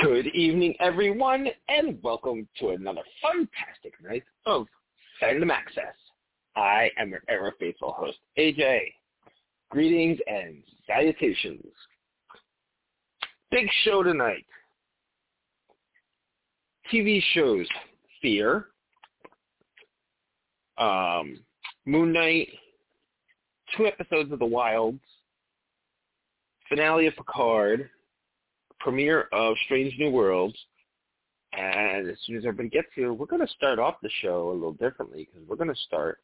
Good evening, everyone, and welcome to another fantastic night of Fandom Access. I am your ever faithful host, AJ. Greetings and salutations. Big show tonight. TV shows Fear, um, Moon Knight, two episodes of The Wilds, finale of Picard, premiere of Strange New Worlds, and as soon as everybody gets here, we're going to start off the show a little differently because we're going to start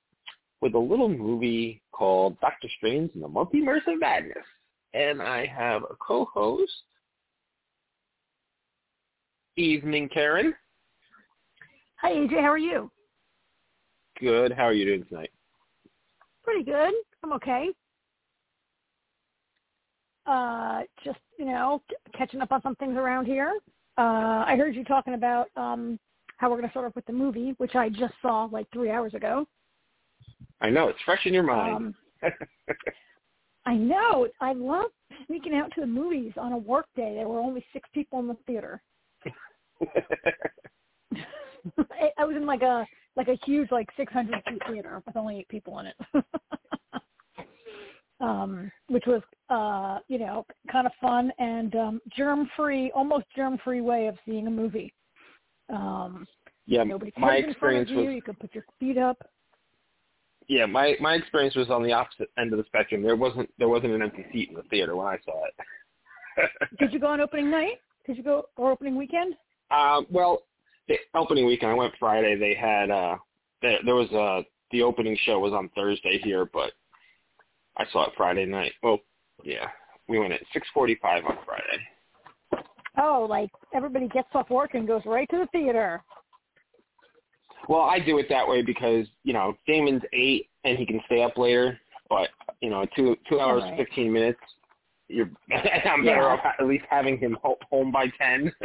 with a little movie called Doctor Strange and the Multiverse of Madness. And I have a co-host, Evening Karen. Hi AJ, how are you? Good. How are you doing tonight? Pretty good. I'm okay. Uh, just you know, catching up on some things around here. Uh, I heard you talking about um, how we're going to start off with the movie, which I just saw like three hours ago. I know it's fresh in your mind. Um, I know. I love sneaking out to the movies on a work day. There were only six people in the theater. I, I was in like a like a huge like 600 seat theater with only eight people in it. Um, which was uh, you know kind of fun and um, germ free, almost germ free way of seeing a movie. Um, yeah, nobody my in front of experience you. was You could put your feet up. yeah my my experience was on the opposite end of the spectrum. There wasn't there wasn't an empty seat in the theater when I saw it. Did you go on opening night? Did you go or opening weekend? Um, well, the opening weekend I went Friday. They had uh, there, there was uh the opening show was on Thursday here, but I saw it Friday night. Well, yeah, we went at six forty-five on Friday. Oh, like everybody gets off work and goes right to the theater. Well, I do it that way because you know Damon's eight and he can stay up later, but you know two two hours Right. fifteen minutes. You're I'm better Yeah. off at least having him ho- home by ten.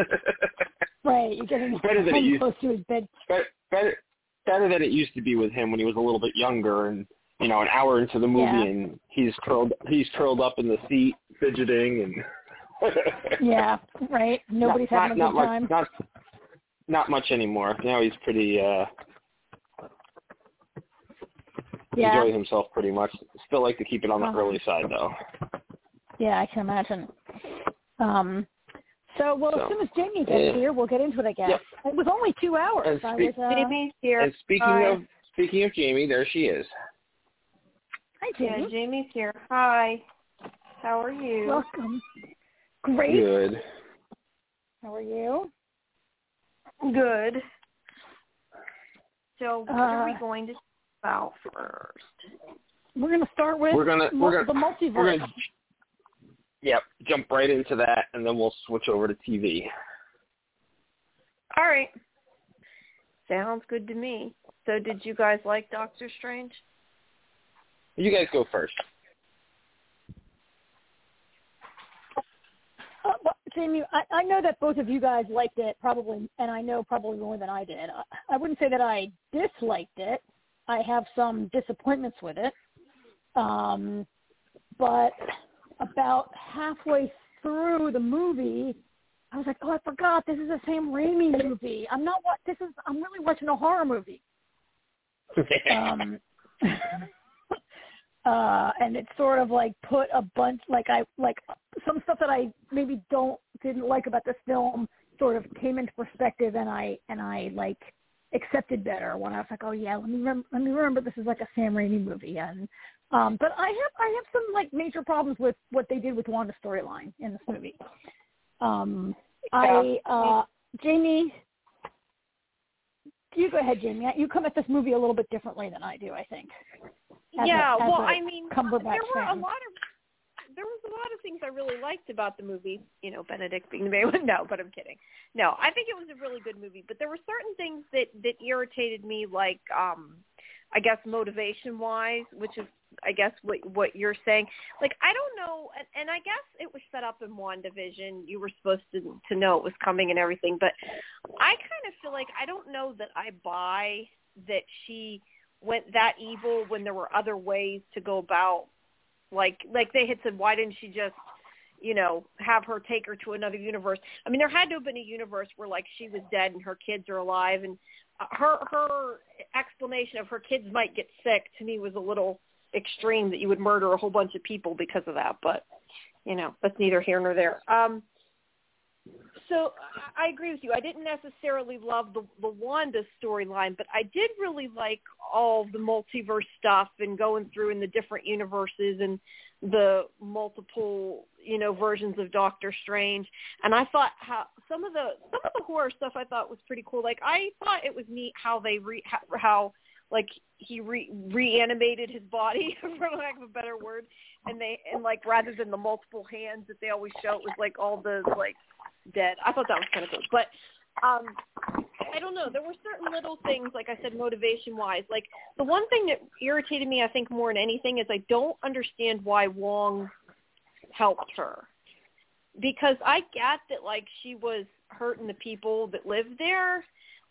Right, you're getting Better than it used- close to his bed. better, better better than it used to be with him when he was a little bit younger and you know an hour into the movie Yeah. and he's curled he's curled up in the seat fidgeting and Yeah, right. Nobody's not, having not, a good not time. much not not much anymore now he's pretty uh yeah, enjoying himself pretty much still like to keep it on the Uh-huh. early side though yeah, I can imagine. Um, so, well, So, as soon as Jamie gets yeah. here, we'll get into it, again. Yep. It was only two hours. And I was, uh, Jamie's here. and speaking Hi. of speaking of Jamie there she is hi, yeah, Jamie's here. Hi. How are you? Welcome. Great. good How are you? Good. So what are we Uh, going to talk about first? We're going to start with we're gonna mul- we're the gonna multiverse. we're gonna yep jump right into that and then we'll switch over to TV All right. Sounds good to me. So did you guys like Doctor Strange? You guys go first Uh, well, Jamie, I, I know that both of you guys liked it probably, and I know probably more than I did. I, I wouldn't say that I disliked it. I have some disappointments with it. Um, but about halfway through the movie, I was like, oh, I forgot this is a Sam Raimi movie. I'm not what this is. I'm really watching a horror movie. um uh and it sort of like put a bunch like i like some stuff that i maybe don't didn't like about this film sort of came into perspective and i and i like accepted better when i was like oh yeah let me rem- let me remember this is like a sam raimi movie and um but i have i have some like major problems with what they did with wanda's storyline in this movie um i uh jamie you go ahead, Jamie. You come at this movie a little bit differently than I do, I think. As a- yeah, as well, a I mean, Cumberbatch there were a lot of there was a lot of things I really liked about the movie. You know, Benedict being the main one. No, but I'm kidding. No, I think it was a really good movie. But there were certain things that that irritated me, like um, I guess motivation wise, which is I guess what what you're saying. Like I don't know, and, and I guess it was set up in one division. You were supposed to to know it was coming and everything, but I kind of feel like I don't know that I buy that she went that evil when there were other ways to go about like like they had said why didn't she just you know, have her take her to another universe. I mean, there had to have been a universe where like she was dead and her kids are alive, and her her explanation of her kids might get sick to me was a little extreme that you would murder a whole bunch of people because of that. But you know, that's neither here nor there. Um, so I agree with you. I didn't necessarily love the the Wanda storyline, but I did really like all the multiverse stuff and going through in the different universes and the multiple, you know, versions of Doctor Strange. And I thought how some of the some of the horror stuff I thought was pretty cool. Like I thought it was neat how they re how, how like he re- reanimated his body for lack of a better word and they and like rather than the multiple hands that they always show it was like all the like dead. I thought that was kind of cool. But um i don't know. There were certain little things like i said motivation wise like the one thing that irritated me i think more than anything is i don't understand why wong helped her. Because i get that like she was hurting the people that lived there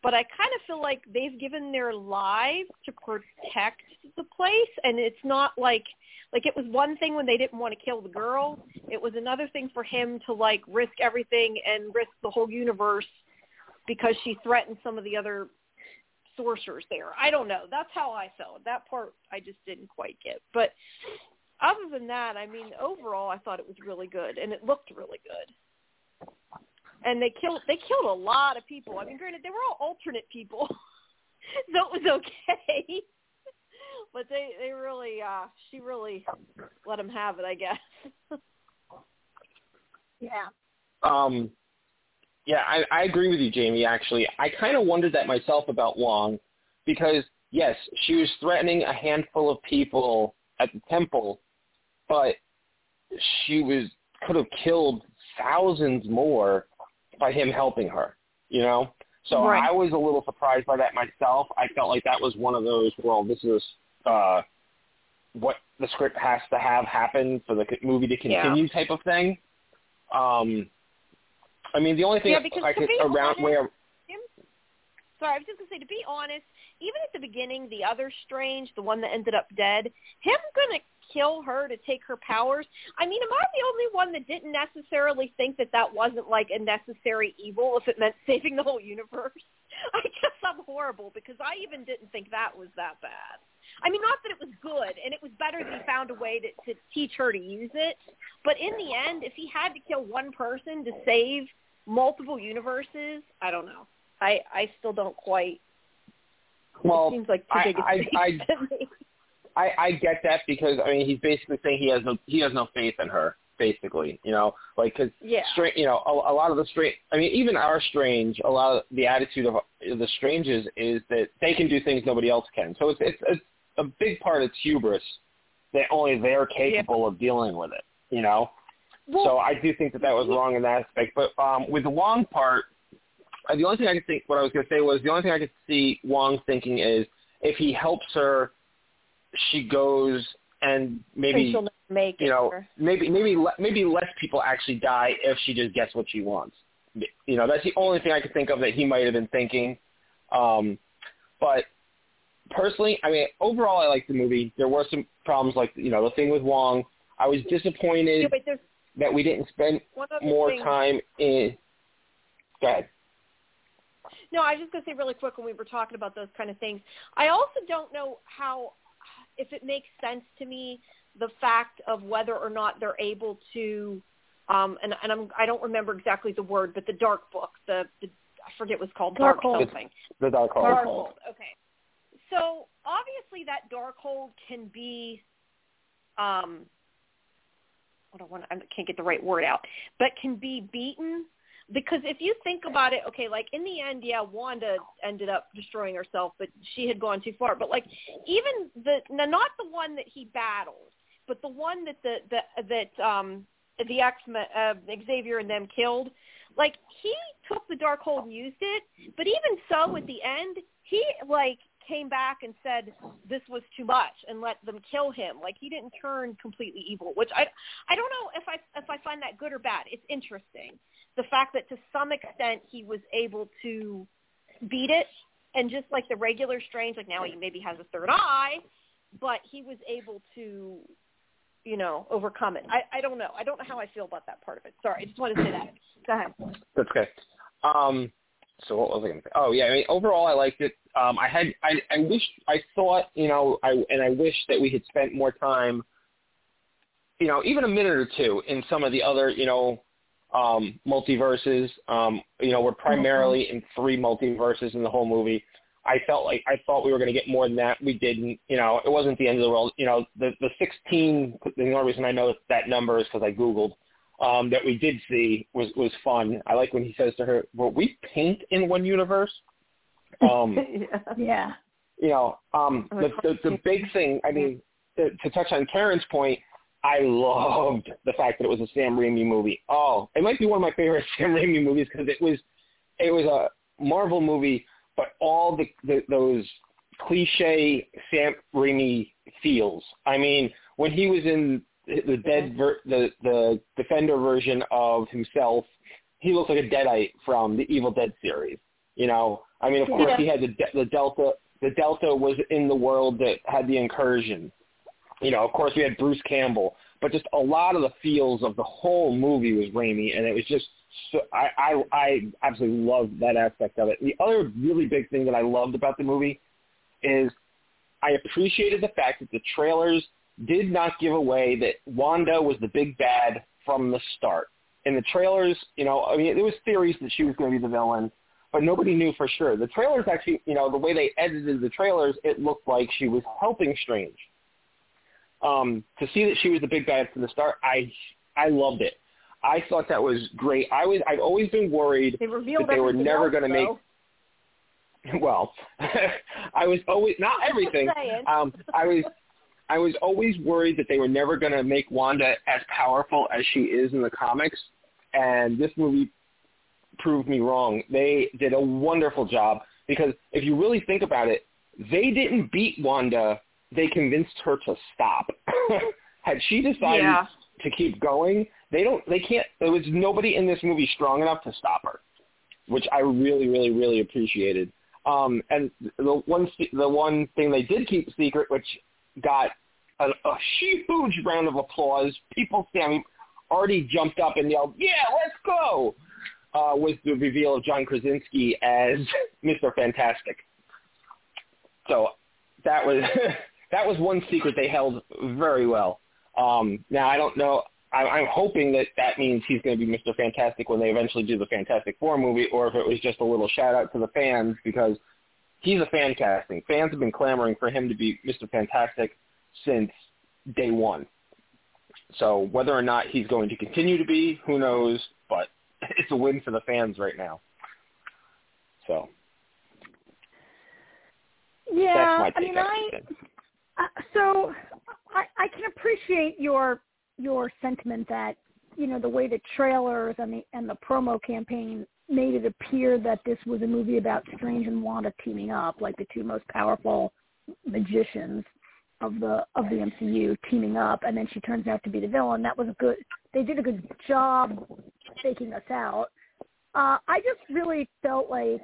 but I kind of feel like they've given their lives to protect the place, and it's not like like it was one thing when they didn't want to kill the girl. It was another thing for him to like risk everything and risk the whole universe because she threatened some of the other sorcerers there. I don't know. That's how I felt. That part I just didn't quite get. But other than that, I mean, overall, I thought it was really good, and it looked really good and they killed they killed a lot of people. I mean, granted, they were all alternate people, so it was okay. But they they really uh she really let him have it, I guess. yeah. Um. Yeah, I, I agree with you, Jamie. Actually, I kind of wondered that myself about Wong, because yes, she was threatening a handful of people at the temple, but she was could have killed thousands more by him helping her, you know? So right. I was a little surprised by that myself. I felt like that was one of those, well, this is uh, what the script has to have happen for the movie to continue yeah. type of thing. Um, I mean, the only thing yeah, I could around honest, where sorry, I was just gonna say to be honest, even at the beginning, the other Strange, the one that ended up dead, him gonna kill her to take her powers. I mean, am I the only one that didn't necessarily think that that wasn't like a necessary evil if it meant saving the whole universe? I guess I'm horrible because I even didn't think that was that bad. I mean, not that it was good, and it was better that he found a way to, to teach her to use it. But in the end, if he had to kill one person to save multiple universes, I don't know. I I still don't quite. Well, it seems like too I, big a I, I, to me. I I get that because I mean he's basically saying he has no he has no faith in her basically you know like because Yeah. straight you know a, a lot of the straight I mean even our strange a lot of the attitude of the strangers is that they can do things nobody else can so it's it's, it's a big part it's hubris that only they're capable of dealing with it you know Well, so I do think that that was wrong in that aspect but um with the Wong part uh, the only thing I could think what I was going to say was the only thing I could see Wong thinking is if he helps her she goes and maybe make you know or- maybe maybe maybe less people actually die if she just gets what she wants. You know, that's the only thing I could think of that he might have been thinking. Um, but personally, I mean, overall, I liked the movie. There were some problems, like you know, the thing with Wong. I was disappointed Yeah, that we didn't spend more thing. time in. Go ahead. No, I was just going to say really quick when we were talking about those kind of things. I also don't know how, if it makes sense to me, the fact of whether or not they're able to, um, and, and I'm, I don't remember exactly the word, but the dark book, the, the I forget what's called, dark, Darkhold. something. The Dark Hole. Darkhold. Okay. So obviously that Darkhold can be, um, I don't want, I can't get the right word out, but can be beaten because if you think about it, okay, like in the end, yeah, Wanda ended up destroying herself, but she had gone too far. But like even the no, not the one that he battled, but the one that the, the that um the X uh, Xavier and them killed, like he took the Darkhold and used it, but even so, at the end, he like came back and said this was too much and let them kill him. Like he didn't turn completely evil, which I I don't know if I if I find that good or bad. It's interesting the fact that to some extent he was able to beat it and just like the regular strange like now he maybe has a third eye but he was able to you know, overcome it. I I don't know. I don't know how I feel about that part of it. Sorry, I just wanted to say that. Go ahead. That's okay. Um, so what was I going to say? Oh yeah, I mean overall I liked it. Um, I had I I wish I thought you know I and I wish that we had spent more time, you know, even a minute or two in some of the other you know um, multiverses. Um, you know, we're primarily in three multiverses in the whole movie. I felt like I thought we were going to get more than that. We didn't. You know, it wasn't the end of the world. You know, the the 16. The only reason I know that number is because I googled um, that we did see was was fun. I like when he says to her, "Well, we paint in one universe." Um, yeah. You know, um, the, the the big thing. I mean, to, to touch on Karen's point, I loved the fact that it was a Sam Raimi movie. Oh, it might be one of my favorite Sam Raimi movies because it was it was a Marvel movie, but all the, the those cliche Sam Raimi feels. I mean, when he was in the dead mm-hmm. ver- the the defender version of himself he looks like a deadite from the evil dead series you know i mean of course Yeah. he had the de- the delta the delta was in the world that had the incursion you know of course we had bruce campbell but just a lot of the feels of the whole movie was Raimi, and it was just so, I, I I absolutely loved that aspect of it. The other really big thing that I loved about the movie is I appreciated the fact that the trailers did not give away that Wanda was the big bad from the start. In the trailers, you know, I mean, there was theories that she was going to be the villain, but nobody knew for sure. The trailers actually, you know, the way they edited the trailers, it looked like she was helping Strange. Um, to see that she was the big bad from the start, I I loved it. I thought that was great. I was I've always been worried They that they were never going to make well, I was always not everything. Um, I was I was always worried that they were never going to make Wanda as powerful as she is in the comics, and this movie proved me wrong. They did a wonderful job because if you really think about it, they didn't beat Wanda. They convinced her to stop. Had she decided Yeah. to keep going, they don't. They can't. There was nobody in this movie strong enough to stop her, which I really, really, really appreciated. Um, and the one the one thing they did keep secret, which got a, a huge round of applause. People standing already jumped up and yelled, "Yeah, let's go!" Uh, was the reveal of John Krasinski as Mr. Fantastic. So that was that was one secret they held very well. Um, now I don't know. I, I'm hoping that that means he's going to be Mr. Fantastic when they eventually do the Fantastic Four movie, or if it was just a little shout out to the fans because he's a fan casting. Fans have been clamoring for him to be Mr. Fantastic since day one. So whether or not he's going to continue to be, who knows? But it's a win for the fans right now. So Yeah, I mean, I uh, so I, I can appreciate your your sentiment that you know the way the trailers and the and the promo campaign made it appear that this was a movie about Strange and Wanda teaming up, like the two most powerful magicians of the of the MCU teaming up, and then she turns out to be the villain. That was a good. They did a good job taking us out. Uh, I just really felt like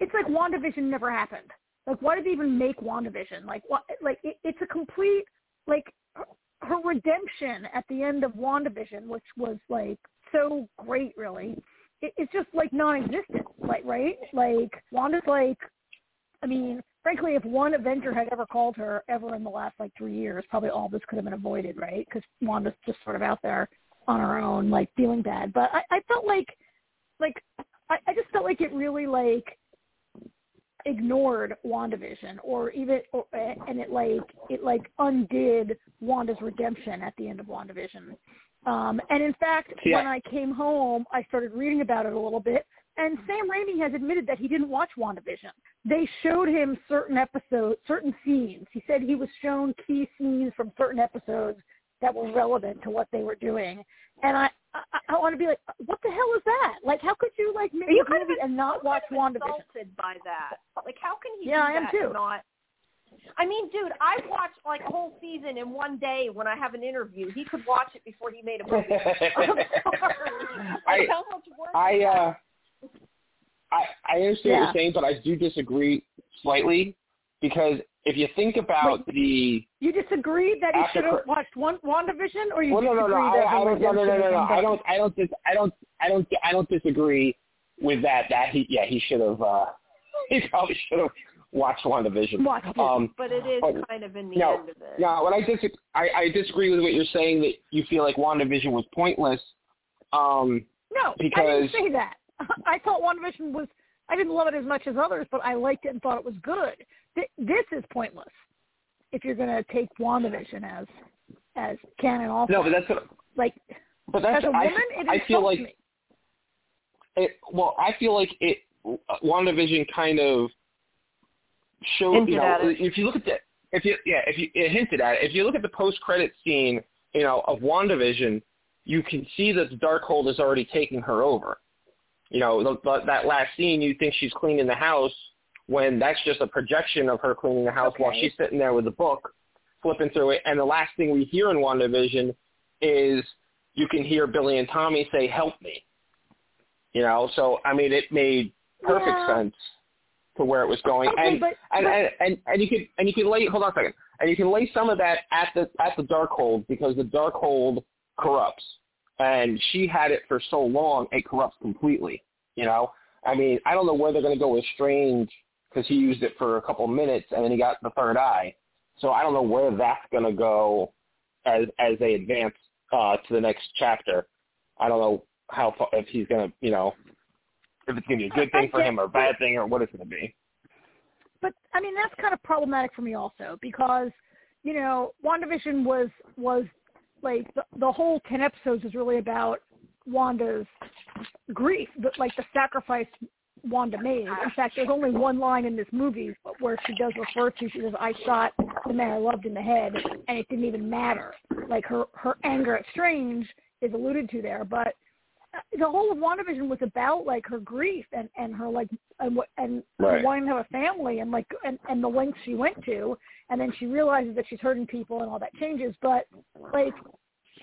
it's like WandaVision never happened. Like, why did they even make WandaVision? Like, what? Like, it, it's a complete like her, her redemption at the end of WandaVision, which was like so great, really. It, it's just like non-existent, like right? Like Wanda's like, I mean, frankly, if one Avenger had ever called her ever in the last like three years, probably all this could have been avoided, right? Because Wanda's just sort of out there on her own, like feeling bad. But I, I felt like, like, I, I just felt like it really like ignored WandaVision or even or, and it like it like undid Wanda's redemption at the end of WandaVision. Um and in fact Yeah. when I came home I started reading about it a little bit and Sam Raimi has admitted that he didn't watch WandaVision. They showed him certain episodes, certain scenes. He said he was shown key scenes from certain episodes that were relevant to what they were doing. And I I, I want to be like, what the hell is that? Like, how could you like make you a kind of movie and not watch kind of WandaVision? insulted by that. Like, how can he Yeah, I do am too. not? I mean, dude, I watched like a whole season in one day when I have an interview. He could watch it before he made a movie. I'm sorry. I Like, how much work? I is that? uh I I understand what you're saying, but I do disagree slightly because if you think about Wait, the You disagree that you After should have watched one WandaVision, or you well, no, no, disagree no, that I, I the don't, no, no, no, redemption no, no, I don't, I don't, dis, I don't, I don't, I don't disagree with that. That he, yeah, he should have, uh, he probably should have watched WandaVision. Watched it. Um, But it is Oh, kind of in the no, end of it. Yeah, what I dis I, I disagree with what you're saying that you feel like WandaVision was pointless. Um, No, I because- didn't say that. I thought WandaVision was. I didn't love it as much as others, but I liked it and thought it was good. Th- This is pointless if you're going to take WandaVision as as canon. Also, no, but that's what, like but that's as a I, woman, it I feel like me. it. Well, I feel like it. WandaVision kind of Hinted you know, if you look at the, if you yeah, if you it hinted at it. If you look at the post credit scene, you know, of WandaVision, you can see that the Darkhold is already taking her over. You know, the, the, that last scene, you think she's cleaning the house when that's just a projection of her cleaning the house while she's sitting there with the book, flipping through it. And the last thing we hear in WandaVision is you can hear Billy and Tommy say, "Help me." You know, so I mean, it made perfect Yeah. sense to where it was going. Okay, and, but- and, but- and and and you could and you could lay hold on a second, and you can lay some of that at the at the Darkhold because the Darkhold corrupts, and she had it for so long it corrupts completely. You know, I mean, I don't know where they're going to go with Strange because he used it for a couple minutes and then he got the third eye. So I don't know where that's going to go as as they advance uh, to the next chapter. I don't know how if he's going to, you know, if it's going to be a good thing for him or a bad thing or what it's going to be. but I mean that's kind of problematic for me also because you know WandaVision was was like the, the whole ten episodes is really about Wanda's grief, the, like the sacrifice Wanda made. In fact, there's only one line in this movie where she does refer to she says, "I shot the man I loved in the head, and it didn't even matter." Like her her anger at Strange is alluded to there, but the whole of WandaVision was about like her grief and and her like and what and her Right. wanting to have a family and like and and the lengths she went to, and then she realizes that she's hurting people and all that changes. But like,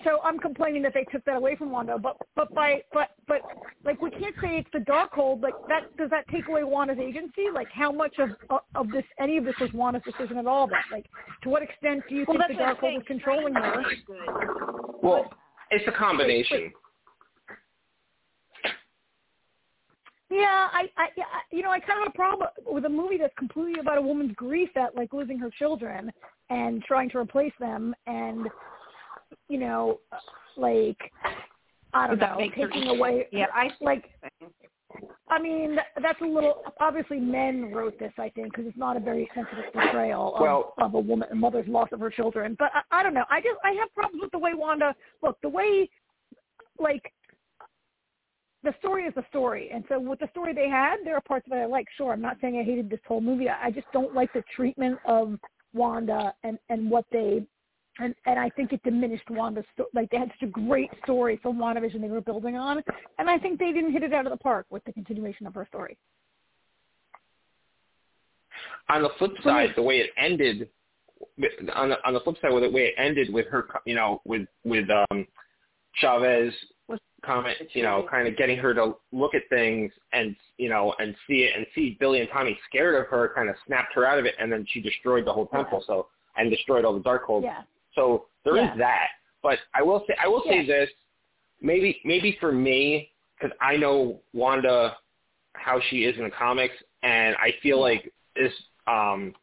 so I'm complaining that they took that away from Wanda. But but by but but like we can't say it's the Darkhold. Like that does that take away Wanda's agency? Like how much of of this any of this was Wanda's decision at all? But like to what extent do you Well, think the what I'm Darkhold was controlling her? Strange is good. Well, it's a combination. Yeah, I, I, yeah, you know, I kind of have a problem with a movie that's completely about a woman's grief at like losing her children and trying to replace them, and you know, like I don't know, taking away. Yeah, I like. what you're saying. I mean, that's a little. Obviously, men wrote this, I think, because it's not a very sensitive portrayal of, Well- of a woman, a mother's loss of her children. But I, I don't know. I just I have problems with the way Wanda. Look, the way, like, the story is the story, and so with the story they had, there are parts of it I like. Sure, I'm not saying I hated this whole movie. I just don't like the treatment of Wanda and and what they. And and I think it diminished Wanda's sto- like they had such a great story from WandaVision they were building on, and I think they didn't hit it out of the park with the continuation of her story. On the flip side, the way it ended, on the, on the flip side, with the way it ended with her, you know, with with um, Chavez comment, you know, kind of getting her to look at things and you know and see it and see Billy and Tommy scared of her, kind of snapped her out of it, and then she destroyed the whole temple. So and destroyed all the Darkhold. Yeah. So there is Yeah. that. But I will say I will say Yeah. this, maybe maybe for me because I know Wanda how she is in the comics, and I feel like this um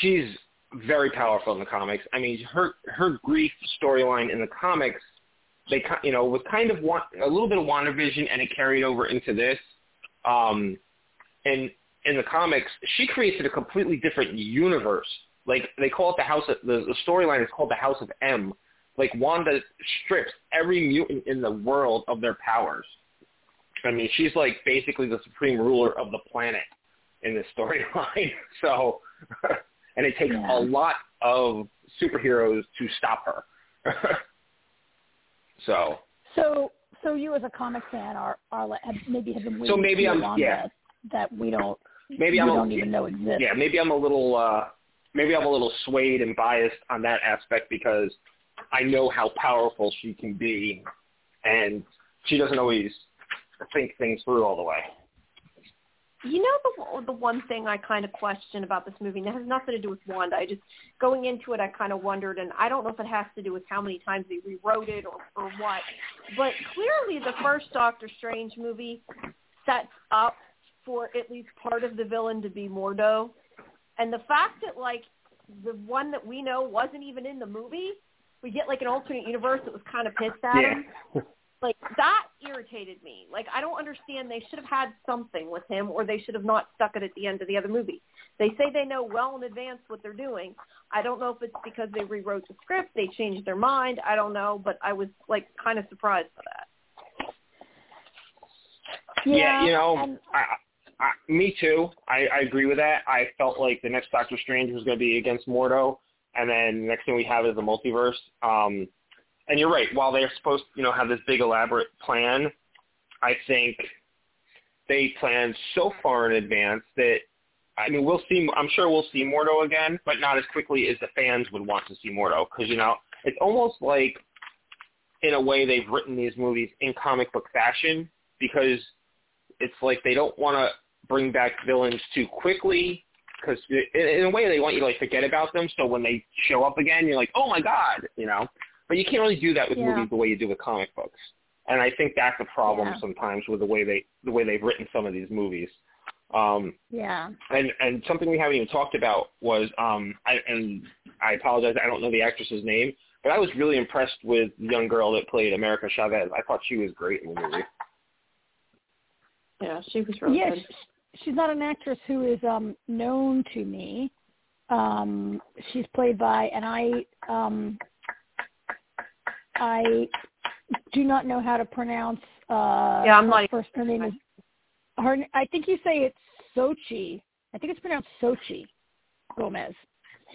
she's very powerful in the comics. I mean, her her grief storyline in the comics, they you know was kind of one, a little bit of WandaVision, and it carried over into this. Um, and in the comics, she created a completely different universe. Like they call it the House. Of, the the storyline is called the House of M. Like Wanda strips every mutant in the world of their powers. I mean, she's like basically the supreme ruler of the planet in this storyline. So, and it takes Yeah. a lot of superheroes to stop her. so, So, so you as a comic fan are are like, have, maybe have been waiting So maybe to see a I'm- yeah. that we don't maybe we I'm don't even know exists. yeah, maybe I'm a little uh maybe I'm a little swayed and biased on that aspect because I know how powerful she can be and she doesn't always think things through all the way. You know the the one thing I kind of question about this movie, and it has nothing to do with Wanda. I just going into it, I kind of wondered, and I don't know if it has to do with how many times they rewrote it or or what. But clearly, the first Doctor Strange movie sets up for at least part of the villain to be Mordo, and the fact that like the one that we know wasn't even in the movie, we get like an alternate universe that was kind of pissed at Yeah. him like that irritated me. Like I don't understand. They should have had something with him, or they should have not stuck it at the end of the other movie. They say they know well in advance what they're doing. I don't know if it's because they rewrote the script, they changed their mind. I don't know, but I was like kind of surprised by that. Yeah, you know, and- I, I, me too. I, I agree with that. I felt like the next Doctor Strange was going to be against Mordo, and then the next thing we have is the multiverse. Um, and you're right. While they're supposed, you know, have this big elaborate plan, I think they planned so far in advance that I mean, we'll see. I'm sure we'll see Mordo again, but not as quickly as the fans would want to see Mordo, because you know, it's almost like, in a way, they've written these movies in comic book fashion because it's like they don't want to bring back villains too quickly because in, in a way they want you to like forget about them. So when they show up again, you're like, oh my god, you know. But you can't really do that with Yeah. movies the way you do with comic books. And I think that's a problem Yeah. sometimes with the way they the way they've written some of these movies. Um, yeah. and and something we haven't even talked about was um I and I apologize I don't know the actress's name, but I was really impressed with the young girl that played America Chavez. I thought she was great in the movie. Yeah, she was really yeah, good. sh- she's not an actress who is um known to me. Um she's played by and I um I do not know how to pronounce uh Yeah, I'm her not first her name is her I think you say it's Sochi. I think it's pronounced Sochi Gomez.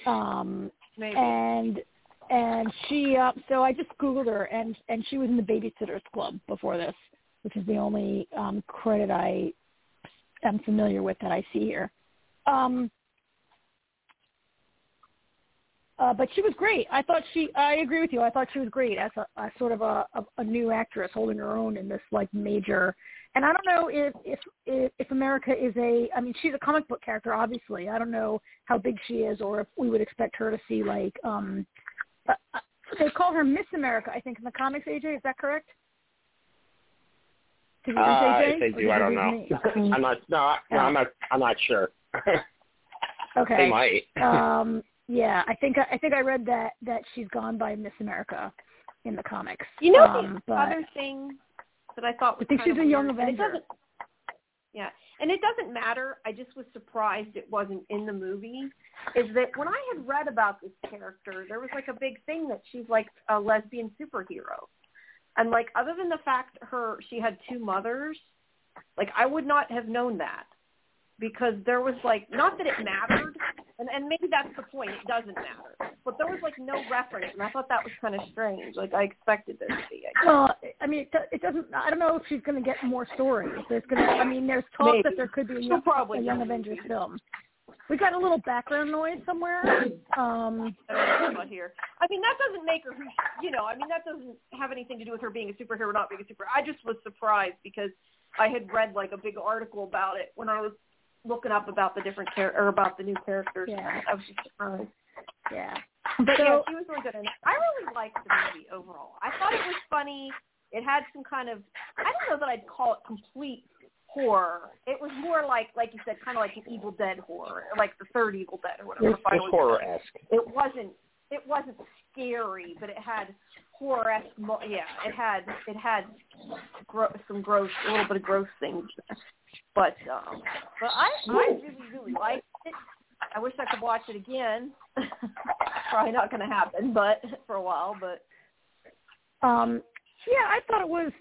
Um Maybe. and and she uh, so I just googled her and and she was in the Babysitters Club before this, which is the only um credit I am familiar with that I see here. Um uh, but she was great. I thought she. I agree with you. I thought she was great as a, a sort of a, a, a new actress holding her own in this like major. And I don't know if if if, if America is a. I mean, she's a comic book character, obviously. I don't know how big she is, or if we would expect her to see like. um uh, uh, They call her Miss America, I think, in the comics. AJ, is that correct? Did you Uh, AJ? if they do, I don't know. I'm not. No, I- no, I'm not. I'm not sure. Okay. they might. um yeah i think i think i read that that she's gone by miss america in the comics You know um, the other thing that I thought was I think she's a young Avenger. Yeah, and it doesn't matter. I just was surprised it wasn't in the movie. Is that when I had read about this character, there was like a big thing that she's like a lesbian superhero, and like other than the fact her she had two mothers, like I would not have known that because there was like not that it mattered, and and maybe that's the point. It doesn't matter, but there was like no reference, and I thought that was kind of strange. Like I expected there to be. I well i mean it, it doesn't i don't know if she's going to get more stories there's going to i mean there's talk Maybe. that there could be a young, probably a young avengers film we got a little background noise somewhere um about here. I mean, that doesn't make her who, she- you know, I mean, that doesn't have anything to do with her being a superhero or not being a superhero. I just was surprised because I had read like a big article about it when I was looking up about the different char- or about the new characters. Yeah. I was just surprised. yeah But yeah, she was really good. And I really liked the movie overall. I thought it was funny. It had some kind of, I don't know that I'd call it complete horror. It was more like, like you said, kind of like an Evil Dead horror, like the third Evil Dead or whatever. It's, the it's final horror esque. it wasn't it wasn't scary, but it had horror esque. Yeah, it had it had gro- some gross, a little bit of gross things. But um, but I I really really liked it. I wish I could watch it again. Probably not going to happen, but for a while. But Um, yeah, I thought it was.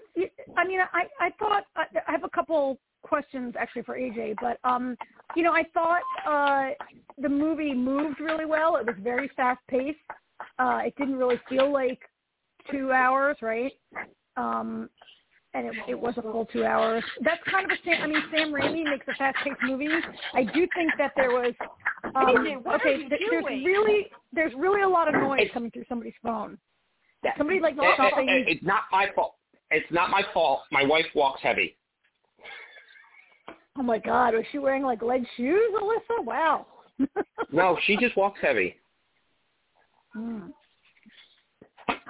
I mean, I I thought I I have a couple questions actually for AJ, but um, you know, I thought uh, the movie moved really well. It was very fast paced. Uh, it didn't really feel like two hours, right? Um, and it, it was a full two hours. That's kind of a Sam. I mean, Sam Raimi makes a fast paced movie. I do think that there was. Um, AJ, what are okay, th- there's really there's really a lot of noise It's- coming through somebody's phone. Somebody like It- it- something. it- it's not my fault. It's not my fault. My wife walks heavy. Oh my God, was she wearing like lead shoes, Alyssa? Wow. no, she just walks heavy. Mm.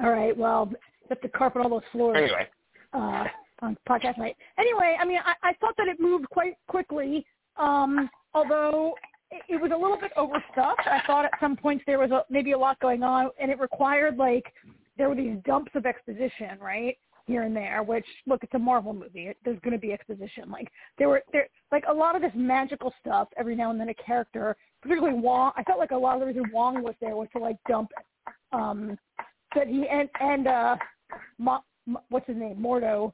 All right. Well, have the carpet all those floors. Anyway. Uh, on podcast night. Anyway, I mean, I, I thought that it moved quite quickly. Um, although it, it was a little bit overstuffed. I thought at some points there was a, maybe a lot going on, and it required like there were these dumps of exposition, right? here and there, which look, it's a Marvel movie. There's going to be exposition. Like there were there like a lot of this magical stuff. Every now and then, a character, particularly Wong. I felt like a lot of the reason Wong was there was to like dump um that he and and uh what's his name Mordo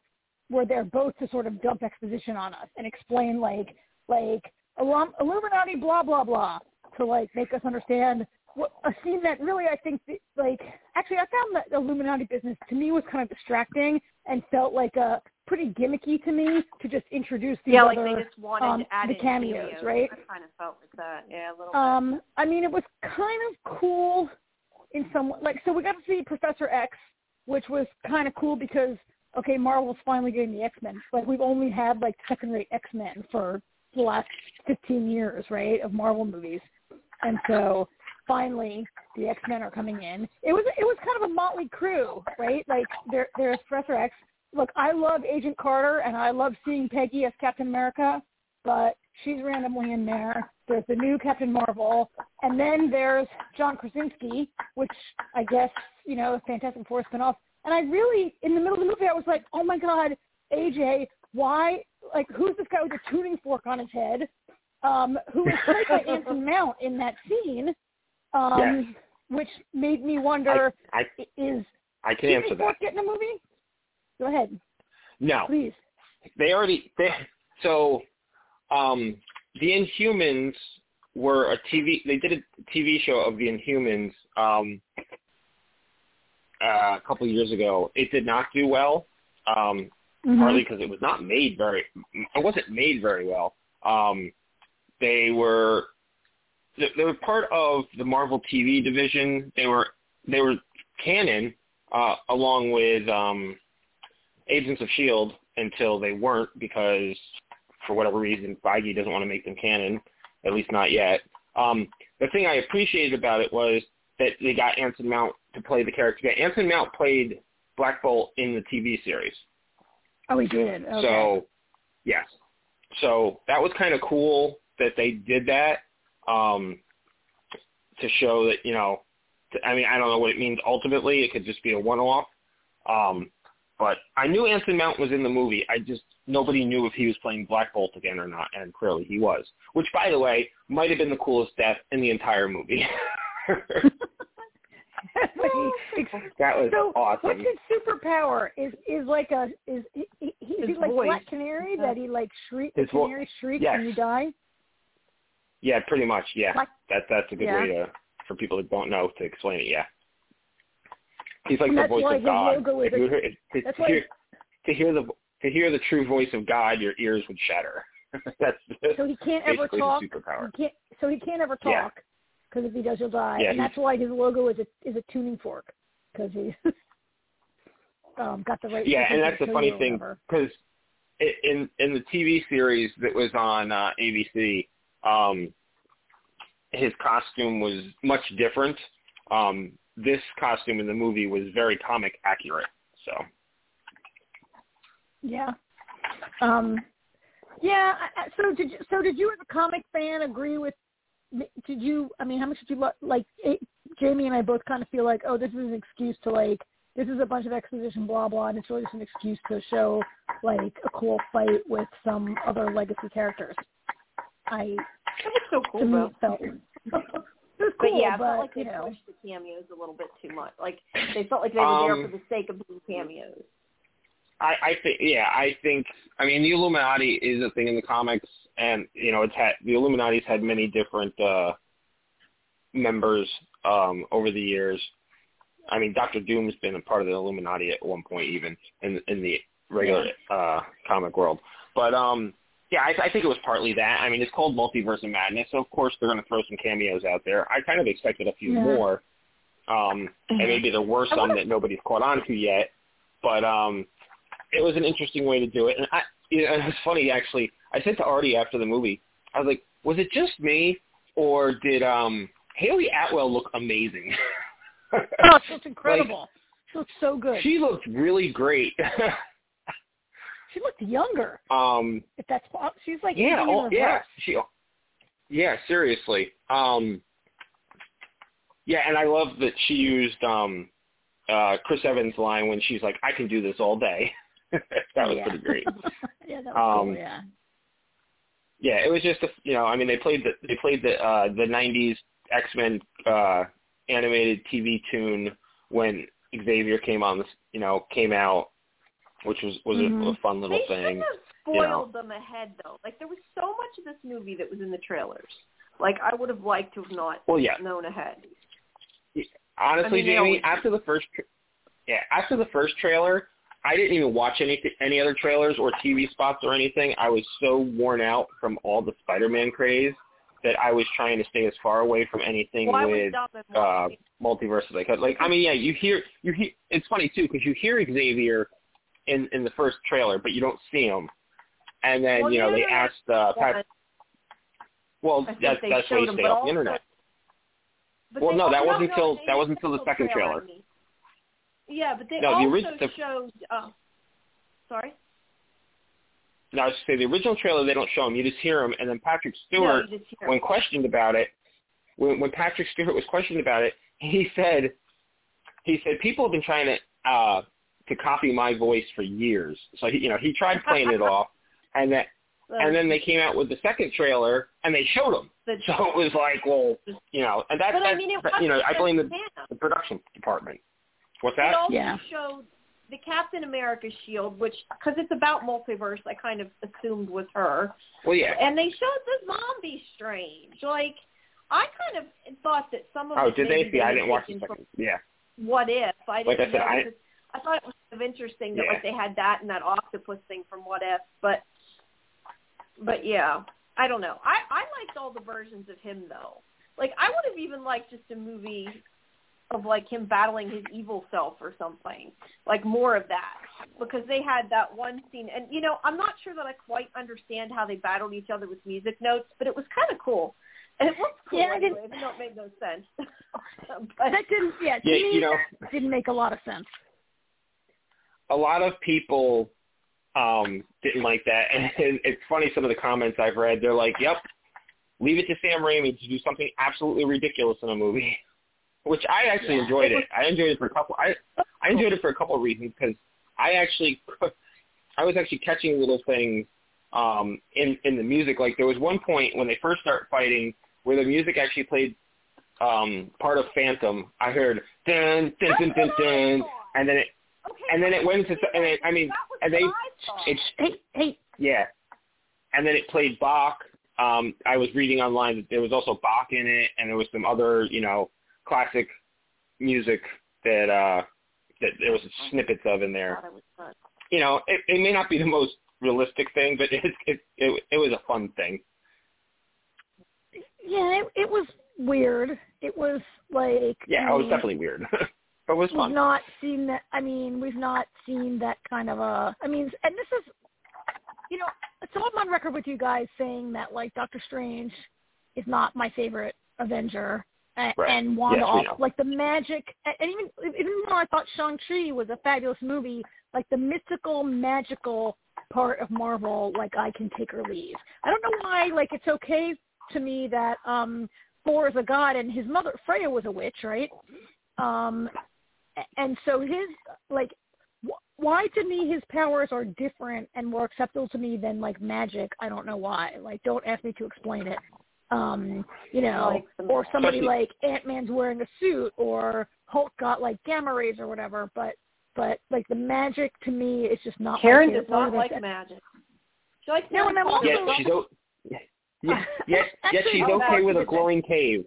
were there both to sort of dump exposition on us and explain like like Illuminati blah blah blah to like make us understand what, a scene that really I think like actually I found that the Illuminati business to me was kind of distracting and felt like a pretty gimmicky to me to just introduce these yeah, other like they just wanted um, to add the cameos, right? I kind of felt like that, yeah, a little. Um, bit. I mean, it was kind of cool in some like so we got to see Professor X, which was kind of cool because okay, Marvel's finally getting the X Men. Like we've only had like second rate X Men for the last fifteen years, right, of Marvel movies, and so finally the X Men are coming in. It was it was kind of a motley crew, right? Like there there's Professor X. Look, I love Agent Carter and I love seeing Peggy as Captain America, but she's randomly in there. There's the new Captain Marvel, and then there's John Krasinski, which I guess you know Fantastic Four spinoff. And I really, in the middle of the movie, I was like, oh my god, AJ, why? Like, who's this guy with a tuning fork on his head? Um, who was played by Anson Mount in that scene? um, yes. which made me wonder: I, I, is I can answer that. getting a movie? Go ahead. No, please. They already they so um, the Inhumans were a TV. They did a TV show of the Inhumans um, uh, a couple of years ago. It did not do well, um, mm-hmm. partly because it was not made very. It wasn't made very well. Um, they were they were part of the Marvel TV division. They were they were canon uh, along with um, Agents of Shield until they weren't because for whatever reason Feige doesn't want to make them canon, at least not yet. Um, the thing I appreciated about it was that they got Anson Mount to play the character. Yeah, Anson Mount played Black Bolt in the TV series. Oh, he did. Okay. So, yes. So that was kind of cool that they did that um, to show that you know. To, I mean, I don't know what it means ultimately. It could just be a one-off. Um, but I knew Anson Mount was in the movie. I just nobody knew if he was playing Black Bolt again or not, and clearly he was. Which, by the way, might have been the coolest death in the entire movie. that was so awesome. What's his superpower? Is is like a is he, he, is he like voice. Black Canary that he like shriek His the vo- canary shrieks yes. when you die? Yeah, pretty much. Yeah, Like- that that's a good Yeah. way to for people that don't know to explain it. Yeah, he's like And the that's voice why of his God. logo is If a- you hear, to, that's to why- hear to hear the to hear the true voice of God, your ears would shatter. that's So he can't ever talk. superpower. He can't. So he can't ever talk because if he does, he'll die. Yeah, and that's why his logo is a is a tuning fork because he um, got the right. Yeah, and that's the funny thing because in in the TV series that was on uh, ABC, um, his costume was much different. Um, this costume in the movie was very comic accurate. So Yeah. Um, yeah. I- I- So did you, so did you as a comic fan agree with? Did you? I mean, how much did you lo- like? It, Jamie and I both kind of feel like, oh, this is an excuse to like. This is a bunch of exposition, blah blah, and it's really just an excuse to show like a cool fight with some other legacy characters. I That was so cool to me though. it felt it was But cool, yeah, I but felt like you they know, pushed the cameos a little bit too much. Like they felt like they were there Um, for the sake of being cameos. I, I think, yeah, I think, I mean, the Illuminati is a thing in the comics, and you know, it's had the Illuminati's had many different uh, members um, over the years. I mean, Doctor Doom's been a part of the Illuminati at one point, even in in the regular uh, comic world. But um, yeah, I, I think it was partly that. I mean, it's called Multiverse of Madness, so of course they're going to throw some cameos out there. I kind of expected a few Yeah. more, um, and maybe there were some that nobody's caught on to yet. But um, it was an interesting way to do it. And I, you know, it was funny actually. I said to Artie after the movie, I was like, was it just me, or did um Hayley Atwell look amazing? oh, she looks incredible. Like, she looks so good. She looked really great. she looked younger. Um, if that's she's like yeah, oh, yeah, she, yeah, seriously. Um, yeah, and I love that she used um uh Chris Evans' line when she's like, "I can do this all day." that was yeah. pretty great. yeah, that was um, cool. Yeah. Yeah, it was just a, you know, I mean, they played the they played the uh the '90s X Men uh animated TV tune when Xavier came on this, you know, came out, which was was mm-hmm. a, a fun little they thing. They have spoiled you know. them ahead though. Like there was so much of this movie that was in the trailers. Like I would have liked to have not well, yeah. known ahead. Honestly, I mean, Jamie, after the first, yeah, after the first trailer, I didn't even watch any any other trailers or TV spots or anything. I was so worn out from all the Spider-Man craze that I was trying to stay as far away from anything well, with uh multiverse as I could. Like, I mean, yeah, you hear you hear. It's funny too because you hear Xavier in in the first trailer, but you don't see him. And then well, you know they asked uh, Pat. Well, that's that's why you stay off the internet. Well, no, that wasn't until that wasn't until the second trailer. Yeah, but they No, the also orig- showed. Oh, sorry. Now, I was to say the original trailer they don't show him; you just hear him. And then Patrick Stewart, hear when questioned about it, when, when Patrick Stewart was questioned about it, he said, he said people have been trying to uh, to copy my voice for years. So he, you know, he tried playing it off, and that and then they came out with the second trailer and they showed him. The- So it was like, well, you know, and that's But I mean, it you know, I blame the, the production department. What's It also Yeah. showed the Captain America shield, which because it's about multiverse, I kind of assumed was her. Well, yeah. And they showed the zombie strange. Like I kind of thought that some of Oh, it did maybe they? See, I didn't watch the taken from second. Yeah. What if I Like I didn't said, know I- because I thought it was kind of interesting that Yeah. like they had that and that octopus thing from What If, but but yeah, I don't know. I I liked all the versions of him though. Like I would have even liked just a movie of like him battling his evil self or something, like more of that, because they had that one scene, and you know I'm not sure that I quite understand how they battled each other with music notes, but it was kind of cool. And it looked cool Yeah, I anyway, didn't- even though it made no sense. but That didn't. Yeah, to Yeah, me, you know- that didn't make a lot of sense. a lot of people um didn't like that and it's funny some of the comments I've read they're like yep leave it to Sam Raimi to do something absolutely ridiculous in a movie which I actually Yeah. enjoyed it. I enjoyed it for a couple I I enjoyed it for a couple of reasons because I actually I was actually catching little things um in in the music. Like there was one point when they first start fighting where the music actually played um part of Phantom. I heard dun dun dun dun dun and then it Okay, and then it went to and it, I mean and they it's Hey, hey, yeah. And then it played Bach. Um I was reading online that there was also Bach in it and there was some other you know classic music that uh that there was snippets of in there thought it was fun. you know it, it may not be the most realistic thing but it it it, it was a fun thing yeah, it, it was weird. It was like yeah I it was definitely weird but it was fun. we've not seen that. I mean, we've not seen that kind of a. I mean, and this is, you know, so I'm on record with you guys saying that like Doctor Strange is not my favorite Avenger, Right. and Wanda, Yes, also- like the magic, and even even though I thought Shang Chi was a fabulous movie, like the mystical, magical part of Marvel, like I can take or leave. I don't know why. Like it's okay to me that um Thor is a god and his mother Freya was a witch, right? Um, and so his like why to me his powers are different and more acceptable to me than like magic. I don't know why. Like don't ask me to explain it. Um, you know, Like or somebody Especially- like Ant Man's wearing a suit or Hulk got like gamma rays or whatever, but but like the magic to me is just not Karen my does favorite part not of it. like magic. She likes No, Harry and I'm Potter. also- yeah she's o- yeah yeah yeah, yeah Actually, she's I'm okay with a opposite. glowing cave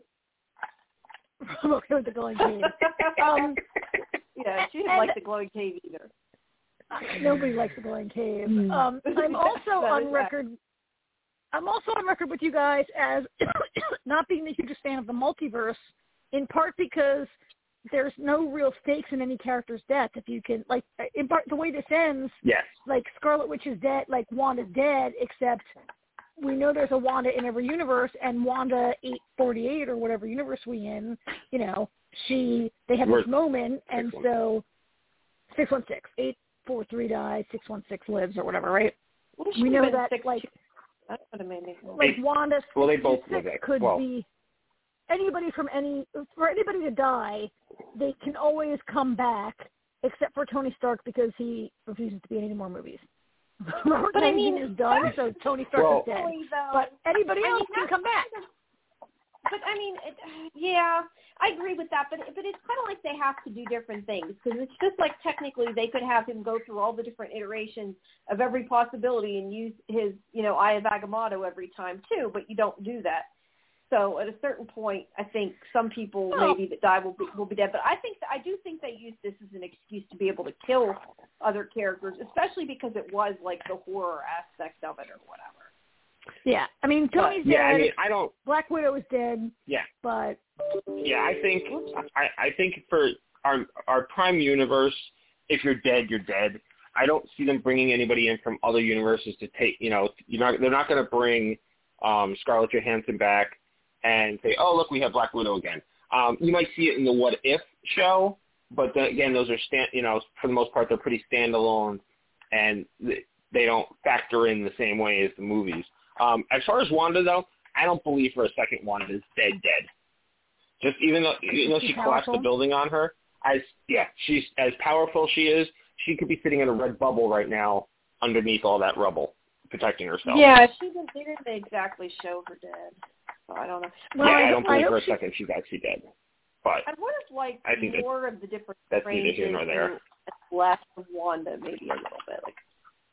I'm okay with the glowing cave. Um, yeah, she didn't and- like the glowing cave either. Nobody likes the glowing cave. Hmm. Um, I'm also That on is record. I'm also on record with you guys as not being the hugest fan of the multiverse, in part because there's no real stakes in any character's death. If you can, like, in part, the way this ends, yes like Scarlet Witch is dead, like Wanda's dead, except we know there's a Wanda in every universe, and Wanda eight forty eight or whatever universe we in, you know, she they have this moment, and so six one six eight four three dies, six one six lives or whatever, right? Well, we know that six, like that's what it made me like Wanda well they both six live could well. be anybody from any for anybody to die, they can always come back except for Tony Stark because he refuses to be in any more movies. Robert But I mean- Jr. is done, so Tony Stark Well- is dead. Really, though. But anybody I mean, else can come back. But I mean, it, yeah, I agree with that. But but it's kind of like they have to do different things because it's just like technically they could have him go through all the different iterations of every possibility and use his you know Eye of Agamotto every time too. But you don't do that. So at a certain point, I think some people Well- maybe that die will be will be dead. But I think I do think they use this as an excuse to be able to kill other characters, especially because it was like the horror aspect of it or whatever. Yeah, I mean Tony's Yeah, dead. I mean I don't Black Widow is dead. Yeah. but Yeah, I think I, I think for our our prime universe, if you're dead, you're dead. I don't see them bringing anybody in from other universes to take. You know, you're not. They're not going to bring um, Scarlett Johansson back and say, "Oh, look, we have Black Widow again." Um, you might see it in the What If show, but then, again, those are stand. You know, for the most part, they're pretty standalone, and th- they don't factor in the same way as the movies. Um, as far as Wanda, though, I don't believe for a second Wanda is dead, dead. Just even though even though she She's collapsed the building on her, as yeah, she's as powerful she is, she could be sitting in a red bubble right now underneath all that rubble, protecting herself. Yeah, she didn't. They didn't exactly show her dead. So I don't know. well, yeah, I, I don't I believe for a she, second she's actually dead. But I would have liked I think that- more of the different that's neither here ranges nor there. and less of Wanda, maybe a little bit. Like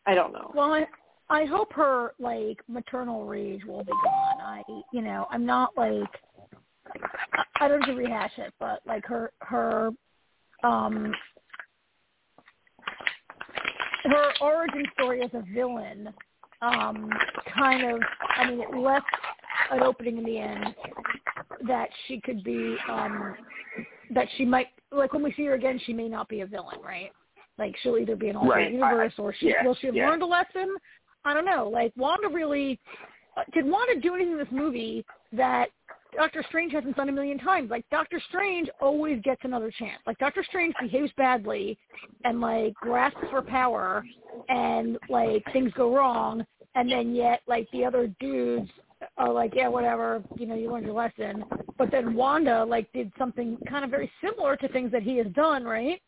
I don't know. Well, I, I hope her like maternal rage will be gone. I, you know, I'm not like I- don't have to rehash it, but like her her um her origin story as a villain um kind of I mean it left an opening in the end that she could be um that she might like when we see her again she may not be a villain, right? Like she'll either be an alternate Right. universe or she Yeah, will she have yeah. learned a lesson? I don't know. Like Wanda really uh, did Wanda do anything in this movie that Doctor Strange hasn't done a million times? Like Doctor Strange always gets another chance. Like Doctor Strange behaves badly and like grasps for power and like things go wrong and then yet like the other dudes are like, yeah, whatever, you know, you learned your lesson. But then Wanda like did something kind of very similar to things that he has done, right?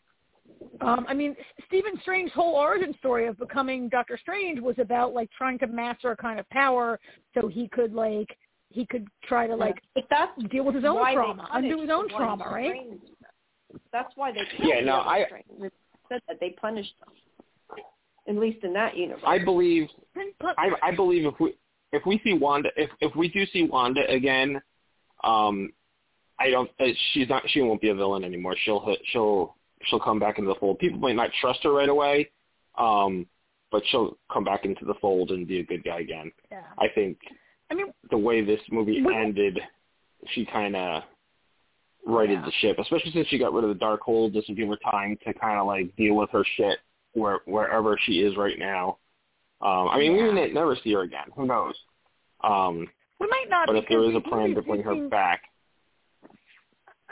Um, I mean, Stephen Strange's whole origin story of becoming Doctor Strange was about like trying to master a kind of power so he could like he could try to like But that's deal with his own trauma, undo his own trauma, right? Strange. That's why they killed Yeah, no, other I- said that they punished them, at least in that universe. I believe I, I believe if we if we see Wanda if if we do see Wanda again, um, I don't uh, she's not she won't be a villain anymore. She'll she'll she'll come back into the fold. People might not trust her right away, um, but she'll come back into the fold and be a good guy again. yeah. I think I mean, the way this movie What- ended, she kind of righted Yeah. the ship, especially since she got rid of the Darkhold. This will give her time to kind of like deal with her shit where wherever she is right now. Um, I mean, we may never see her again. Who knows? Um, we might not. but if there is a plan to bring her back,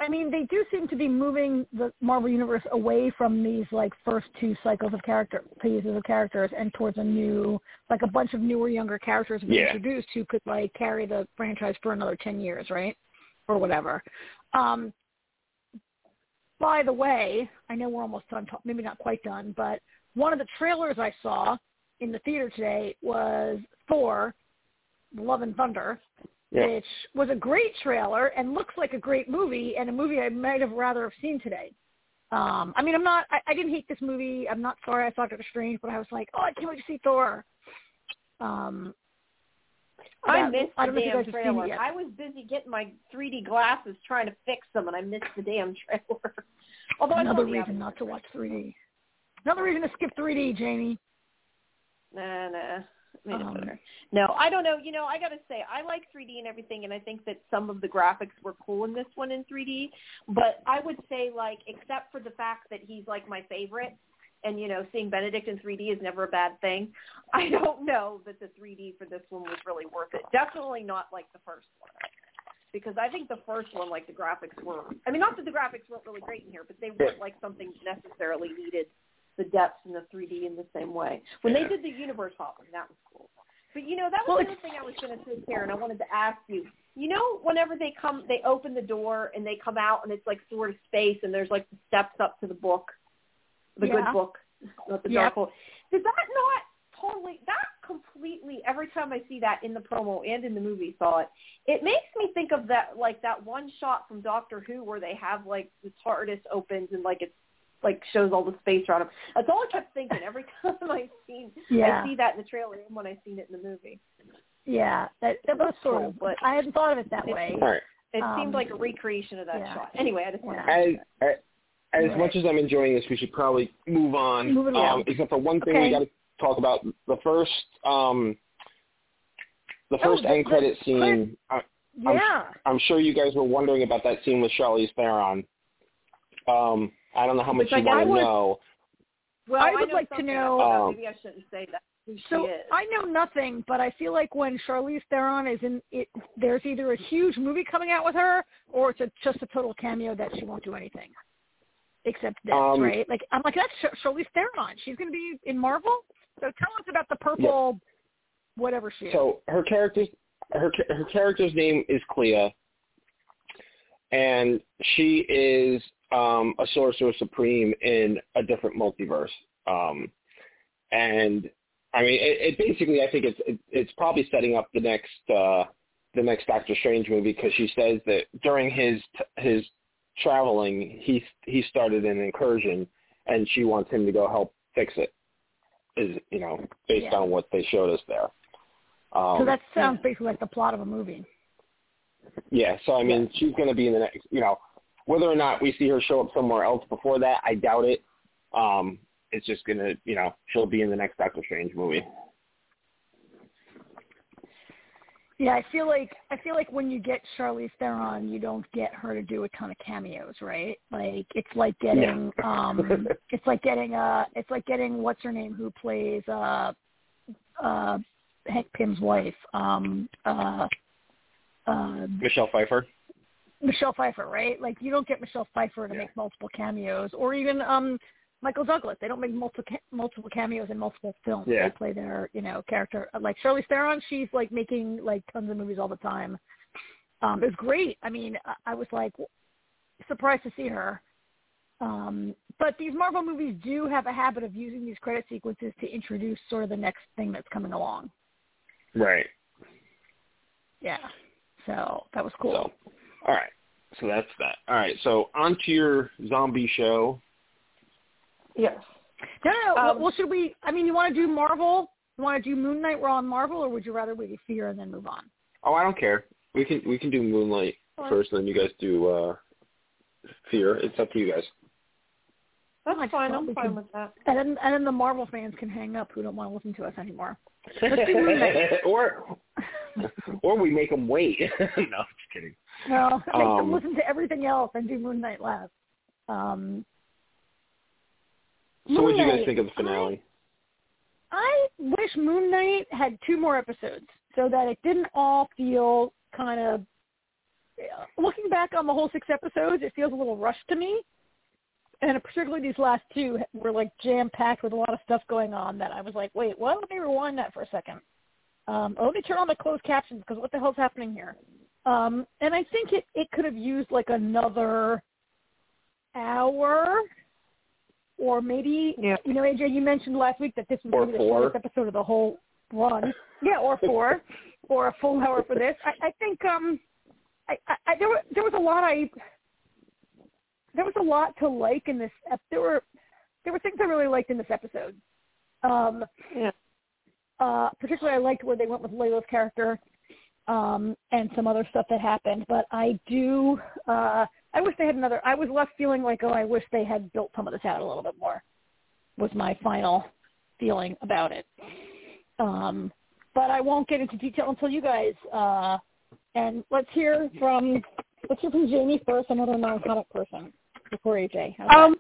I mean, they do seem to be moving the Marvel universe away from these like first two cycles of character phases of characters and towards a new, like a bunch of newer, younger characters being Yeah. introduced who could like carry the franchise for another ten years, right, or whatever. Um, by the way, I know we're almost done, talk- maybe not quite done, but one of the trailers I saw in the theater today was Thor: Love and Thunder, yeah, which was a great trailer and looks like a great movie and a movie I might have rather have seen today. Um, I mean, I'm not. I, I didn't hate this movie. I'm not sorry I saw Doctor Strange, but I was like, oh, I can't wait to see Thor. Um, I that- missed the don't know if you damn guys have seen trailer. it. I was busy getting my 3D glasses trying to fix them, and I missed the damn trailer. Although Another reason not to watch 3D. Another reason to skip 3D, Jamie. Nah, nah. Made it Um, better. No, I don't know. You know, I got to say, I like 3D and everything, and I think that some of the graphics were cool in this one in 3D. But I would say, like, except for the fact that he's like my favorite, and you know seeing Benedict in 3D is never a bad thing. I don't know that the 3D for this one was really worth it. Definitely not like the first one. Because I think the first one, like the graphics were, I mean, not that the graphics weren't really great in here, but they weren't like something necessarily needed the depths in the 3D in the same way. When they did the universe hopping, that was cool. But you know, that was Well, the thing I was going to say, Karen. I wanted to ask you. You know, whenever they come, they open the door and they come out, and it's like sort of space, and there's like the steps up to the book, the Yeah. good book, not the Yep. dark book. Does that not totally? That completely. Every time I see that in the promo and in the movie, saw it. It makes me think of that, like that one shot from Doctor Who where they have like the TARDIS opens and like it's like shows all the space around him. That's all I kept thinking every time I seen Yeah. I see that in the trailer and when I seen it in the movie. Yeah, that that was sort of. But- I hadn't thought of it that It- way. All right. It Um, seemed like a recreation of that yeah. shot. Anyway, I just wanted Yeah. to As, as Right. much as I'm enjoying this, we should probably move on. Move. Um, except for one thing Okay. we got to talk about: the first, um, the Oh, first the- end the credit scene. I, Yeah. I'm sure you guys were wondering about that scene with Charlize Theron. Um, I don't know how much Which you I want to would- know. Well, I would know like to know- Um, Maybe I shouldn't say that. So. I know nothing, but I feel like when Charlize Theron is in it, there's either a huge movie coming out with her, or it's a, just a total cameo that she won't do anything except this, Um, right? Like I'm like that's Char- Charlize Theron. She's going to be in Marvel. So tell us about the purple, whatever she is. So her character's her her character's name is Clea, and she is um, a sorcerer supreme in a different multiverse. Um, and I mean, it, it basically, I think it's it, it's probably setting up the next uh, the next Doctor Strange movie because she says that during his his traveling, he he started an incursion, and she wants him to go help fix it. Is you know based Yeah. on what they showed us there. Um, so that sounds basically like the plot of a movie. yeah, so I mean, she's going to be in the next, you know, whether or not we see her show up somewhere else before that, I doubt it. Um, it's just going to, you know, she'll be in the next Doctor Strange movie. Yeah, I feel like I feel like when you get Charlize Theron, you don't get her to do a ton of cameos, right? Like it's like getting No. um it's like getting uh it's like getting what's her name who plays uh uh Hank Pym's wife, um uh uh Michelle Pfeiffer. Michelle Pfeiffer, right? Like you don't get Michelle Pfeiffer to Yeah. make multiple cameos or even um Michael Douglas. They don't make multiple ca- multiple cameos in multiple films. Yeah. They play their, you know, character. Like Charlize Theron, she's like making like tons of movies all the time. Um, it was great. I mean, I, I was like surprised to see her. Um, but these Marvel movies do have a habit of using these credit sequences to introduce sort of the next thing that's coming along. Right. Yeah. So that was cool. So, all right. So that's that. All right. So on to your zombie show. Yes. No, no, no. Um, well, should we? I mean, you want to do Marvel? You want to do Moon Knight? We're on Marvel, or would you rather wait a Fear and then move on? Oh, I don't care. We can we can do Moon Knight Fine. first, and then you guys do uh, Fear. It's up to you guys. That's I fine. I'm fine could- with that. And then, and then the Marvel fans can hang up who don't want to listen to us anymore. Let's do Moon Knight. or or we make them wait. no, just kidding. No, make Um, them listen to everything else and do Moon Knight last. Um, So what Moon do you guys think of the finale? I wish Moon Knight had two more episodes so that it didn't all feel kind of. Looking back on the whole six episodes, it feels a little rushed to me, and particularly these last two were like jam packed with a lot of stuff going on. That I was like, wait, what? Let me rewind that for a second. Um, let me turn on the closed captions because what the hell's happening here? Um, and I think it it could have used like another hour or maybe Yeah. you know, AJ, you mentioned last week that this was going to be the shortest episode of the whole run. Yeah, or four, or a full hour for this. I, I think um, I, I, there were there was a lot I there was a lot to like in this. ep- There were there were things I really liked in this episode. Um, Yeah. Uh, particularly, I liked where they went with Layla's character um, and some other stuff that happened. But I do. Uh, I wish they had another. I was left feeling like, oh, I wish they had built some of this out a little bit more. Was my final feeling about it. Um, but I won't get into detail until you guys. Uh, and let's hear from let's hear from Jamie first, another non-comic person, before AJ. Um,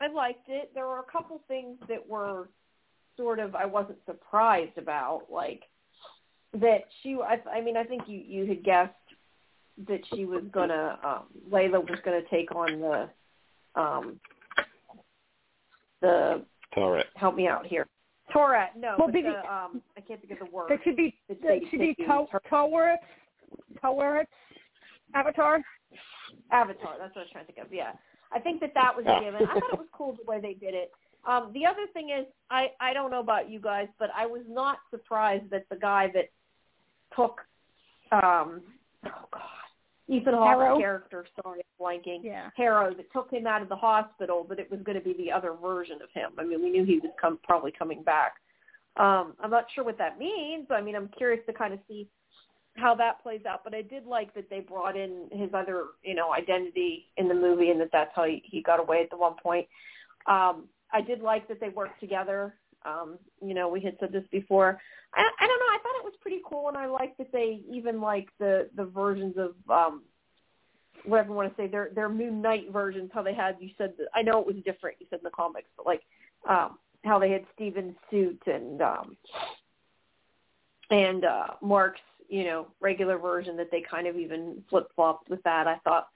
I liked it. There were a couple things that were sort of I wasn't surprised about, like that she. I, I mean, I think you you had guessed that she was gonna um, Layla was gonna take on the um the Tourette. help me out here. Tourette, no, Well, but maybe- the, um, I can't think of the word. That should be It's that should be taking to- her- Taweret. Taweret Avatar. Avatar. That's what I was trying to think of. Yeah, I think that that was a given. I thought it was cool the way they did it. Um, the other thing is, I I don't know about you guys, but I was not surprised that the guy that took, um, oh god, Ethan Hawke's character. Sorry, I'm blanking. Yeah. Harrow that took him out of the hospital, but it was going to be the other version of him. I mean, we knew he was come, probably coming back. Um, I'm not sure what that means. I mean, I'm curious to kind of see how that plays out. But I did like that they brought in his other, you know, identity in the movie, and that that's how he, he got away at the one point. Um, I did like that they worked together. Um, you know, we had said this before. I, I don't know. I thought it was pretty cool, and I liked that they even like the the versions of um, whatever you want to say, their their Moon Knight versions. How they had you said that, I know it was different. You said in the comics, but like um, how they had Steven's suit and um, and uh, Mark's you know regular version that they kind of even flip flopped with that. I thought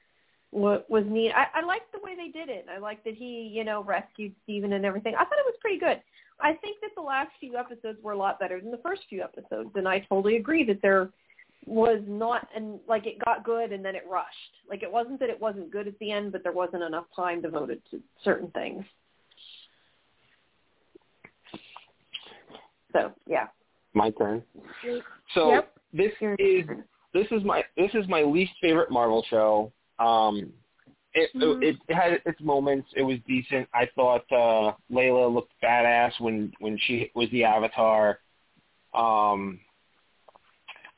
was neat. I, I liked the way they did it. I liked that he you know rescued Steven and everything. I thought it was pretty good. I think that the last few episodes were a lot better than the first few episodes, and I totally agree that there was not and like it got good and then it rushed. Like it wasn't that it wasn't good at the end, but there wasn't enough time devoted to certain things. So yeah. My turn. So Yep. this is this is my this is my least favorite Marvel show. Um, it, Mhm. it it had its moments. It was decent. I thought uh, Layla looked badass when when she was the Avatar. Um,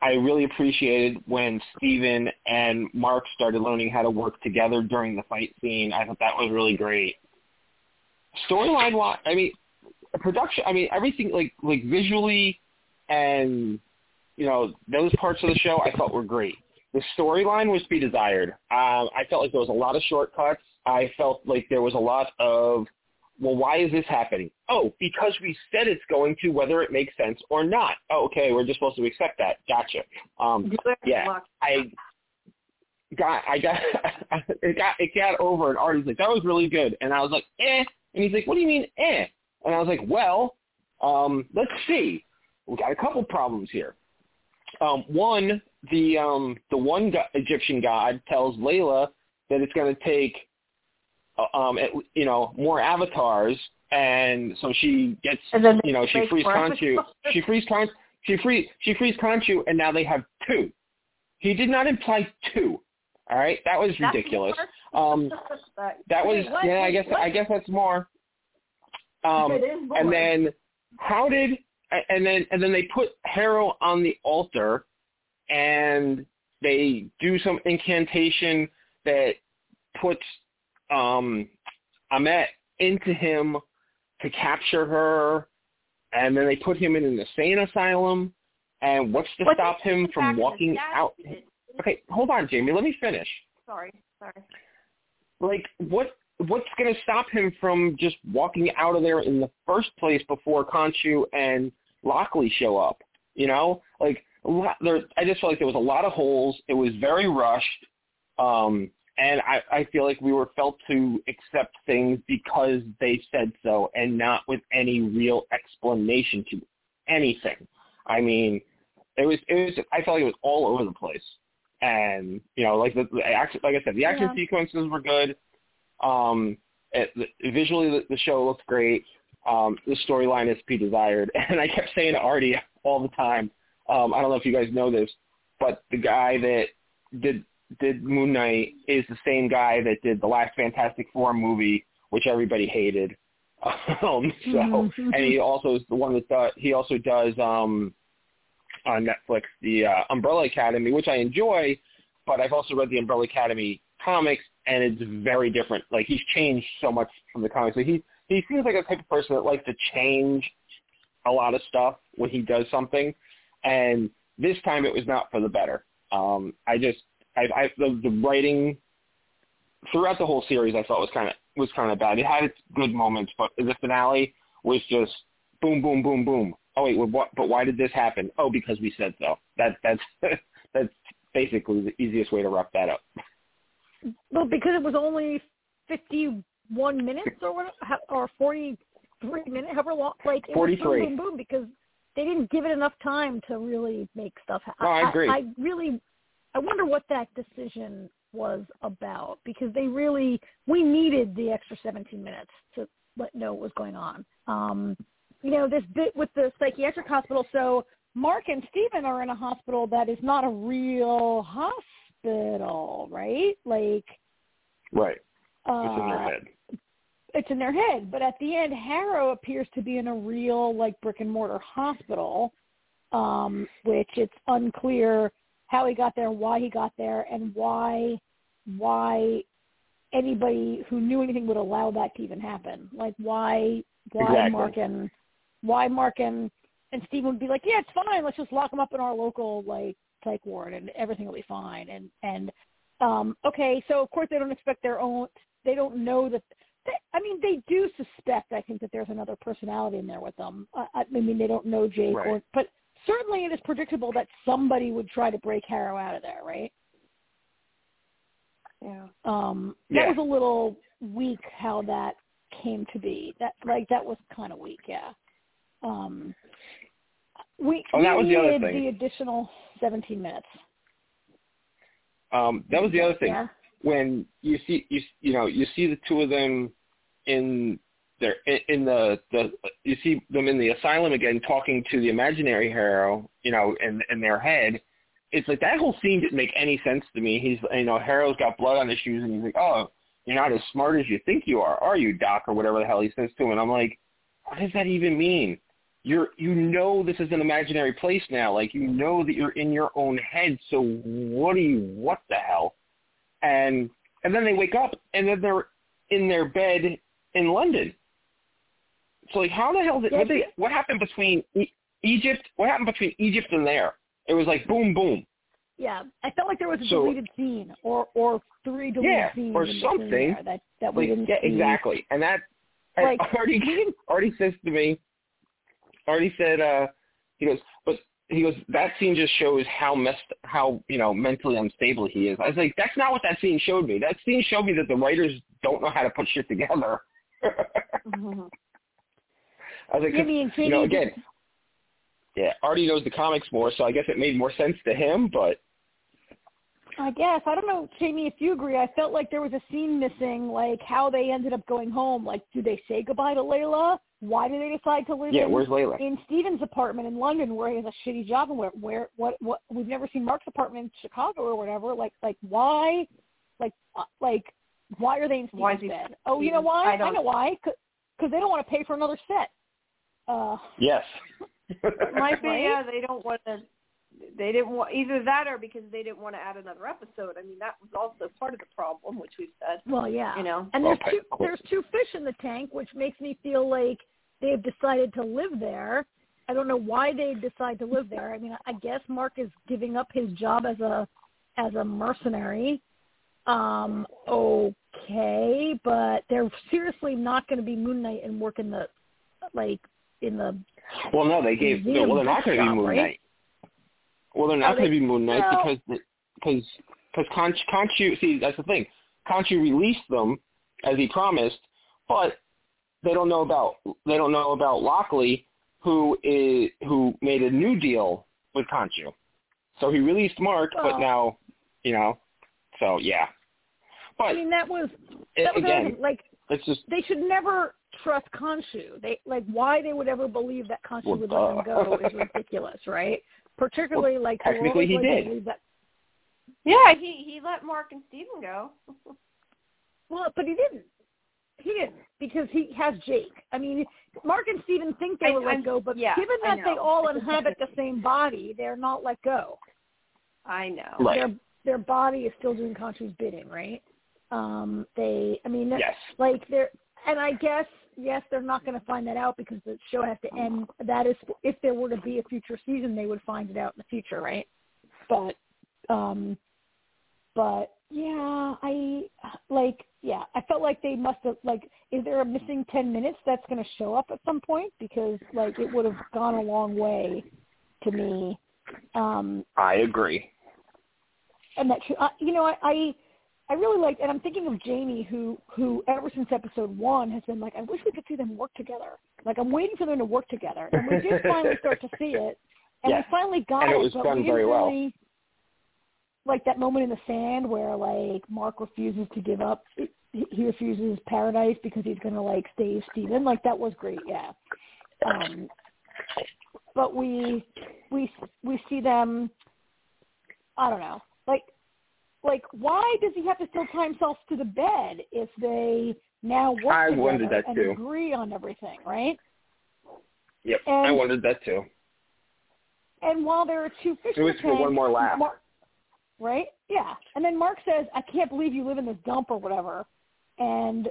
I really appreciated when Steven and Mark started learning how to work together during the fight scene. I thought that was really great. Storyline wise, I mean, production. I mean, everything like like visually and you know those parts of the show I thought were great. The storyline was to be desired. Um, I felt like there was a lot of shortcuts. I felt like there was a lot of, well, why is this happening? Oh, because we said it's going to, whether it makes sense or not. Oh, okay, we're just supposed to accept that. Gotcha. Um, yeah, I got, I got, it got, it got over, and Artie's like, that was really good, and I was like, eh, and he's like, what do you mean, eh? And I was like, well, um, let's see. We got a couple problems here. Um, one, the um, the one go- Egyptian god tells Layla that it's going to take, uh, um, at, you know, more avatars, and so she gets, And then you know, she frees Khonshu. She frees Khonshu. She free she frees Khonshu, and now they have two. He did not imply two. All right, that was That's ridiculous. Um, that was Wait, yeah. I guess what? I guess that's more. Um, and then how did and then and then they put Harrow on the altar, and they do some incantation that puts um, Ammit into him to capture her, and then they put him in an insane asylum. And what's to What's stop him from walking out? Okay, hold on, Jamie. Let me finish. Sorry, sorry. like what what's going to stop him from just walking out of there in the first place before Khonshu and Lockley show up? You know, like a lot, there. I just felt like there was a lot of holes. It was very rushed, um, and I, I feel like we were felt to accept things because they said so, and not with any real explanation to anything. I mean, it was it was. I felt like it was all over the place and you know, like the, the action, like I said, the action Yeah. sequences were good. Um, it, the, visually, the, the show looked great. Um, the storyline is to be desired, and I kept saying to Artie all the time. Um, I don't know if you guys know this, but the guy that did did Moon Knight is the same guy that did the last Fantastic Four movie, which everybody hated. Um, so, and he also is the one that does, he also does um, on Netflix the uh, Umbrella Academy, which I enjoy, but I've also read the Umbrella Academy comics, and it's very different. Like he's changed so much from the comics. Like he he seems like a type of person that likes to change a lot of stuff when he does something, and this time it was not for the better. Um, I just I, I the, the writing throughout the whole series I thought was kind of was kind of bad. It had its good moments, but the finale was just boom, boom, boom, boom. Oh wait, what? But why did this happen? Oh, because we said so. That that's that's basically the easiest way to wrap that up. Well, because it was only fifty-one minutes or what, or forty-three minutes, however long. Like it 43. was boom, boom, boom, because they didn't give it enough time to really make stuff happen. No, I agree. I, I really, I wonder what that decision was about because they really we needed the extra 17 minutes to let know what was going on. Um, you know, this bit with the psychiatric hospital. So Mark and Steven are in a hospital that is not a real hospital, right? Like, Right. uh, It's in their head. It's in their head. But at the end, Harrow appears to be in a real like brick and mortar hospital, um, which it's unclear how he got there, why he got there, and why why anybody who knew anything would allow that to even happen. Like why why Exactly. Mark and why Mark and and Steve would be like, yeah, it's fine. Let's just lock him up in our local like psych ward, and everything will be fine. And and um, okay, so of course they don't expect their own. They don't know that. They, I mean, they do suspect. I think that there's another personality in there with them. I, I mean, they don't know Jake, Right. or but certainly it is predictable that somebody would try to break Harrow out of there, right? Yeah. Um, that Yeah. was a little weak how that came to be. That like that was kind of weak, yeah. Um, we Oh, that we was the other needed thing. the additional 17 minutes. Um, that was the other thing. Yeah. When you see you you know you see the two of them in in the the you see them in the asylum again talking to the imaginary Harrow, you know, in in their head. It's like that whole scene didn't make any sense to me. He's you know Harrow's got blood on his shoes and he's like, oh, you're not as smart as you think you are, are you, Doc, or whatever the hell he says to him. And I'm like, what does that even mean? You're you know this is an imaginary place now. Like you know that you're in your own head. So what do you what the hell? And and then they wake up and then they're in their bed in London. So like how the hell did what, they, what happened between e- Egypt? What happened between Egypt and there? It was like boom boom. Yeah, I felt like there was a So- deleted scene or or three deleted Yeah, scenes or something. that that we Like didn't yeah, see. exactly. And that and Like, Artie we Artie says to me Artie said uh he goes but he goes that scene just shows how messed how you know mentally unstable he is. I was like that's not what that scene showed me. That scene showed me that the writers don't know how to put shit together. I was like, me and you know, again, yeah, Artie knows the comics more, so I guess it made more sense to him. But I guess I don't know, Jamie, if you agree. I felt like there was a scene missing, like how they ended up going home. Like, do they say goodbye to Layla? Why do they decide to live yeah, in, where's Layla? in Steven's apartment in London, where he has a shitty job, and where, where what what we've never seen Mark's apartment in Chicago or whatever. Like, like why, like, uh, like why are they in Why Steven's is he bed? Oh, you know why? I don't- know why. Because they don't want to pay for another set. Uh, Yes. Might be, Right? yeah, they don't want to. They didn't want either that or because they didn't want to add another episode. I mean, that was also part of the problem, which we've said. well, yeah. You know, And there's Okay, two cool. there's two fish in the tank, which makes me feel like they've decided to live there. I don't know why they decide to live there. I mean, I guess Mark is giving up his job as a as a mercenary. Um, okay, but they're seriously not going to be Moon Knight and work in the like in the well, no, they gave. Museum well, they're not going to be Moon right? Well, they're Oh, not going to be Moon Knight well- because because because Conch, Khonshu. See, that's the thing. Khonshu released them as he promised, but they don't know about they don't know about Lockley, who is who made a new deal with Khonshu. So he released Mark, but now, you know, so yeah. But I mean that was that was again, another like it's just they should never trust Khonshu. They like why they would ever believe that Khonshu Well, would let them go is ridiculous, right? Particularly like technically he led did. that. yeah, he he let Mark and Steven go. Well, but he didn't. He didn't because he has Jake. I mean, Mark and Steven think they I- were let I'm- go, but yeah, given that they all inhabit the same body, they're not let go. I know. Right. Their their body is still doing Khonshu's bidding, right? Um, they, I mean, yes. like they're and I guess yes, they're not going to find that out because the show has to end. That is, if there were to be a future season, they would find it out in the future, right? But, um, but yeah, I like yeah, I felt like they must have like. Is there a missing ten minutes that's going to show up at some point? Because like it would have gone a long way to me. Um, I agree. And that uh, you know, I, I I really like, and I'm thinking of Jamie, who who ever since episode one has been like, I wish we could see them work together. Like I'm waiting for them to work together, and we did finally start to see it, and Yeah. we finally got And it it. was but done we didn't very well. really, like that moment in the sand where like Mark refuses to give up. He he refuses paradise because he's gonna like save Steven. Like that was great, yeah. Um, but we we we see them. I don't know, like why does he have to still tie himself to the bed if they now work I together wondered that and too. agree on everything, right? Yep, And- I wondered that too. And while there are two It fishing was for one more laugh. Mark, right? Yeah. And then Mark says, "I can't believe you live in this dump or whatever," and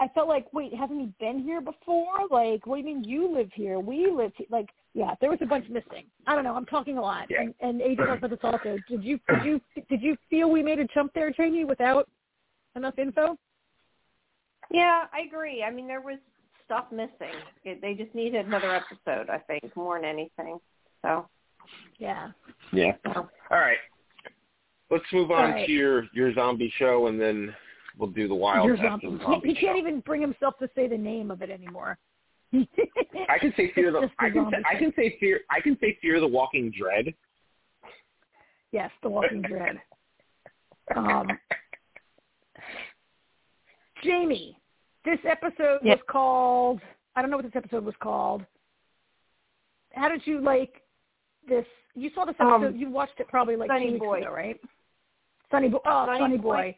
I felt like, wait, hasn't he been here before? Like, what do you mean you live here? We live here. Like, yeah, there was a bunch missing. I don't know. I'm talking a lot. Yeah. And, and AJ talked about this also. Did you did you did you feel we made a jump there, Jamie, without enough info? Yeah, I agree. I mean, there was stuff missing. It, they just needed another episode, I think, more than anything. So, Yeah. Yeah. so. All right. Let's move on All right. to your your zombie show, and then we'll do the wild Your after zombie. the He, zombie he can't show. even bring himself to say the name of it anymore. I can say fear the. I can say, zombie I can say fear. I can say fear the Walking Dread. Yes, The Walking Dead. Um, Jamie, this episode Yeah. was called. I don't know what this episode was called. How did you like this? You saw this Um, episode. you watched it probably like Sunny two weeks Boy. ago, right? Sonny Boy. Oh, Sunny Sonny Boy. Boy.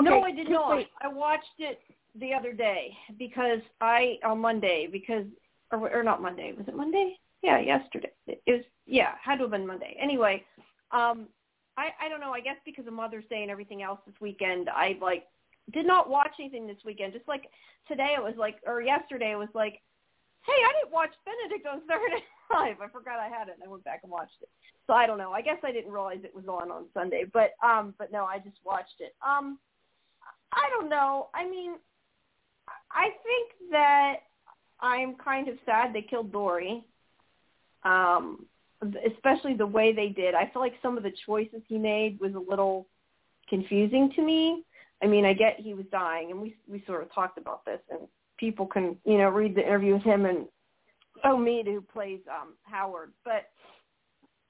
No, I did not. wait. I watched it the other day because I on Monday because or, or not Monday. Was it Monday? Yeah, yesterday. It was yeah, had to have been Monday. Anyway, um, I I don't know. I guess because of Mother's Day and everything else this weekend, I like did not watch anything this weekend. Just like today, it was like or yesterday, it was like, hey, I didn't watch Benedict on Saturday Night Live. I forgot I had it, and I went back and watched it. So I don't know. I guess I didn't realize it was on on Sunday, but um, but no, I just watched it. Um, I don't know. I mean, I think that I'm kind of sad they killed Dorie. Um, especially the way they did. I feel like some of the choices he made was a little confusing to me. I mean, I get he was dying, and we we sort of talked about this, and people can you know read the interview with him and oh Mead who plays um Howard, but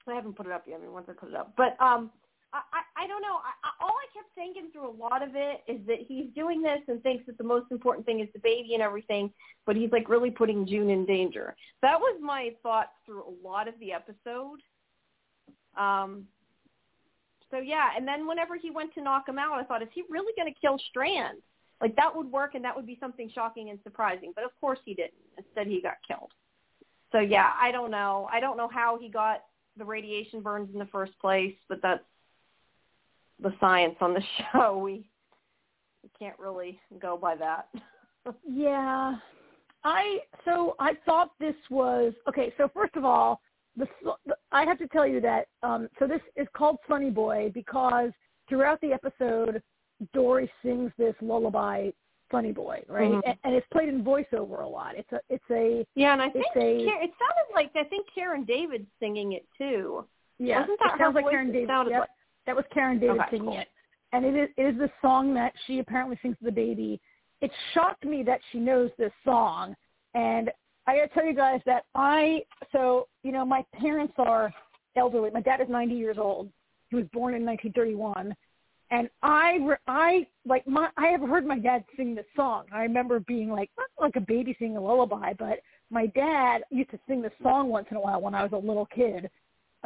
I haven't put it up yet. I mean, once I put it up, but um. I, I I don't know. I, I, all I kept thinking through a lot of it is that he's doing this and thinks that the most important thing is the baby and everything, but he's like really putting June in danger. That was my thought through a lot of the episode. Um. So yeah, and then whenever he went to knock him out, I thought, is he really going to kill Strand? Like that would work, and that would be something shocking and surprising. But of course he didn't. Instead, he got killed. So yeah, I don't know. I don't know how he got the radiation burns in the first place, but that's the science on the show. We we can't really go by that. Yeah. I so I thought this was okay. So first of all, the, I have to tell you that um, so this is called Sonny Boy because throughout the episode, Dorie sings this lullaby, Sonny Boy, right? Mhm. And, and it's played in voiceover a lot. It's a it's a Yeah, and I think a- it sounded like I think Karen David's singing it too. yeah. Wasn't that it sounds like? Karen David. Yep, like- that was Karen David Okay, singing cool. it, and it is it is the song that she apparently sings to the baby. It shocked me that she knows this song, and I got to tell you guys that I so you know my parents are elderly. My dad is 90 years old. He was born in 1931, and I re- I like my I have heard my dad sing this song. I remember being like not like a baby singing a lullaby, but my dad used to sing this song once in a while when I was a little kid.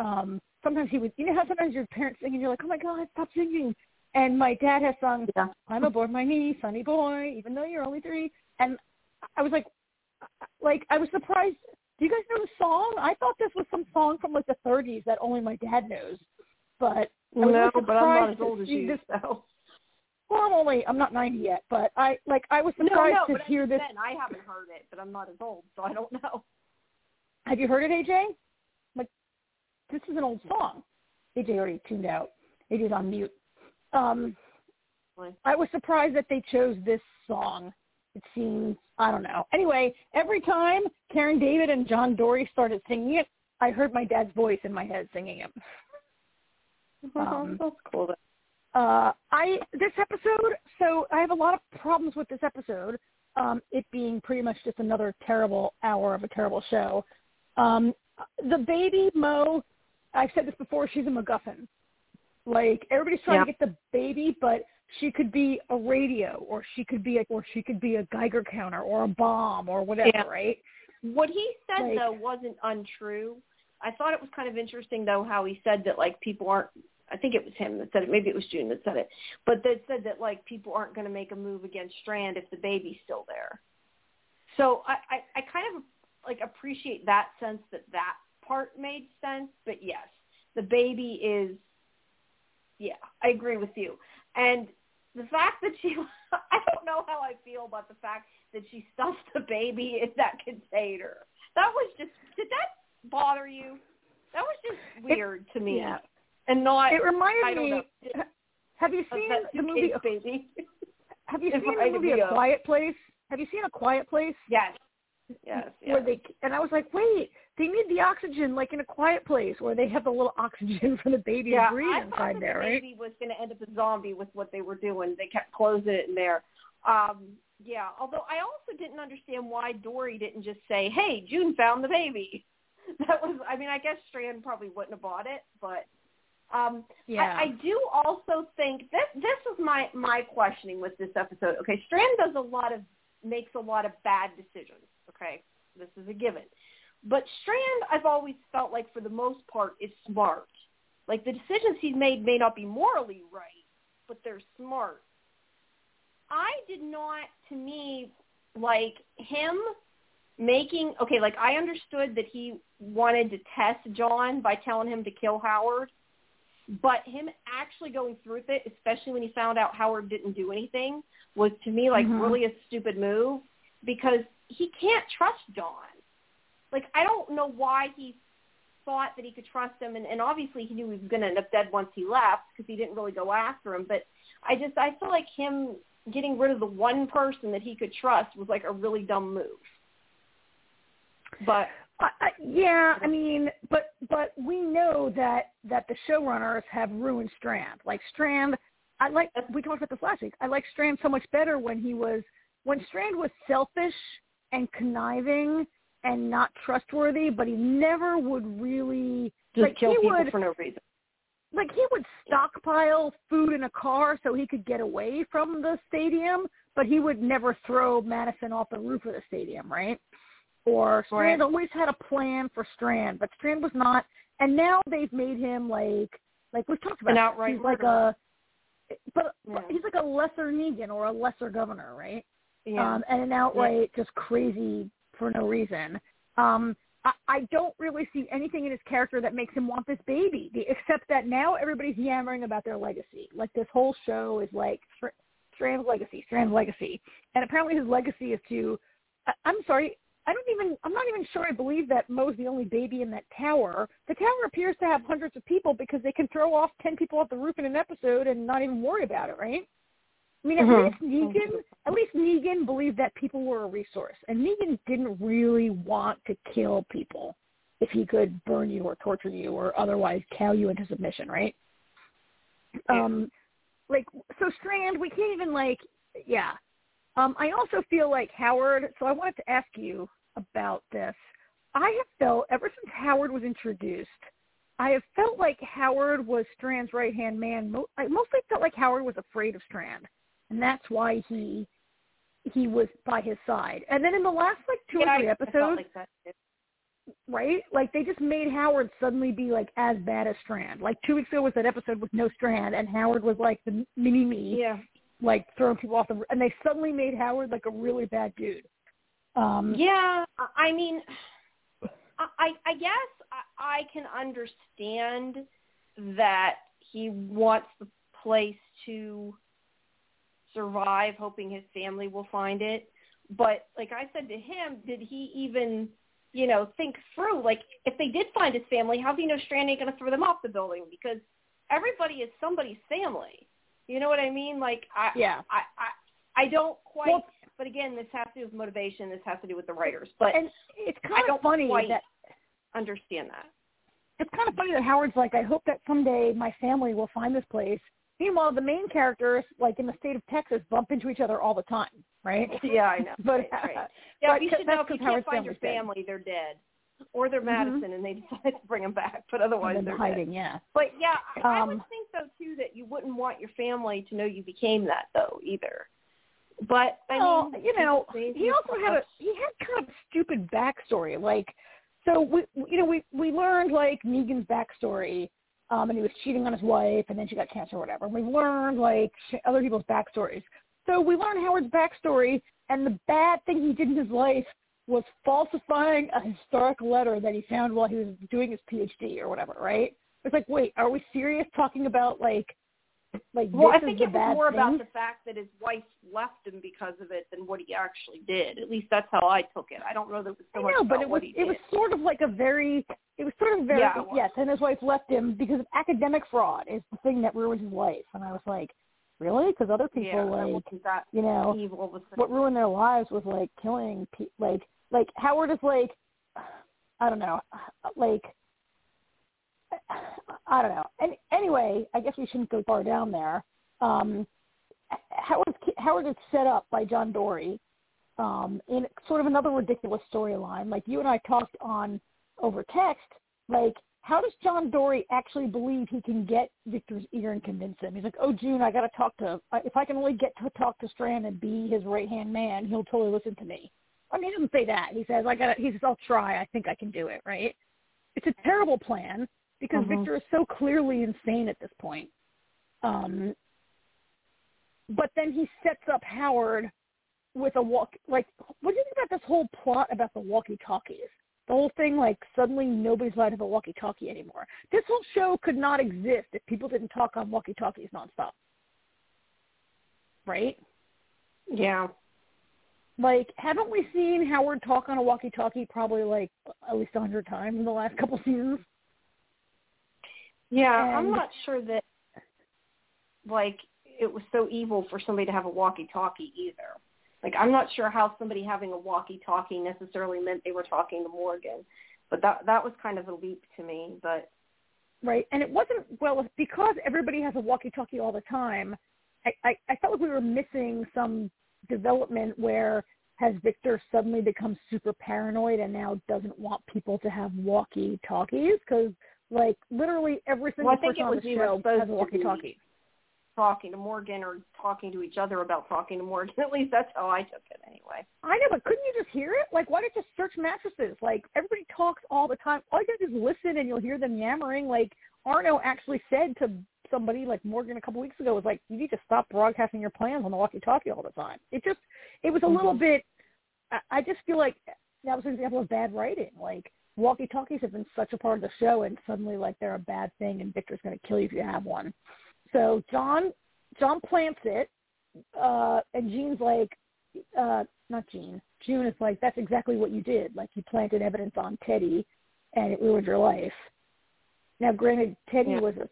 Um, sometimes he would, you know how sometimes your parents sing and you're like, oh my god, stop singing. And my dad has sung, Yeah. I'm aboard my knee, sunny boy, even though you're only three. And I was like, like I was surprised. Do you guys know the song? I thought this was some song from like the 30s that only my dad knows. But No, really but I'm not as old as you. this. So. Well, I'm only I'm not 90 yet, but I like I was surprised no, to but hear this. saying I haven't heard it, but I'm not as old, so I don't know. Have you heard it, AJ? This is an old song. AJ already tuned out. AJ's on mute. Um, I was surprised that they chose this song. It seems I don't know. Anyway, every time Karen David and John Dorie started singing it, I heard my dad's voice in my head singing it. Um, That's cool. Uh, I this episode. So I have a lot of problems with this episode. Um, it being pretty much just another terrible hour of a terrible show. Um, the baby Mo, I've said this before. She's a MacGuffin. Like everybody's trying Yeah. to get the baby, but she could be a radio, or she could be a, or she could be a Geiger counter, or a bomb, or whatever. Yeah. Right? What he said Like- though wasn't untrue. I thought it was kind of interesting though how he said that like people aren't. I think it was him that said it. Maybe it was June that said it, but that said that like people aren't going to make a move against Strand if the baby's still there. So I, I I kind of like appreciate that sense that that part made sense. But yes, the baby is. Yeah, I agree with you. And the fact that she, I don't know how I feel about the fact that she stuffed the baby in that container. That was just, did that bother you? That was just weird to me. Yeah. And not, It reminded I don't me. know. Have you seen the movie? baby. Have you seen the movie A Quiet Place? Have you seen A Quiet Place? yes. Yes. Where yes. they and I was like, wait, they need the oxygen like in a quiet place where they have the little oxygen for the baby yeah, to breathe I inside there, the right? baby was going to end up a zombie with what they were doing. They kept closing it in there. Um, yeah, although I also didn't understand why Dorie didn't just say, "Hey, June found the baby." That was, I mean, I guess Strand probably wouldn't have bought it, but um, Yeah. I, I do also think that this is my my questioning with this episode. Okay, Strand does a lot of makes a lot of bad decisions. Okay, this is a given. But Strand, I've always felt like for the most part is smart. Like the decisions he's made may not be morally right, but they're smart. I did not, to me, like him making okay like i understood that he wanted to test john by telling him to kill howard but him actually going through with it especially when he found out howard didn't do anything was to me like Mhm. really a stupid move because he can't trust john like i don't know why he thought that he could trust him and, and obviously he knew he was going to end up dead once he left because he didn't really go after him but i just i feel like him getting rid of the one person that he could trust was like a really dumb move but I, yeah, I mean, but but we know that that the showrunners have ruined Strand. Like Strand, I like we talked about this last week. I like Strand so much better when he was when Strand was selfish and conniving and not trustworthy, but he never would really just like kill he people would for no reason. like he would stockpile food in a car so he could get away from the stadium, but he would never throw Madison off the roof of the stadium, right? Or Strand Right. always had a plan for Strand, but Strand was not. And now they've made him like like we've talked about. An outright he's like a, but, Yeah. he's like a lesser Negan or a lesser governor, right? Yeah. um, and an outright just crazy for no reason. Um, I, I don't really see anything in his character that makes him want this baby, except that now everybody's yammering about their legacy. Like this whole show is like Str- Strand's legacy, Strand's legacy, and apparently his legacy is to. I, I'm sorry. I don't even. I'm not even sure. I believe that Mo's the only baby in that tower. The tower appears to have hundreds of people because they can throw off ten people off the roof in an episode and not even worry about it, right? I mean, at Mhm. least Negan, at least Negan believed that people were a resource, and Negan didn't really want to kill people if he could burn you or torture you or otherwise cow you into submission, right? Yeah. Um, like so, Strand, we can't even like, yeah. Um, I also feel like Howard. So I wanted to ask you about this. I have felt ever since Howard was introduced, I have felt like Howard was Strand's right hand man. Mo- I mostly felt like Howard was afraid of Strand, and that's why he he was by his side. And then in the last like two Yeah, or three I- I episodes, like right? Like they just made Howard suddenly be like as bad as Strand. Like two weeks ago was that episode with no Strand, and Howard was like the mini me, Yeah. like throwing people off the. And they suddenly made Howard like a really bad dude. Um, Yeah, I- I mean, I I I guess I, I can understand that he wants the place to survive, hoping his family will find it. But like I said to him, did he even, you know, think through like if they did find his family, how do you know Strand ain't going to throw them off the building? Because everybody is somebody's family. You know what I mean? Like I Yeah. I I, I don't quite. Well- but again, this has to do with motivation. This has to do with the writers. But And it's kind of don't funny quite that understand that. it's kind of funny that Howard's like, I hope that someday my family will find this place. Meanwhile, the main characters, like in the state of Texas, bump into each other all the time, right? Yeah, I know. But right, right. Yeah, but you should know if you can't find your family's dead. family, they're dead, or they're Mhm. Madison and they decide to bring them back. But otherwise, they're then dead. hiding, yeah. But yeah, I I would Um, think though too that you wouldn't want your family to know you became that though either. But I well, mean, you know, he also had a he had kind of a stupid backstory. Like, so we, you know, we we learned like Negan's backstory, um, and he was cheating on his wife, and then she got cancer or whatever. And we learned like other people's backstories. So we learned Howard's backstory, and the bad thing he did in his life was falsifying a historic letter that he found while he was doing his PhD or whatever. Right? It's like, wait, are we serious talking about like? Like Well, I think it was more thing? about the fact that his wife left him because of it than what he actually did. At least that's how I took it. I don't know that it was so I much know, but it was it did. was sort of like a very it was sort of very Yeah, yes, and his wife left him because of academic fraud is the thing that ruined his life. And I was like, really? Because other people yeah, like that you know evil. What ruined their lives was like killing pe- like like Howard is like I don't know like I don't know. And anyway, I guess we shouldn't go far down there. Um, Howard Howard is set up by John Dorie um, in sort of another ridiculous storyline. Like you and I talked on over text. Like, how does John Dorie actually believe he can get Victor's ear and convince him? He's like, "Oh, June, I got to talk to. If I can only get to talk to Strand and be his right hand man, he'll totally listen to me." I mean, he doesn't say that. He says, "I got." To He says, "I'll try. I think I can do it." Right? It's a terrible plan because Mhm. Victor is so clearly insane at this point. Um, but then he sets up Howard with a walk. Like, what do you think about this whole plot about the walkie-talkies? The whole thing, like, suddenly nobody's allowed to have a walkie-talkie anymore. This whole show could not exist if people didn't talk on walkie-talkies nonstop. Right? yeah. Like, haven't we seen Howard talk on a walkie-talkie probably like at least a hundred times in the last couple seasons? Yeah, I'm not sure that like it was so evil for somebody to have a walkie-talkie either. Like I'm not sure how somebody having a walkie-talkie necessarily meant they were talking to Morgan, but that that was kind of a leap to me. But Right. And it wasn't well because everybody has a walkie-talkie all the time. I, I, I felt like we were missing some development where has Victor suddenly become super paranoid and now doesn't want people to have walkie-talkies? Because like literally every single Well, I think person it on was the either show supposed has a walkie-talkie. talking to Morgan or talking to each other about talking to Morgan, at least that's how I took it anyway. I know, but couldn't you just hear it? Like, why don't you search mattresses? Like, everybody talks all the time. All you do is listen, and you'll hear them yammering. Like, Arno actually said to somebody, like Morgan, a couple weeks ago, was like, "You need to stop broadcasting your plans on the walkie-talkie all the time." It just, it was a little Mhm. bit. I, I just feel like that was an example of bad writing. Like, walkie-talkies have been such a part of the show, and suddenly, like, they're a bad thing, and Victor's gonna kill you if you have one. So John, John plants it, uh, and Gene's like, uh, not Gene. June is like, that's exactly what you did. Like you planted evidence on Teddy, and it ruined your life. Now, granted, Teddy Yeah. was a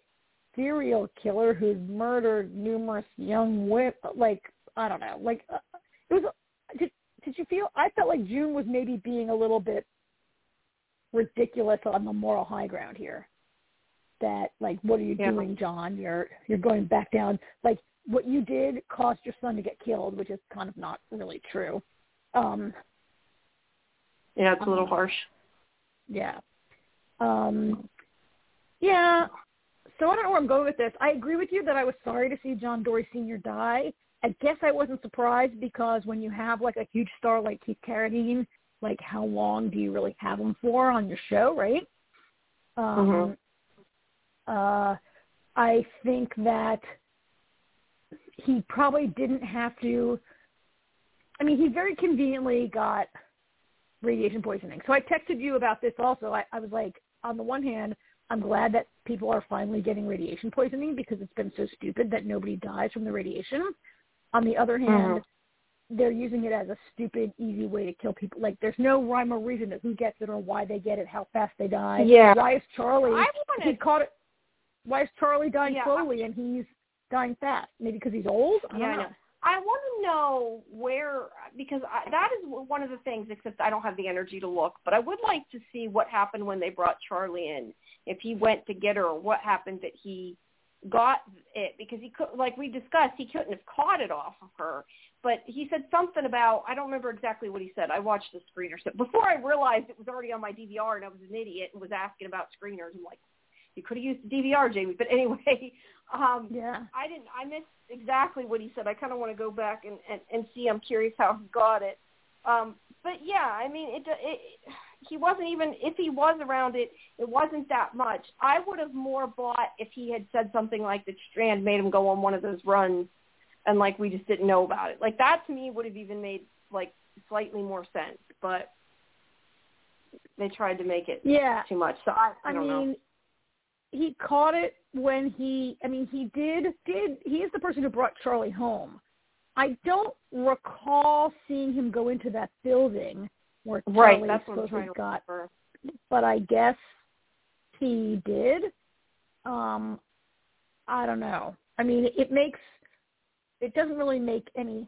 serial killer who murdered numerous young women. Like I don't know. Like uh, it was. Did did you feel? I felt like June was maybe being a little bit ridiculous on the moral high ground here. That like, what are you Yeah. doing, John? You're you're going back down. Like what you did caused your son to get killed, which is kind of not really true. Um, Yeah, it's a little Um, harsh. yeah. Um, yeah. So I don't know where I'm going with this. I agree with you that I was sorry to see John Dorie Sr. die. I guess I wasn't surprised because when you have like a huge star like Keith Carradine, like how long do you really have them for on your show, right? Um, Mhm. uh, I think that he probably didn't have to. I mean, he very conveniently got radiation poisoning. So I texted you about this also. I, I was like, on the one hand, I'm glad that people are finally getting radiation poisoning because it's been so stupid that nobody dies from the radiation. On the other hand, Mhm. They're using it as a stupid, easy way to kill people. Like, there's no rhyme or reason to who gets it or why they get it, how fast they die. Yeah. Why is Charlie? I he wanted caught it. Why is Charlie dying Yeah, I- slowly and he's dying fast? Maybe because he's old. I yeah, don't I know. know. I want to know where because I, that is one of the things. Except I don't have the energy to look, but I would like to see what happened when they brought Charlie in. If he went to get her, or what happened that he got it because he could, like we discussed, he couldn't have caught it off of her. But he said something about I don't remember exactly what he said. I watched the screener so before I realized it was already on my DVR, and I was an idiot and was asking about screeners. I'm like, you could have used the DVR, Jamie. But anyway, um, Yeah. I didn't. I missed exactly what he said. I kind of want to go back and, and and see. I'm curious how he got it. Um, but yeah, I mean, it, it. He wasn't even if he was around it. It wasn't that much. I would have more bought if he had said something like that Strand made him go on one of those runs, and like we just didn't know about it. Like that to me would have even made like slightly more sense. But they tried to make it Yeah. too much. So I, I I mean, know. he caught it when he. I mean, he did. Did he is the person who brought Charlie home? I don't recall seeing him go into that building where Right, Charlie that's what I'm supposedly trying got, remember. but I guess he did. Um, I don't know. I mean, it makes. It doesn't really make any.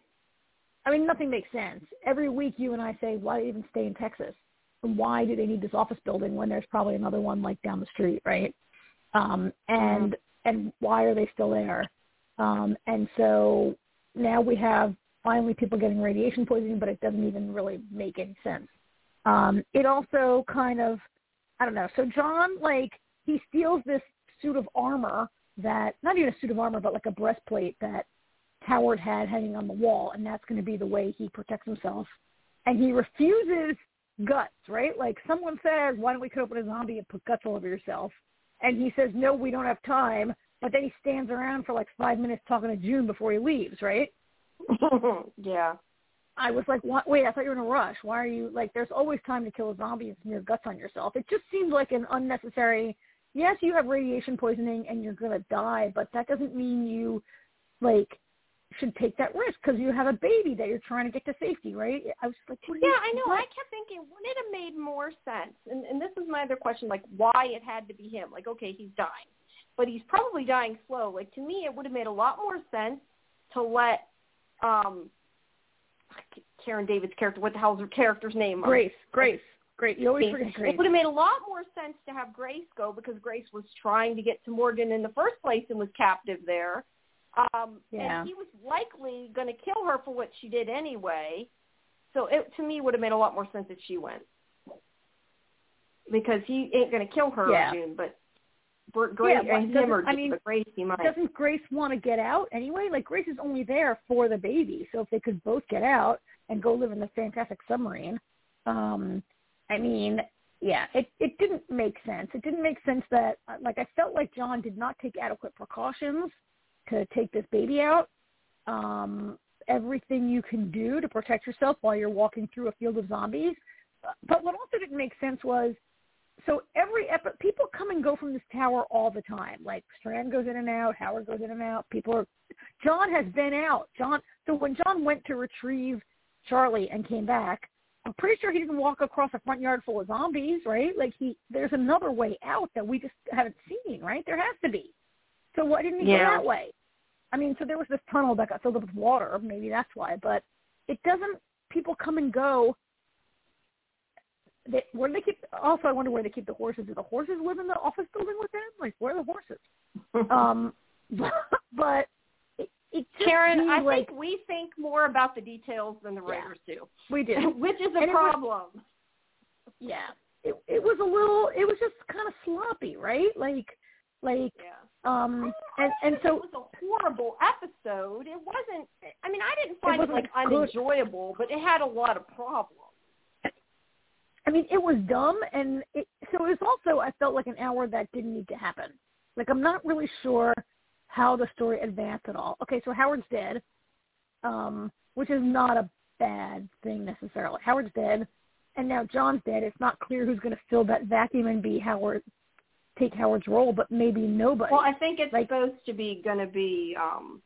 I mean, nothing makes sense. Every week, you and I say, "Why even stay in Texas? And why do they need this office building when there's probably another one like down the street, right?" um, and and why are they still there? Um, and so now we have finally people getting radiation poisoning, but it doesn't even really make any sense. Um, it also kind of, I don't know. So John, like, he steals this suit of armor that, not even a suit of armor, but like a breastplate that Howard had hanging on the wall, and that's going to be the way he protects himself. And he refuses guts, right? Like someone says, why don't we cut open a zombie and put guts all over yourself? And he says, no, we don't have time. But then he stands around for like five minutes talking to June before he leaves, right? yeah. I was like, what? wait, I thought you were in a rush. Why are you like? There's always time to kill a zombie and smear guts on yourself. It just seemed like an unnecessary. Yes, you have radiation poisoning and you're gonna die, but that doesn't mean you like should take that risk because you have a baby that you're trying to get to safety, right? I was like, what Yeah, you, I know. what? I kept thinking, wouldn't it have made more sense? And, and this is my other question, like why it had to be him. Like, okay, he's dying, but he's probably dying slow. Like to me, it would have made a lot more sense to let um Karen David's character. What the hell's her character's name? Grace, Grace, Grace. You always forget Grace. It would have made a lot more sense to have Grace go because Grace was trying to get to Morgan in the first place and was captive there. Um, Yeah. And he was likely going to kill her for what she did anyway. So it to me would have made a lot more sense if she went because he ain't going to kill her Yeah. June, but Grace Yeah, and him or I mean, Grace he might. doesn't Grace want to get out anyway? Like Grace is only there for the baby, so if they could both get out and go live in the fantastic submarine, um, I mean, yeah, it it didn't make sense. It didn't make sense that like I felt like John did not take adequate precautions to take this baby out. Um, everything you can do to protect yourself while you're walking through a field of zombies. But what also didn't make sense was so every epi- people come and go from this tower all the time. Like Strand goes in and out, Howard goes in and out. People are. John has been out. John. So when John went to retrieve Charlie and came back, I'm pretty sure he didn't walk across a front yard full of zombies, right? Like he, there's another way out that we just haven't seen, right? There has to be. So why didn't he Yeah. go that way? I mean, so there was this tunnel that got filled up with water. Maybe that's why. But it doesn't. People come and go they, where do they keep? Also, I wonder where they keep the horses. Do the horses live in the office building with them? Like, where are the horses? Um, but it, it Karen, I like think we think more about the details than the Yeah. writers do, we do, which is a And it was- problem. yeah, it it was a little. It was just kind of sloppy, right? Like, like, yeah. Um, and and so it was a horrible episode. It wasn't. I mean, I didn't find it, wasn't like good. unenjoyable, but it had a lot of problems. I mean, it was dumb, and it, so it was also. I felt like an hour that didn't need to happen. Like, I'm not really sure how the story advanced at all. Okay, so Howard's dead, um, which is not a bad thing necessarily. Howard's dead, and now John's dead. It's not clear who's going to fill that vacuum and be Howard, take Howard's role, but maybe nobody. Well, I think it's Like- supposed to be going to be um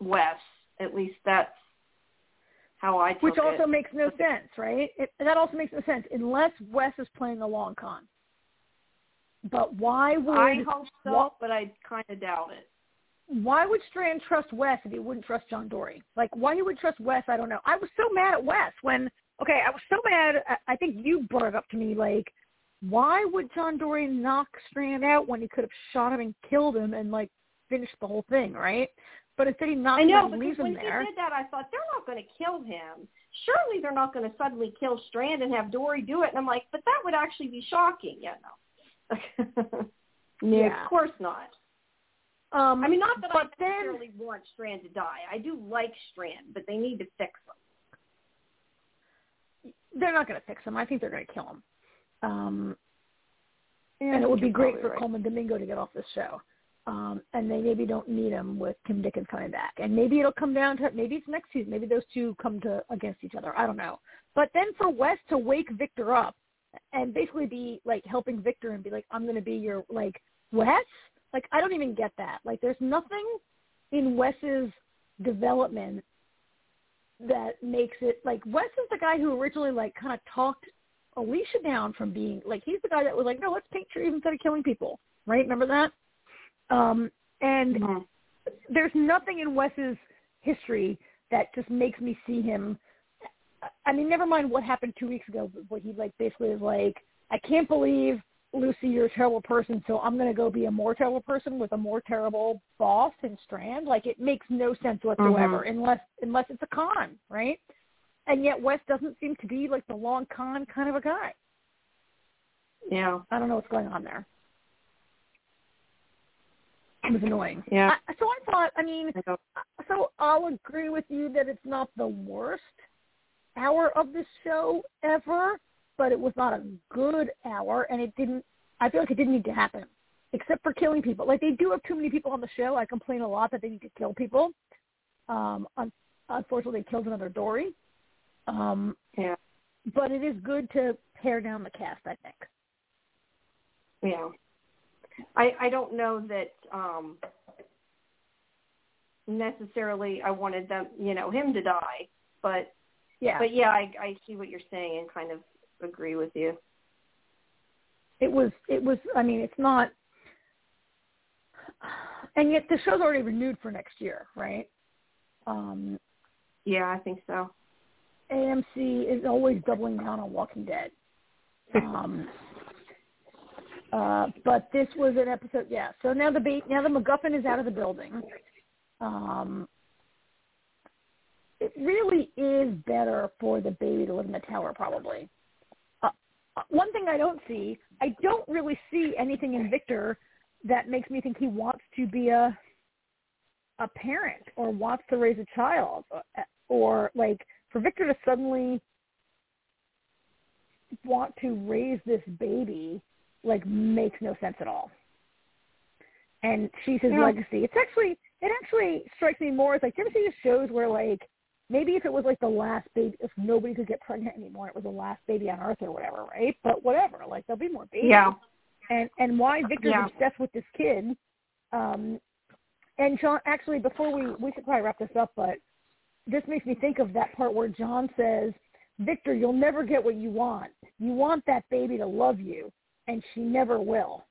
Wes. At least that's how I took which also it. makes no sense, right? It, that also makes no sense unless Wes is playing a long con. But why would I hope so, but I kind of doubt it. why would Strand trust Wes if he wouldn't trust John Dorie? Like, why he would trust Wes, I don't know. I was so mad at Wes when, okay, I was so mad. I think you brought it up to me, like, why would John Dorie knock Strand out when he could have shot him and killed him and, like, finished the whole thing, right? But instead he knocks I know, him and leaves when him there. he did that, I thought, they're not going to kill him. Surely they're not going to suddenly kill Strand and have Dorie do it. And I'm like, but that would actually be shocking. Yeah, no. Yeah. Of course not. Um, I mean, not that I but then, necessarily want Strand to die. I do like Strand, but they need to fix him. they're not going to fix him. I think they're going to kill him. Um, Yeah, and it would be great for right. Colman Domingo to get off this show. Um, and they maybe don't need him with Kim Dickens coming back. And maybe it'll come down to maybe it's next season. Maybe those two come to against each other. I don't know. But then for Wes to wake Victor up and basically be like helping Victor and be like, I'm going to be your like Wes. Like I don't even get that. Like there's nothing in Wes's development that makes it like Wes is the guy who originally like kind of talked Alicia down from being like he's the guy that was like, no, let's paint trees instead of killing people, right? Remember that? Um, and Mhm. there's nothing in Wes's history that just makes me see him. I mean, never mind what happened two weeks ago, but what he like basically is like, I can't believe Lucy, you're a terrible person, so I'm gonna go be a more terrible person with a more terrible boss and Strand. Like it makes no sense whatsoever, unless unless it's a con, right? And yet Wes doesn't seem to be like the long con kind of a guy. Yeah. I don't know what's going on there. It was annoying. Yeah. I, so I thought, I mean, I so I'll agree with you that it's not the worst hour of this show ever, but it was not a good hour, and it didn't. I feel like it didn't need to happen, except for killing people. Like they do have too many people on the show. I complain a lot that they need to kill people. Um, unfortunately, they killed another Dorie. Um, Yeah. but it is good to pare down the cast. I think. Yeah. I I don't know that um necessarily I wanted them, you know, him to die, but Yeah. but yeah, I I see what you're saying and kind of agree with you. it was it was i mean it's not and yet the show's already renewed for next year right um Yeah, I think so. Amc is always doubling down on walking dead. Um uh but this was an episode yeah. So now the bait now the macguffin is out of the building. Um it really is better for the baby to live in the tower probably. Uh, one thing I don't see, I don't really see anything in Victor that makes me think he wants to be a a parent or wants to raise a child or, or like for Victor to suddenly want to raise this baby like makes no sense at all. And she's his Yeah. legacy. It's actually it actually strikes me more as like do you ever see these shows where like maybe if it was like the last baby if nobody could get pregnant anymore it was the last baby on earth or whatever, right? But whatever, like there'll be more babies Yeah. and and why Victor's Yeah. obsessed with this kid. Um, and John, actually, before we we should probably wrap this up, but this makes me think of that part where John says, "Victor, you'll never get what you want. You want that baby to love you, and she never will,"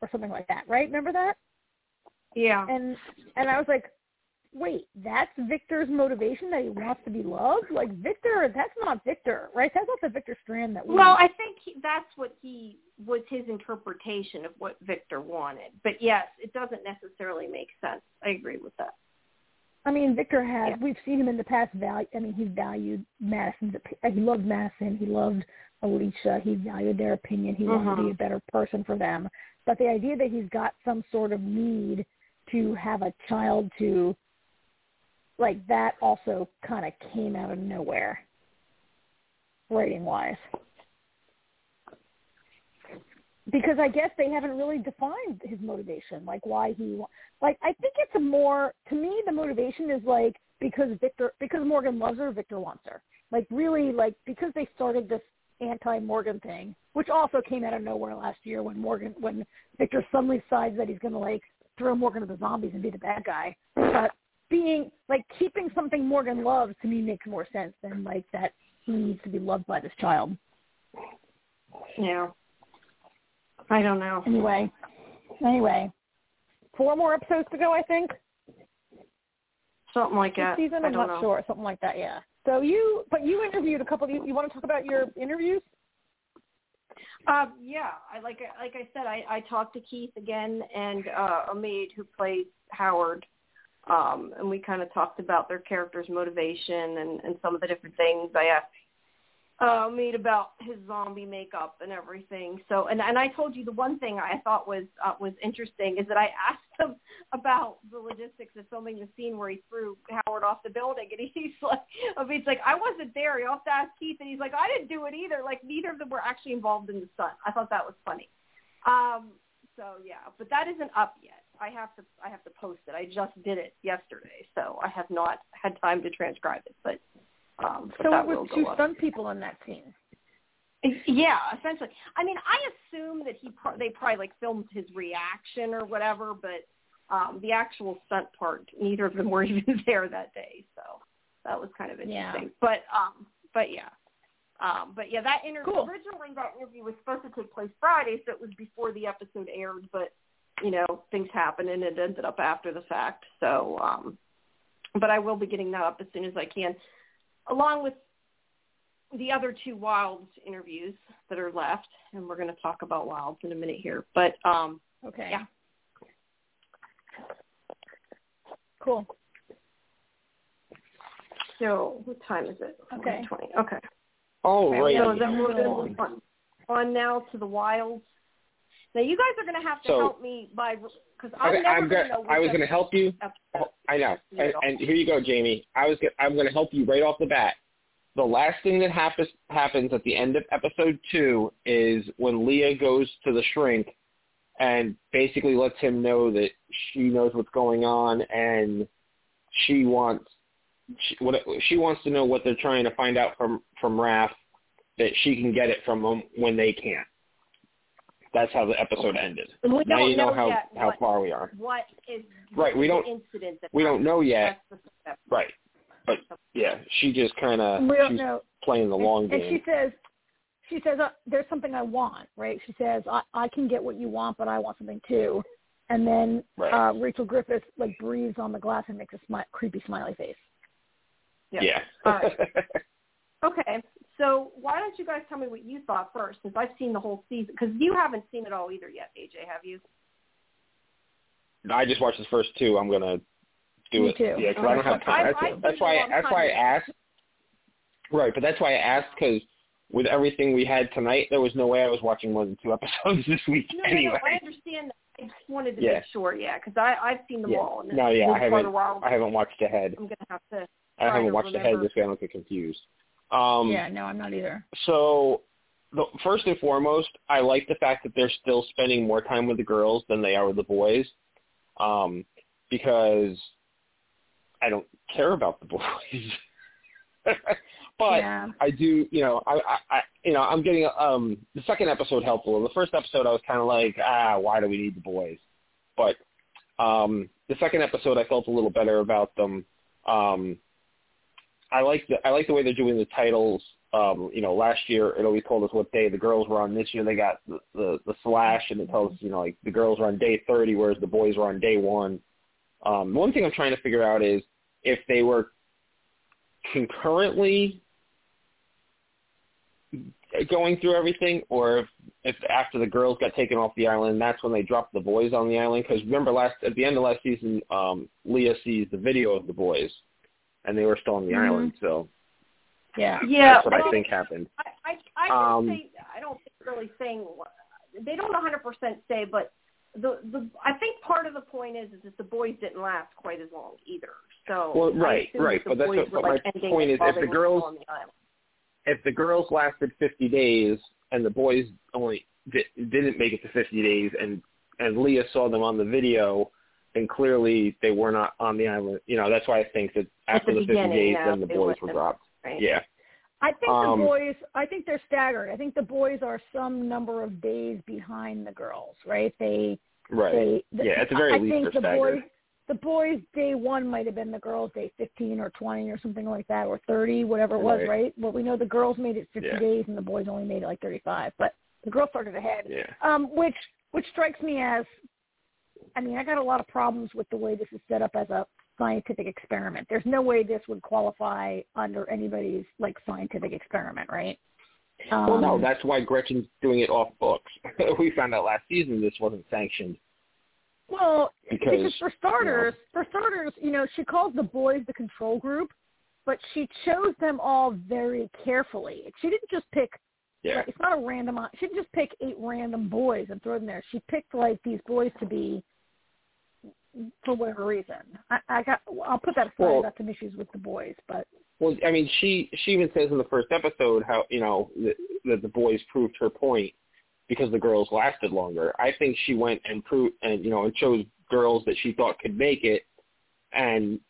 or something like that, right? Remember that? Yeah. And and I was like, wait, that's Victor's motivation that he wants to be loved? Like Victor, that's not Victor, right? That's not the Victor Strand that we. Well, I think he, that's what he was his interpretation of what Victor wanted. But yes, it doesn't necessarily make sense. I agree with that. I mean, Victor has. Yeah. We've seen him in the past. Value. I mean, he's valued Madison's. He loved Madison. He loved Alicia. He valued their opinion. He wanted to be Mhm. a better person for them. But the idea that he's got some sort of need to have a child to, like that, also kind of came out of nowhere, writing wise. Because I guess they haven't really defined his motivation, like why he like I think it's a more to me the motivation is like because Victor because Morgan loves her, Victor wants her. Like really like because they started this anti Morgan thing, which also came out of nowhere last year when Morgan when Victor suddenly decides that he's gonna like throw Morgan to the zombies and be the bad guy. But being like keeping something Morgan loves to me makes more sense than like that he needs to be loved by this child. Yeah. I don't know. Anyway. Anyway. Four more episodes to go I think. Something like this that. season. I I'm don't not know. sure. Something like that. Yeah. So you, but you interviewed a couple. Of, you, you want to talk about your interviews? Um, yeah, I like like I said, I, I talked to Keith again and uh, Omid who plays Howard, um, and we kind of talked about their character's motivation and, and some of the different things. I asked uh, Omid about his zombie makeup and everything. So, and and I told you the one thing I thought was uh, was interesting is that I asked him about the logistics of filming the scene where he threw Howard off the building, and he's like, I mean, it's like I wasn't there. You have to ask Keith, and he's like, I didn't do it either. Like neither of them were actually involved in the stunt. I thought that was funny. Um, so yeah, but that isn't up yet. I have to I have to post it. I just did it yesterday, so I have not had time to transcribe it, but. Um, but So it was will go two stunt people on that scene. Yeah, essentially. I mean, I assume that he pro- they probably like filmed his reaction or whatever, but um the actual stunt part, neither of them were even there that day, so that was kind of Yeah. interesting. But um, but yeah. Um, but yeah, that interview Cool. originally that interview was supposed to take place Friday, so it was before the episode aired. But you know, things happened and it ended up after the fact. So, um, but I will be getting that up as soon as I can, along with the other two Wilds interviews that are left, and we're going to talk about Wilds in a minute here. But um, Okay. Yeah. Cool. so what time is it? Okay. 20. Okay. All Okay, right. So then we're Moving going to on, on now to the Wilds. Now you guys are going to have to So- help me by because I'm Okay, never going go- to know. I was going to help you. Oh, I know. And, and here you go, Jamie. I was. go- I'm going to help you right off the bat. The last thing that happens happens at the end of episode two is when Leah goes to the shrink and basically lets him know that she knows what's going on and she wants she, what she wants to know what they're trying to find out from from Raph that she can get it from them when they can't. That's how the episode ended. And we now don't you know, know how yet how what- far we are. What is Right, we don't- incident that We don't know yet. That's the step. Right. But yeah, she just kind of we don't she's know. playing the and, long and she says, she says, uh, "There's something I want." Right? She says, "I I can get what you want, but I want something too." And then Right. uh, Rachel Griffith like breathes on the glass and makes a smi- creepy smiley face. yeah. All right. Okay, so why don't you guys tell me what you thought first, since I've seen the whole season, because you haven't seen it all either yet, AJ, have you? I just watched the first two. I'm gonna do Me it. too. Yeah, because I don't have time. I- That's, I've that's why. That's why I asked. Right, but that's why I asked because with everything we had tonight, there was no way I was watching more than two episodes this week. No, anyway. no, no, I understand that. I just wanted to Yeah. make sure, yeah, because I I've seen them Yeah. all. And No, yeah, I haven't. I haven't watched ahead. I'm gonna have to. I haven't watched ahead this way. I don't get confused. Um, yeah, no, I'm not either. So, the, first and foremost, I like the fact that they're still spending more time with the girls than they are with the boys, um, because I don't care about the boys. but yeah. I do, you know, I, I, I, you know, I'm getting um the second episode helpful. The first episode, I was kind of like, ah, why do we need the boys? But um the second episode, I felt a little better about them. Um, I like the I like the way they're doing the titles. Um, you know, last year it always told us what day the girls were on. This year they got the the, the slash, and it tells you know like the girls were on day thirty, whereas the boys were on day one. Um, one thing I'm trying to figure out is if they were concurrently going through everything, or if, if after the girls got taken off the island, that's when they dropped the boys on the island. Because remember, last at the end of last season, um, Leah sees the video of the boys, and they were still on the Mhm. island. So Yeah. Yeah, that's what well, I think happened. I I, I don't Um, say I don't think really saying they don't 100% say, but the the I think part of the point is is that the boys didn't last quite as long either. So Well, right, right, but that's boys what- but my like ending point is if the girls- on the island. If the girls lasted 50 days and the boys only di- didn't make it to 50 days, and and Leah saw them on the video, then clearly they were not on the island. You know, that's why I think that At after the the 50 days, no, then the boys were dropped. Right. Yeah. I think Um, the boys. I think they're staggered. I think the boys are some number of days behind the girls. Right? They. Right. They. The, Yeah, at the very I least think they're the staggered. boys. The boys' day one might have been the girls' day 15 or 20 or something like that, or 30, whatever it was, Right. right? Well, we know the girls made it 50 Yeah. days and the boys only made it like 35, but the girls started ahead. Yeah. um, which which strikes me as, I mean, I got a lot of problems with the way this is set up as a scientific experiment. There's no way this would qualify under anybody's like scientific experiment, right? Um, well, no, that's why Gretchen's doing it off books. we found out last season this wasn't sanctioned. Well, because, because for starters, you know, for starters, you know, she calls the boys the control group, but she chose them all very carefully. She didn't just pick. Yeah. Like, it's not a random. She didn't just pick eight random boys and throw them there. She picked like these boys to be for whatever reason. I, I got. I'll put that aside. Well, I got some issues with the boys, but well, I mean, she she even says in the first episode how you know that, that the boys proved her point because the girls lasted longer. I think she went and proved and you know and chose girls that she thought could make it, and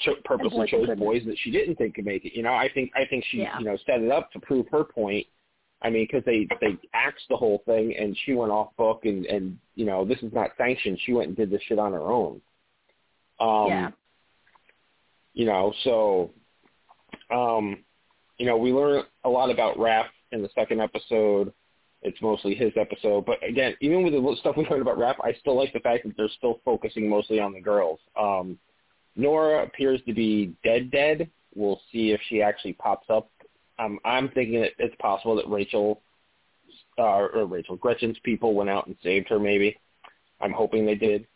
cho- purposely chose boys that she didn't think could make it. You know, I think I think she Yeah. you know set it up to prove her point. I mean, because they they axed the whole thing, and she went off book, and and you know this is not sanctioned. She went and did this shit on her own. Um, yeah. You know, so um, you know, we learn a lot about Raph in the second episode. It's mostly his episode, but again, even with the stuff we learned about Raph, I still like the fact that they're still focusing mostly on the girls. Um, Nora appears to be dead, dead. We'll see if she actually pops up. Um, I'm thinking that it's possible that Rachel, uh, or Rachel, Gretchen's people went out and saved her. Maybe. I'm hoping they did.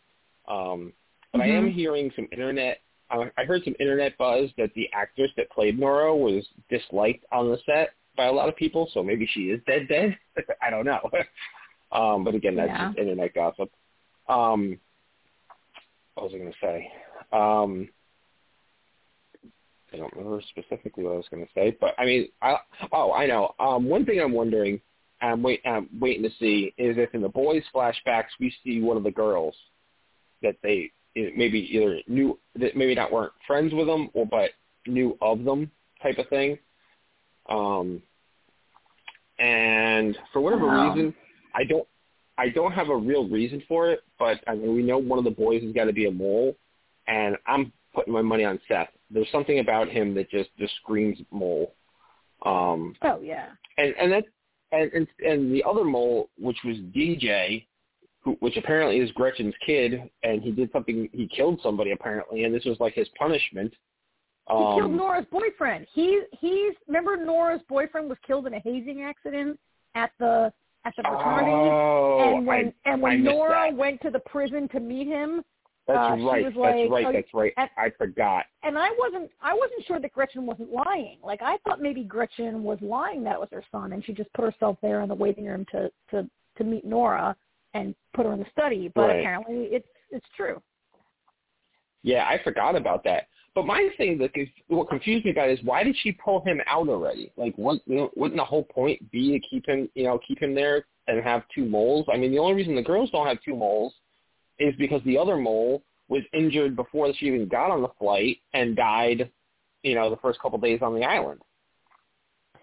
Um, but I am Mhm. hearing some internet. Uh, I heard some internet buzz that the actress that played Nora was disliked on the set by a lot of people. So maybe she is dead, dead. I don't know. um, but again, that's Yeah. just internet gossip. Um, what was I going to say? Um, I don't remember specifically what I was going to say, but I mean, I, oh, I know. Um, one thing I'm wondering, I'm wait, I'm waiting to see is if in the boys' flashbacks we see one of the girls that they maybe either knew that maybe not weren't friends with them or but knew of them type of thing. Um, and for whatever Wow. reason, I don't I don't have a real reason for it, but I mean we know one of the boys has got to be a mole, and I'm putting my money on Seth. There's something about him that just just screams mole. Um, Oh yeah. and and that and, and and the other mole, which was DJ, who, which apparently is Gretchen's kid, and he did something. He killed somebody apparently, and this was like his punishment. He killed Um, Nora's boyfriend. He he's remember Nora's boyfriend was killed in a hazing accident at the at the fraternity. oh, and when I, and when Nora that. went to the prison to meet him, That's uh, right. that's like, right. oh, That's right. and- I forgot. and I wasn't I wasn't sure that Gretchen wasn't lying. Like I thought maybe Gretchen was lying that it was her son, and she just put herself there in the waiting room to to to meet Nora and put her in the study. But Right. apparently it's it's true. Yeah, I forgot about that. But my thing that is, what confused me about it is why did she pull him out already? Like, what, you know, wouldn't the whole point be to keep him, you know, keep him there and have two moles? I mean, the only reason the girls don't have two moles is because the other mole was injured before she even got on the flight and died, you know, the first couple days on the island.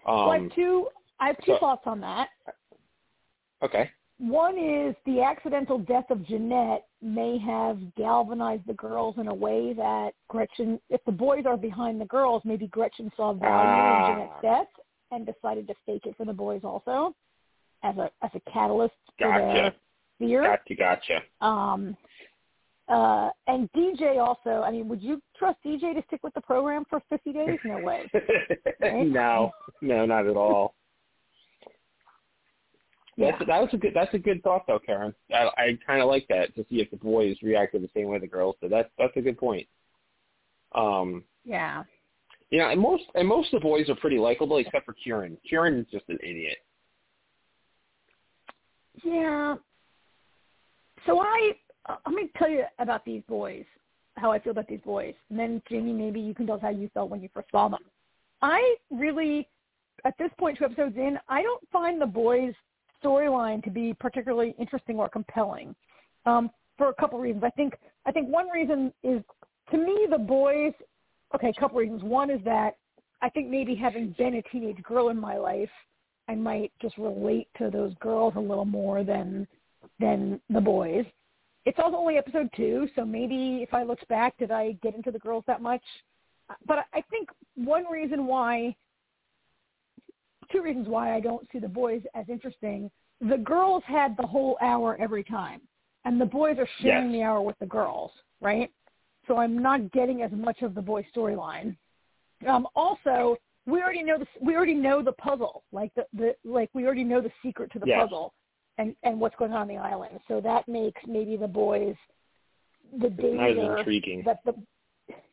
Um, so I have two I have two so- thoughts on that. okay. One is the accidental death of Jeanette may have galvanized the girls in a way that Gretchen, if the boys are behind the girls, maybe Gretchen saw value Ah. in Jeanette's death and decided to fake it for the boys also as a as a catalyst for Gotcha. Fear. Gotcha. Gotcha. Um, uh, and DJ also, I mean, would you trust DJ to stick with the program for 50 days? No way. Right? no, no, not at all. Yeah. That's, that was a good. That's a good thought, though, Karen. I, I kind of like that to see if the boys reacted the same way the girls did. That's that's a good point. Um, Yeah. know, and most and most of the boys are pretty likable, except for Kirin. Kirin is just an idiot. Yeah. So I, uh, let me tell you about these boys, how I feel about these boys, and then Jamie, maybe you can tell us how you felt when you first saw them. I really, at this point, two episodes in, I don't find the boys' storyline to be particularly interesting or compelling, um, for a couple reasons. I think, I think one reason is, to me, the boys. Okay, a couple reasons. One is that I think maybe having been a teenage girl in my life, I might just relate to those girls a little more than than the boys. It's also only episode two, so maybe if I looked back, did I get into the girls that much? But I think one reason why, two reasons why I don't see the boys as interesting. The girls had the whole hour every time, and the boys are sharing Yes. the hour with the girls, right? so I'm not getting as much of the boy storyline. Um, also, we already know the we already know the puzzle, like the, the like we already know the secret to the Yes. puzzle, and and what's going on on the island. So that makes maybe the boys the as danger intriguing. that the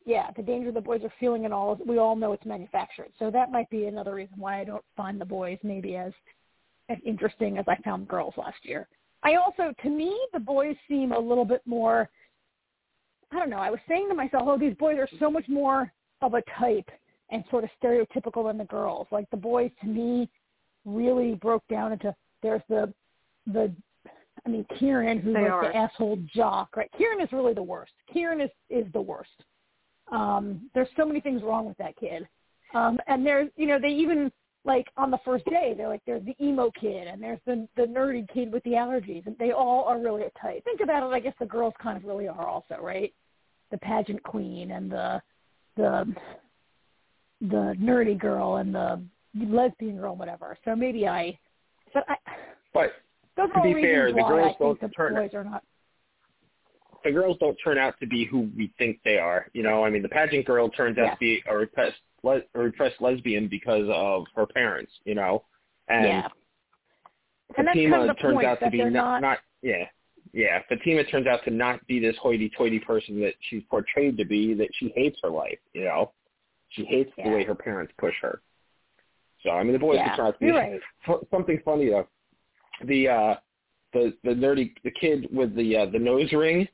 yeah the danger the boys are feeling and all. We all know it's manufactured, so that might be another reason why I don't find the boys maybe as as interesting as I found girls last year. I also, to me, the boys seem a little bit more. I don't know. I was saying to myself, oh, these boys are so much more of a type and sort of stereotypical than the girls. Like the boys, to me, really broke down into there's the the. I mean, Kirin, who's They like are. the asshole jock, right? Kirin is really the worst. Kirin is is the worst. Um, there's so many things wrong with that kid. Um, and there's, you know, they even like on the first day, they're like, there's the emo kid and there's the the nerdy kid with the allergies, and they all are really a type. Think about it. I guess the girls kind of really are also, right? The pageant queen and the the the nerdy girl and the lesbian girl, whatever. So maybe I, but I. But Those To be fair, the girls don't the turn- boys are not. the girls don't turn out to be who we think they are. You know, I mean, the pageant girl turns out Yeah. to be a repressed, le- a repressed lesbian because of her parents. You know, and yeah. And that's Fatima kind of turns point, out to be not, not- not yeah yeah Fatima turns out to not be this hoity-toity person that she's portrayed to be. That she hates her life. You know, she hates the way her parents push her. So I mean, the boys Yeah, can turn out to be right. Something funny though. The uh the the nerdy the kid with the uh, the nose ring.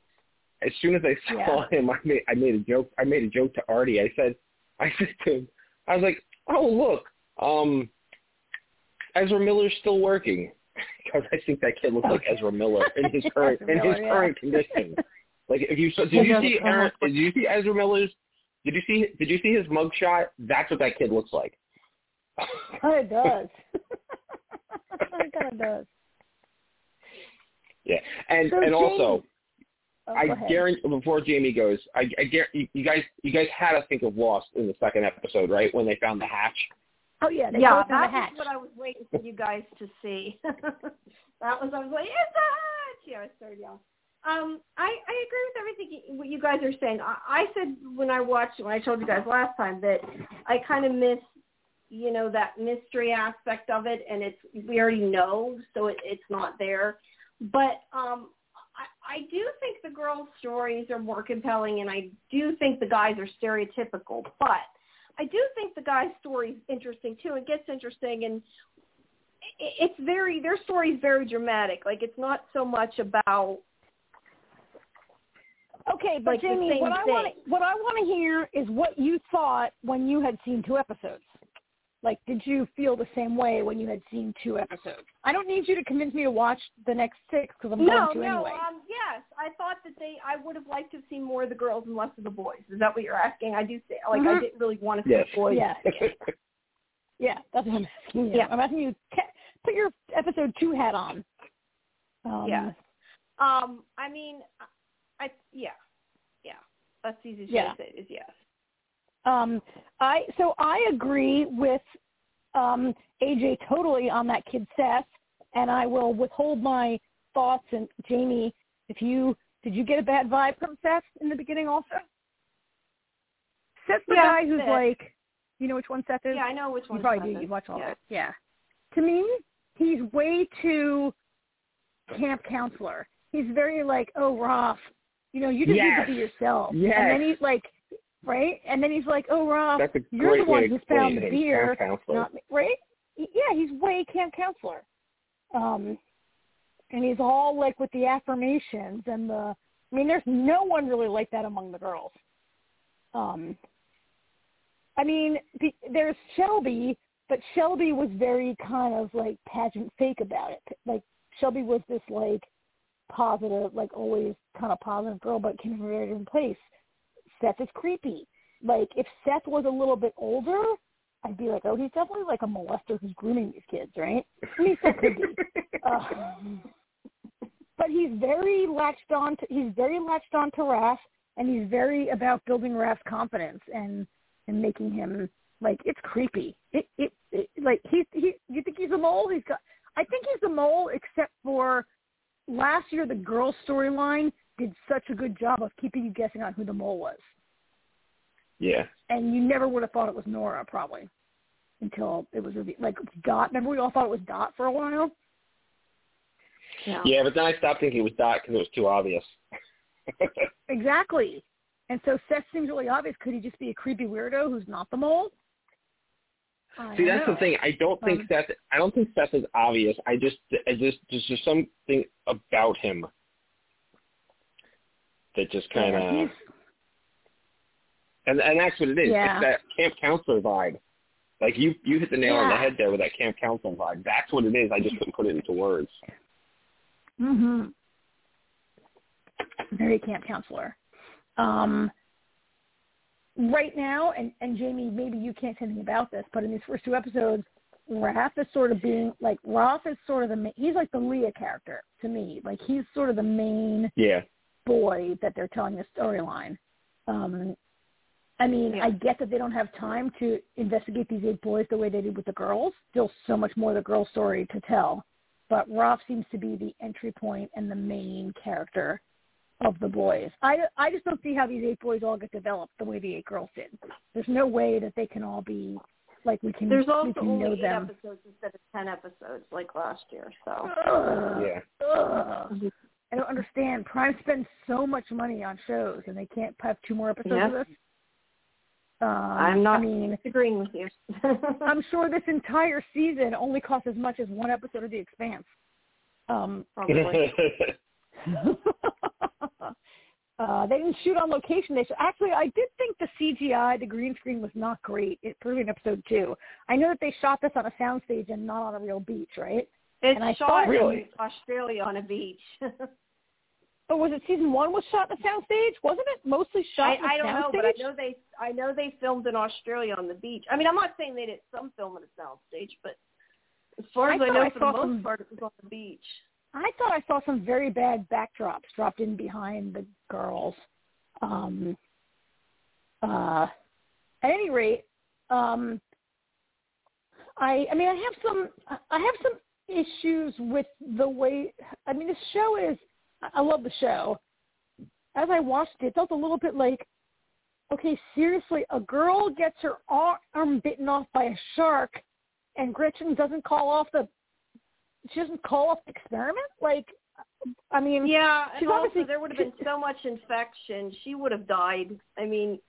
As soon as I saw him, I made I made a joke. I made a joke to Artie. I said, I said to him, I was like, "Oh look, um, Ezra Miller's still working," because I think that kid looks like Ezra Miller in his current in his yeah. current condition. Like if you saw, did you see Aaron? Did you see Ezra Miller's? Did you see Did you see his mugshot? That's what that kid looks like. Oh, it does. it kind of does. Yeah, and So and also. Oh, I go guarantee before Jamie goes, I, I guarantee you guys you guys had to think of Lost in the second episode, right? When they found the hatch. Oh yeah, they yeah, both in the hatch. was what I was waiting for you guys to see. that was I was like, it's a hatch. Yeah, I started yelling. Um, I I agree with everything you, what you guys are saying. I, I said when I watched when I told you guys last time that I kind of miss you know that mystery aspect of it, and it's we already know, so it, it's not there. But um, I, I do think the girls' stories are more compelling, and I do think the guys are stereotypical, but. I do think the guy's story is interesting too. It gets interesting, and it's very their story is very dramatic. Like it's not so much about Okay, but like Jamie, what I want what I want to hear is what you thought when you had seen two episodes. Like, did you feel the same way when you had seen two episodes? I don't need you to convince me to watch the next six because I'm no, going to no. anyway. Um, yes, I thought that they. I would have liked to have seen more of the girls and less of the boys. Is that what you're asking? I do say like I Mhm. didn't really want to see Yes. the boys. Yeah, yeah, that's what I'm asking you. Yeah. I'm asking you ca- put your episode two hat on. Um, Yeah. Um, I mean, I yeah, yeah. That's easy easiest way Yeah. to say it is yes. Um, I so I agree with um, AJ totally on that kid Seth, and I will withhold my thoughts. And Jamie, if you did you get a bad vibe from Seth in the beginning also? Seth's the Yeah, guy who's Seth. like, you know which one Seth is? Yeah, I know which one. you probably Seth do. You watch all yeah. that. Yeah. To me, he's way too camp counselor. He's very like, oh, Roth, you know, you just Yes. need to be yourself. Yes. And then he's like, right? And then he's like, oh, That's you're the one who found the beer, not me, right? Yeah, he's way camp counselor. Um, and he's all like with the affirmations and the. I mean, there's no one really like that among the girls. Um, I mean, the, there's Shelby, but Shelby was very kind of like pageant fake about it. Like Shelby was this like positive, like always kind of positive girl, but came from a very different place. Seth is creepy. Like if Seth was a little bit older, I'd be like, oh, he's definitely like a molester who's grooming these kids, right? I mean, Seth could be. Uh, but he's very latched on to he's very latched on to Raph, and he's very about building Raph's confidence and and making him like it's creepy. It it, it like he he you think he's a mole? He's got I think he's a mole except for last year the girl storyline did such a good job of keeping you guessing on who the mole was. Yeah. And you never would have thought it was Nora, probably, until it was revealed. Like Dot. Remember, we all thought it was Dot for a while. Yeah. Yeah, but then I stopped thinking it was Dot because it was too obvious. Exactly. And so Seth seems really obvious. Could he just be a creepy weirdo who's not the mole? I See, that's know. the thing. I don't think Um, Seth. I don't think Seth is obvious. I just, I just, there's just something about him that just kind of, he's, and and that's what it is. Yeah. It's that camp counselor vibe. Like you, you hit the nail on the head there with that camp counselor vibe. That's what it is. I just couldn't put it into words. hmm Very camp counselor. Um, right now, and, and Jamie, maybe you can't say anything about this, but in these first two episodes, Raph is sort of being like Raph is sort of the ma- he's like the Leah character to me. Like he's sort of the main Yeah. Boy that they're telling the storyline. Um, I mean, Yeah. I get that they don't have time to investigate these eight boys the way they did with the girls. Still, so much more of the girl story to tell. But Rolf seems to be the entry point and the main character of the boys. I I just don't see how these eight boys all get developed the way the eight girls did. There's no way that they can all be like we can. There's we also can only know eight them. episodes instead of ten episodes like last year. So Ugh. Yeah. Ugh. I don't understand. Prime spends so much money on shows, and they can't have two more episodes Yeah. of this. Um, I'm not I mean, agreeing with you. I'm sure this entire season only costs as much as one episode of The Expanse. Um, Probably. uh, they didn't shoot on location. They actually, I did think the CGI, the green screen, was not great. It proved in episode two. I know that they shot this on a soundstage and not on a real beach, right? It's And I shot thought- in Australia on a beach. Oh, was it season one was shot in a soundstage? Wasn't it mostly shot I, I don't know, but I know they I know they filmed in Australia on the beach. I mean, I'm not saying they did some film at a soundstage, but as far as I, thought know, I for the most some- part, it was on the beach. I thought I saw some very bad backdrops dropped in behind the girls. Um, uh, at any rate, um, I I mean I have some I have some issues with the way I mean the show is I love the show. As I watched it, it felt a little bit like okay, seriously, a girl gets her arm bitten off by a shark and Gretchen doesn't call off the she doesn't call off the experiment? Like I mean Yeah, and also obviously- there would have been so much infection. She would have died. I mean,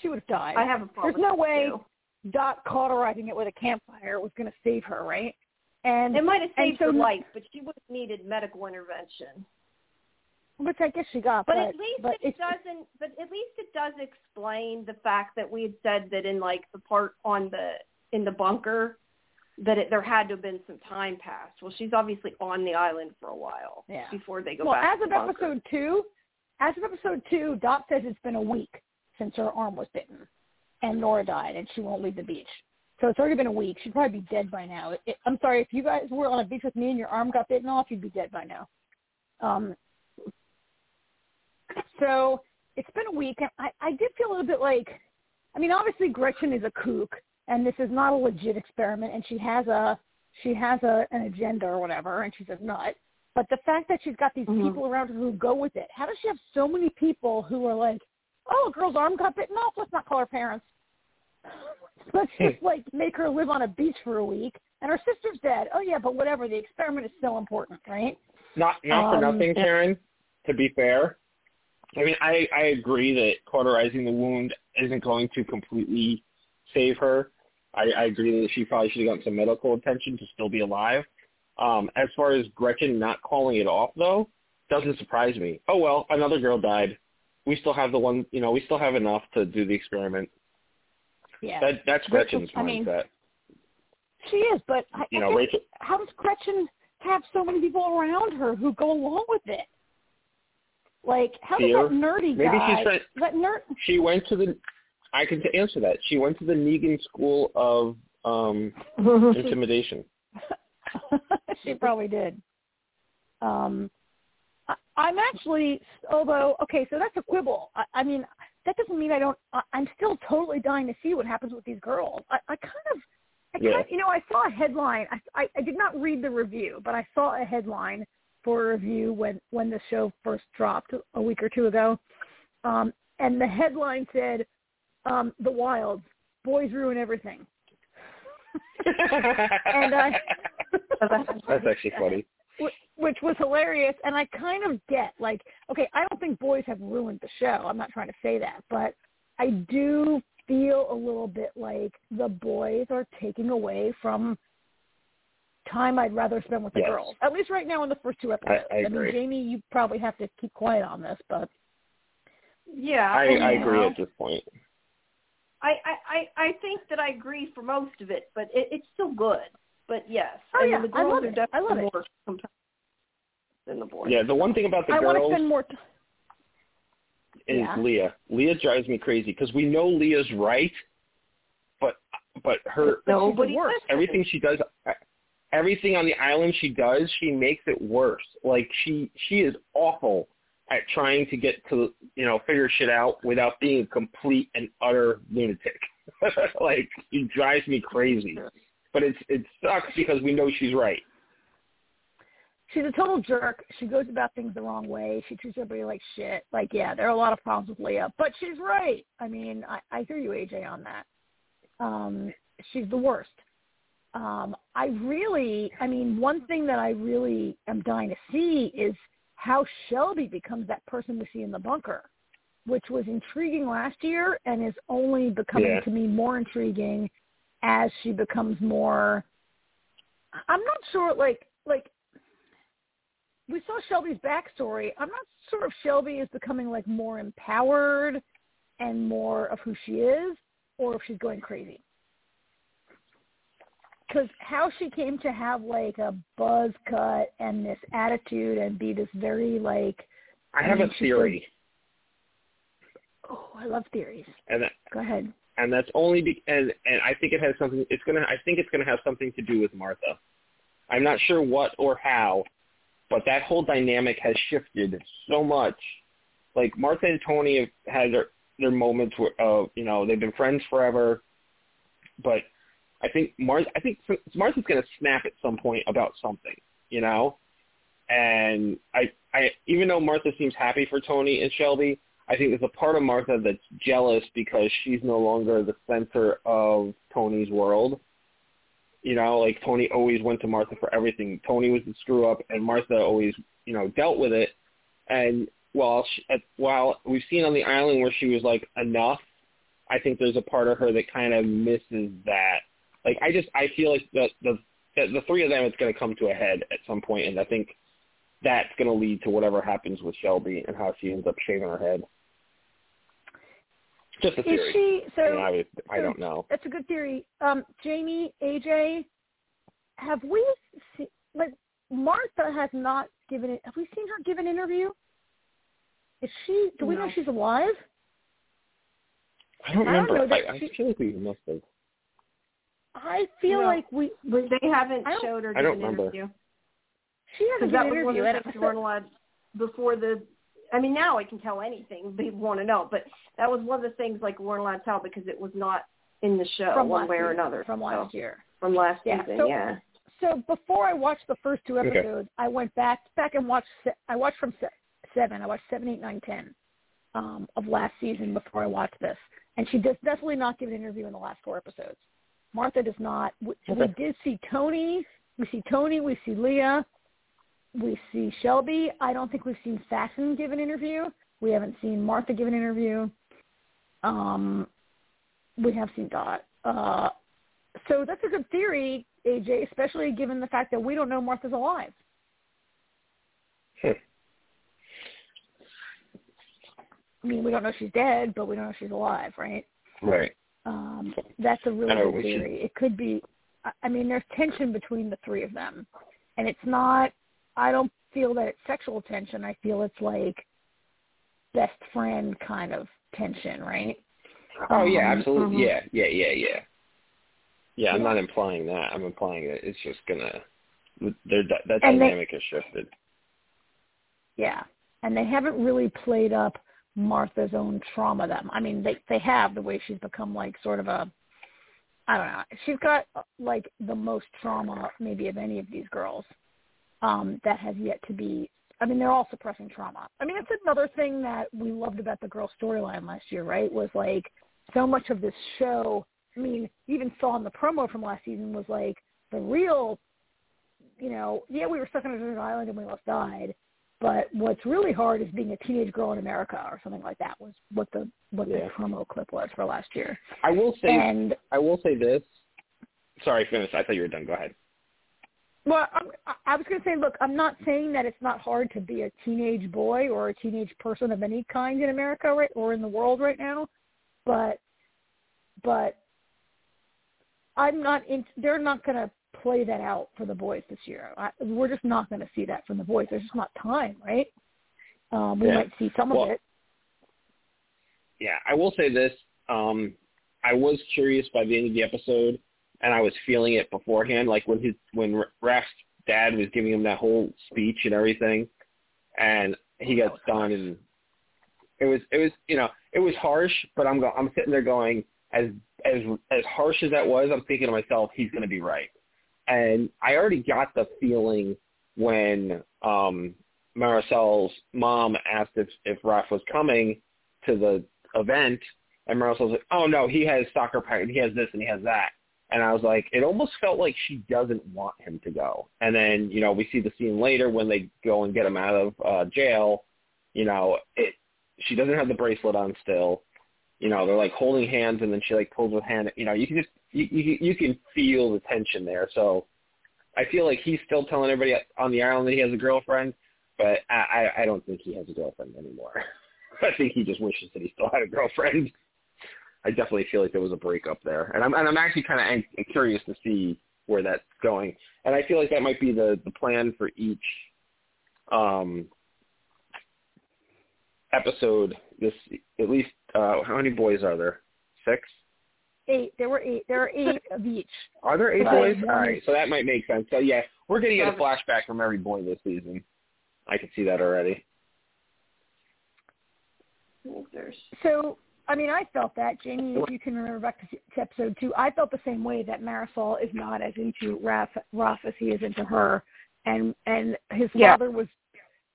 she would have died. I have a problem. There's no way too. Dot cauterizing it with a campfire was going to save her, right? And It might have saved so- her life, but she would have needed medical intervention. Which I guess she got, But, but, at least but it doesn't. But at least it does explain the fact that we had said that in like the part on the in the bunker that it, there had to have been some time passed. Well, she's obviously on the island for a while Yeah. before they go well, back as to of episode two, as of episode two, Dot says it's been a week since her arm was bitten, and Nora died, and she won't leave the beach. So it's already been a week. She'd probably be dead by now. It, it, I'm sorry if you guys were on a beach with me and your arm got bitten off, you'd be dead by now. Um, so it's been a week, and I, I did feel a little bit like, I mean, obviously Gretchen is a kook, and this is not a legit experiment, and she has a she has a an agenda or whatever, and she's a nut. But the fact that she's got these Mhm. people around her who go with it, how does she have so many people who are like, oh, a girl's arm got bitten off, let's not call her parents. Let's just like make her live on a beach for a week, and her sister's dead. Oh yeah, but whatever. The experiment is so important, right? Not not for Um, nothing, Karen. To be fair, I mean, I I agree that cauterizing the wound isn't going to completely save her. I, I agree that she probably should have gotten some medical attention to still be alive. Um, as far as Gretchen not calling it off, though, doesn't surprise me. Oh well, another girl died. We still have the one, you know, we still have enough to do the experiment. Yeah, That that's Rachel- Gretchen's I mean, mindset. she is. But I, You know, Rachel. how does Gretchen have so many people around her who go along with it? Like, how Fear? does that nerdy Maybe guy? she's trying. that nerd. She went to the. I can answer that. She went to the Negan School of um, Intimidation. she probably did. Um, I, I'm actually, although okay, so that's a quibble. I, I mean, that doesn't mean I don't. I, I'm still totally dying to see what happens with these girls. I, I kind of, I Yeah. kind, you know, I saw a headline. I, I I did not read the review, but I saw a headline for review when when the show first dropped a week or two ago, um, and the headline said, um, "The Wilds: Boys Ruin Everything." and I that's actually funny. Which was hilarious, and I kind of get like, okay, I don't think boys have ruined the show. I'm not trying to say that, but I do feel a little bit like the boys are taking away from time I'd rather spend with the yes. girls. At least right now in the first two episodes. I, I, I mean, Jamie, you probably have to keep quiet on this, but yeah, I, and, I agree know, at this point. I, I, I I think that I agree for most of it, but it, it's still good. But yes, Oh, I mean, yeah, the I girls love are it. I love it. more compelling than the boys. Yeah, the one thing about the I want to girls spend more. T- is Yeah. Leah. Leah drives me crazy because we know Leah's right, but but her But she's the Nobody worst. everything she does everything on the island she does she makes it worse like she she is awful at trying to get to you know figure shit out without being a complete and utter lunatic like it drives me crazy but it's it sucks because we know she's right she's a total jerk. She goes about things the wrong way. She treats everybody like shit. Like, yeah, there are a lot of problems with Leah, but she's right. I mean, I, I hear you, AJ, on that. Um, she's the worst. Um, I really, I mean, one thing that I really am dying to see is how Shelby becomes that person we see in the bunker, which was intriguing last year and is only becoming Yeah. to me more intriguing as she becomes more. I'm not sure, like, like we saw Shelby's backstory. I'm not sure if Shelby is becoming like more empowered and more of who she is, or if she's going crazy. Because how she came to have like a buzz cut and this attitude and be this very like, i have a mean, she's theory oh, I love theories. and that, Go ahead. and that's only be, and and I think it has something. It's gonna. I think it's gonna have something to do with Martha. I'm not sure what or how, but that whole dynamic has shifted so much. Like Martha and Toni have had their their moments where, uh, you know, they've been friends forever, but I think Mar- I think Martha's gonna snap at some point about something, you know. And I, I, even though Martha seems happy for Toni and Shelby, I think there's a part of Martha that's jealous because she's no longer the center of Toni's world. You know, like Toni always went to Martha for everything. Toni was the screw up, and Martha always, you know, dealt with it. And while she, while we've seen on the island where she was like enough, I think there's a part of her that kind of misses that. Like I just I feel like the the the, three of them it's going to come to a head at some point, and I think that's going to lead to whatever happens with Shelby and how she ends up shaving her head. Just a theory. Is she so? I, mean, I, I so don't know. That's a good theory. Um, Jamie, AJ, have we see, like Martha has not given it? Have we seen her give an interview? Is she? Do we know No. she's alive? I don't I don't remember. know that I, I she- feel like we must have. I feel No. like we. But they haven't I showed her I don't give an remember. interview. She hasn't Because given that was one of the things I- we weren't allowed before the. I mean, now I can tell anything people want to know, but that was one of the things like we weren't allowed to tell because it was not in the show from one last way or another. From So, last year. from last Yeah, season, so- yeah. So before I watched the first two Okay. episodes, I went back back and watched. se- I watched from se- seven. I watched seven, eight, nine, ten um, of last season before I watched this, and she does definitely not give an interview in the last four episodes. Martha does not. We, we did see Toni. We see Toni. We see Leah. We see Shelby. I don't think we've seen Fatin give an interview. We haven't seen Martha give an interview. Um, we have seen Dot. Uh, so that's a good theory, AJ, especially given the fact that we don't know Martha's alive. Hmm. I mean, we don't know she's dead, but we don't know she's alive, right? Right. Um, that's a really good should- theory. It could be. I- mean, there's tension between the three of them, and it's not. I don't feel that it's sexual tension. I feel it's like best friend kind of tension, right? Oh yeah, Um, absolutely. mhm. Yeah, yeah, yeah, yeah. Yeah, I'm Yeah. not implying that. I'm implying that it's just gonna. Their that And they- dynamic has shifted. Yeah, and they haven't really played up Martha's own trauma. Them, I mean, they they have the way she's become like sort of a, I don't know. She's got like the most trauma maybe of any of these girls. um, that has yet to be. I mean, they're all suppressing trauma. I mean, that's another thing that we loved about the girl storyline last year, right? Was like so much of this show. I mean, even saw in the promo from last season was like the real, you know, yeah, we were stuck on a desert island and we almost died, but what's really hard is being a teenage girl in America or something like that was what the what Yeah. the promo clip was for last year. I will say And I will say this. Sorry, finish. I thought you were done. Go ahead. Well, I'm, I- was going to say, look, I'm not saying that it's not hard to be a teenage boy or a teenage person of any kind in America right or in the world right now, but but I'm not. In, they're not going to play that out for the boys this year. I, we're just not going to see that from the boys. There's just not time, right? Um, we Yeah. might see some Well, of it. yeah, I will say this. Um, I was curious by the end of the episode, and I was feeling it beforehand. Like when his when Raph's dad was giving him that whole speech and everything, and he got done, and it was it was you know it was harsh, but I'm go, I'm sitting there going as as as harsh as that was, I'm thinking to myself he's going to be right, and I already got the feeling when um Marisol's mom asked if if Raph was coming to the event, and Marisol like, "Oh no, he has soccer practice, he has this and he has that," and I was like, it almost felt like she doesn't want him to go. And then you know we see the scene later when they go and get him out of uh, jail. You know, it she doesn't have the bracelet on still. You know, they're like holding hands, and then she like pulls her hand. You know, you can just you you, you can feel the tension there. So I feel like he's still telling everybody on the island that he has a girlfriend, but I I don't think he has a girlfriend anymore. I think he just wishes that he still had a girlfriend. I definitely feel like there was a breakup there, and I'm and I'm actually kind of curious to see where that's going. And I feel like that might be the the plan for each um episode. This at least uh how many boys are there? Six. Eight. There were eight. There are eight of each. Are there eight boys? All right, so that might make sense. So yeah, we're gonna get a flashback from every boy this season. I can see that already. I think there's So, I mean, I felt that, Jamie. If you can remember back to, to episode two, I felt the same way that Marisol is not as into Raph, Raph as he is into her, and and his Yeah. father was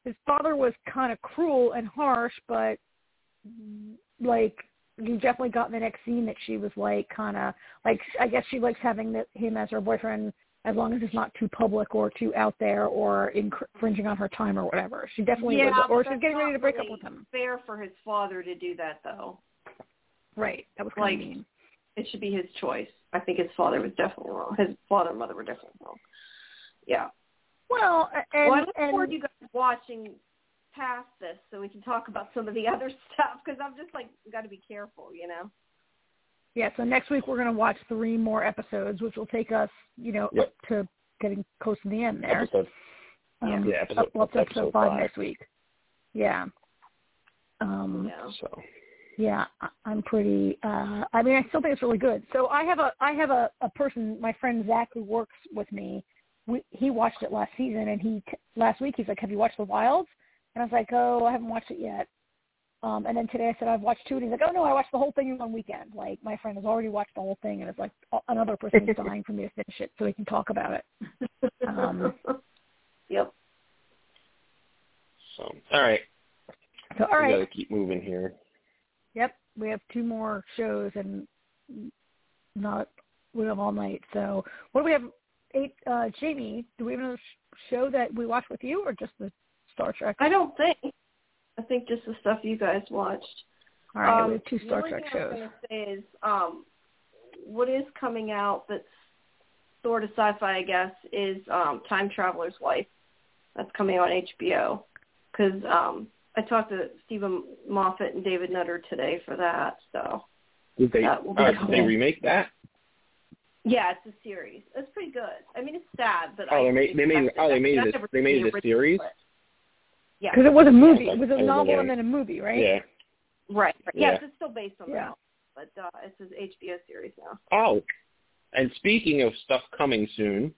his father was kind of cruel and harsh, but like you definitely got in the next scene that she was like kind of like I guess she likes having the, him as her boyfriend as long as it's not too public or too out there or infringing on her time or whatever. She definitely yeah, was, or she's getting ready to break really up with him. Fair for his father to do that though. Right. That was Like- mean. It should be his choice. I think his father was definitely wrong. His father and mother were definitely wrong. Yeah. Well, and, well, I look forward to you guys watching past this so we can talk about some of the other stuff because I'm just like got to be careful, you know. yeah, so next week we're going to watch three more episodes, which will take us, you know, Yep. up to getting close to the end there. Episode Um, yeah, episode, up, up to episode episode five, five. next week. Yeah. Um, Yeah. So yeah, I- I'm pretty. uh I mean, I still think it's really good. So I have a I have a a person, my friend Zach, who works with me. We, he watched it last season, and he t- last week he's like, "Have you watched The Wilds?" And I was like, "Oh, I haven't watched it yet." Um, and then today I said I've watched two, and he's like, "Oh no, I watched the whole thing in one weekend." Like my friend has already watched the whole thing, and it's like another person is dying for me to finish it so we can talk about it. Um, yep. so all right, So all we right, gotta keep moving here. Yep, we have two more shows and not we have all night. So what do we have? Eight. Uh, Jamie, do we have another sh- show that we watch with you, or just the Star Trek? I don't think. I think just the stuff you guys watched. All right, um, we have two Star only Trek thing I was shows. say is um, what is coming out that's sort of sci-fi, I guess, is um, Time Traveler's Wife. That's coming on HBO. Because um, I talked to Steven Moffat and David Nutter today for that. So Did they That will be uh, did they remake that? yeah, it's a series. It's pretty good. I mean, it's sad, but Oh, I they made they made expected oh they made I've this they made the this series. but- Yeah. Because it was a movie. Yeah, It was a novel and then a movie, right? Yeah. Right. right. Yes, Yeah. it's still based on Yeah. that, but uh, it's an HBO series now. Oh, and speaking of stuff coming soon,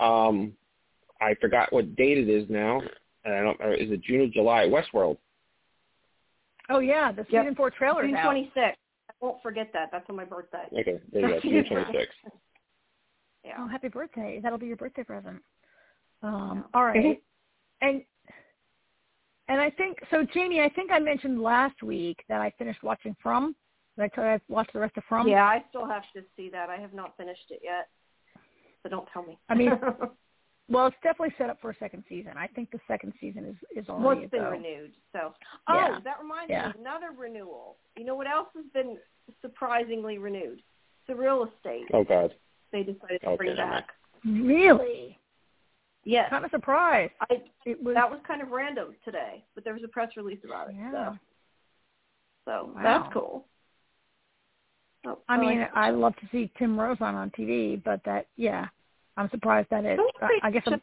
um, I forgot what date it is now. And I don't. Or is it June or July? Westworld. Oh yeah, the Yep. season four trailer June now. 26th. I won't forget that. That's on my birthday. Okay, there you go. June twenty sixth. Oh, happy birthday! That'll be your birthday present. Um, all right. Mm-hmm. And and I think so, Jamie. I think I mentioned last week that I finished watching From. Did I tell you I've watched the rest of From? Yeah, I still have to see that. I have not finished it yet, so don't tell me. I mean, well, it's definitely set up for a second season. I think the second season is is well, it's been though. renewed. So, oh, Yeah. that reminds Yeah. me, of another renewal. You know what else has been surprisingly renewed? The real estate. Oh God. They decided to Okay, bring never mind. back. Really? Yes, Kind of surprised. I It was. that was kind of random today, but there was a press release about it. yeah. So, so Wow. that's cool. Oh, I mean, like- I love to see Tim Rosen on TV, but that yeah, I'm surprised that it. I, I guess I'm,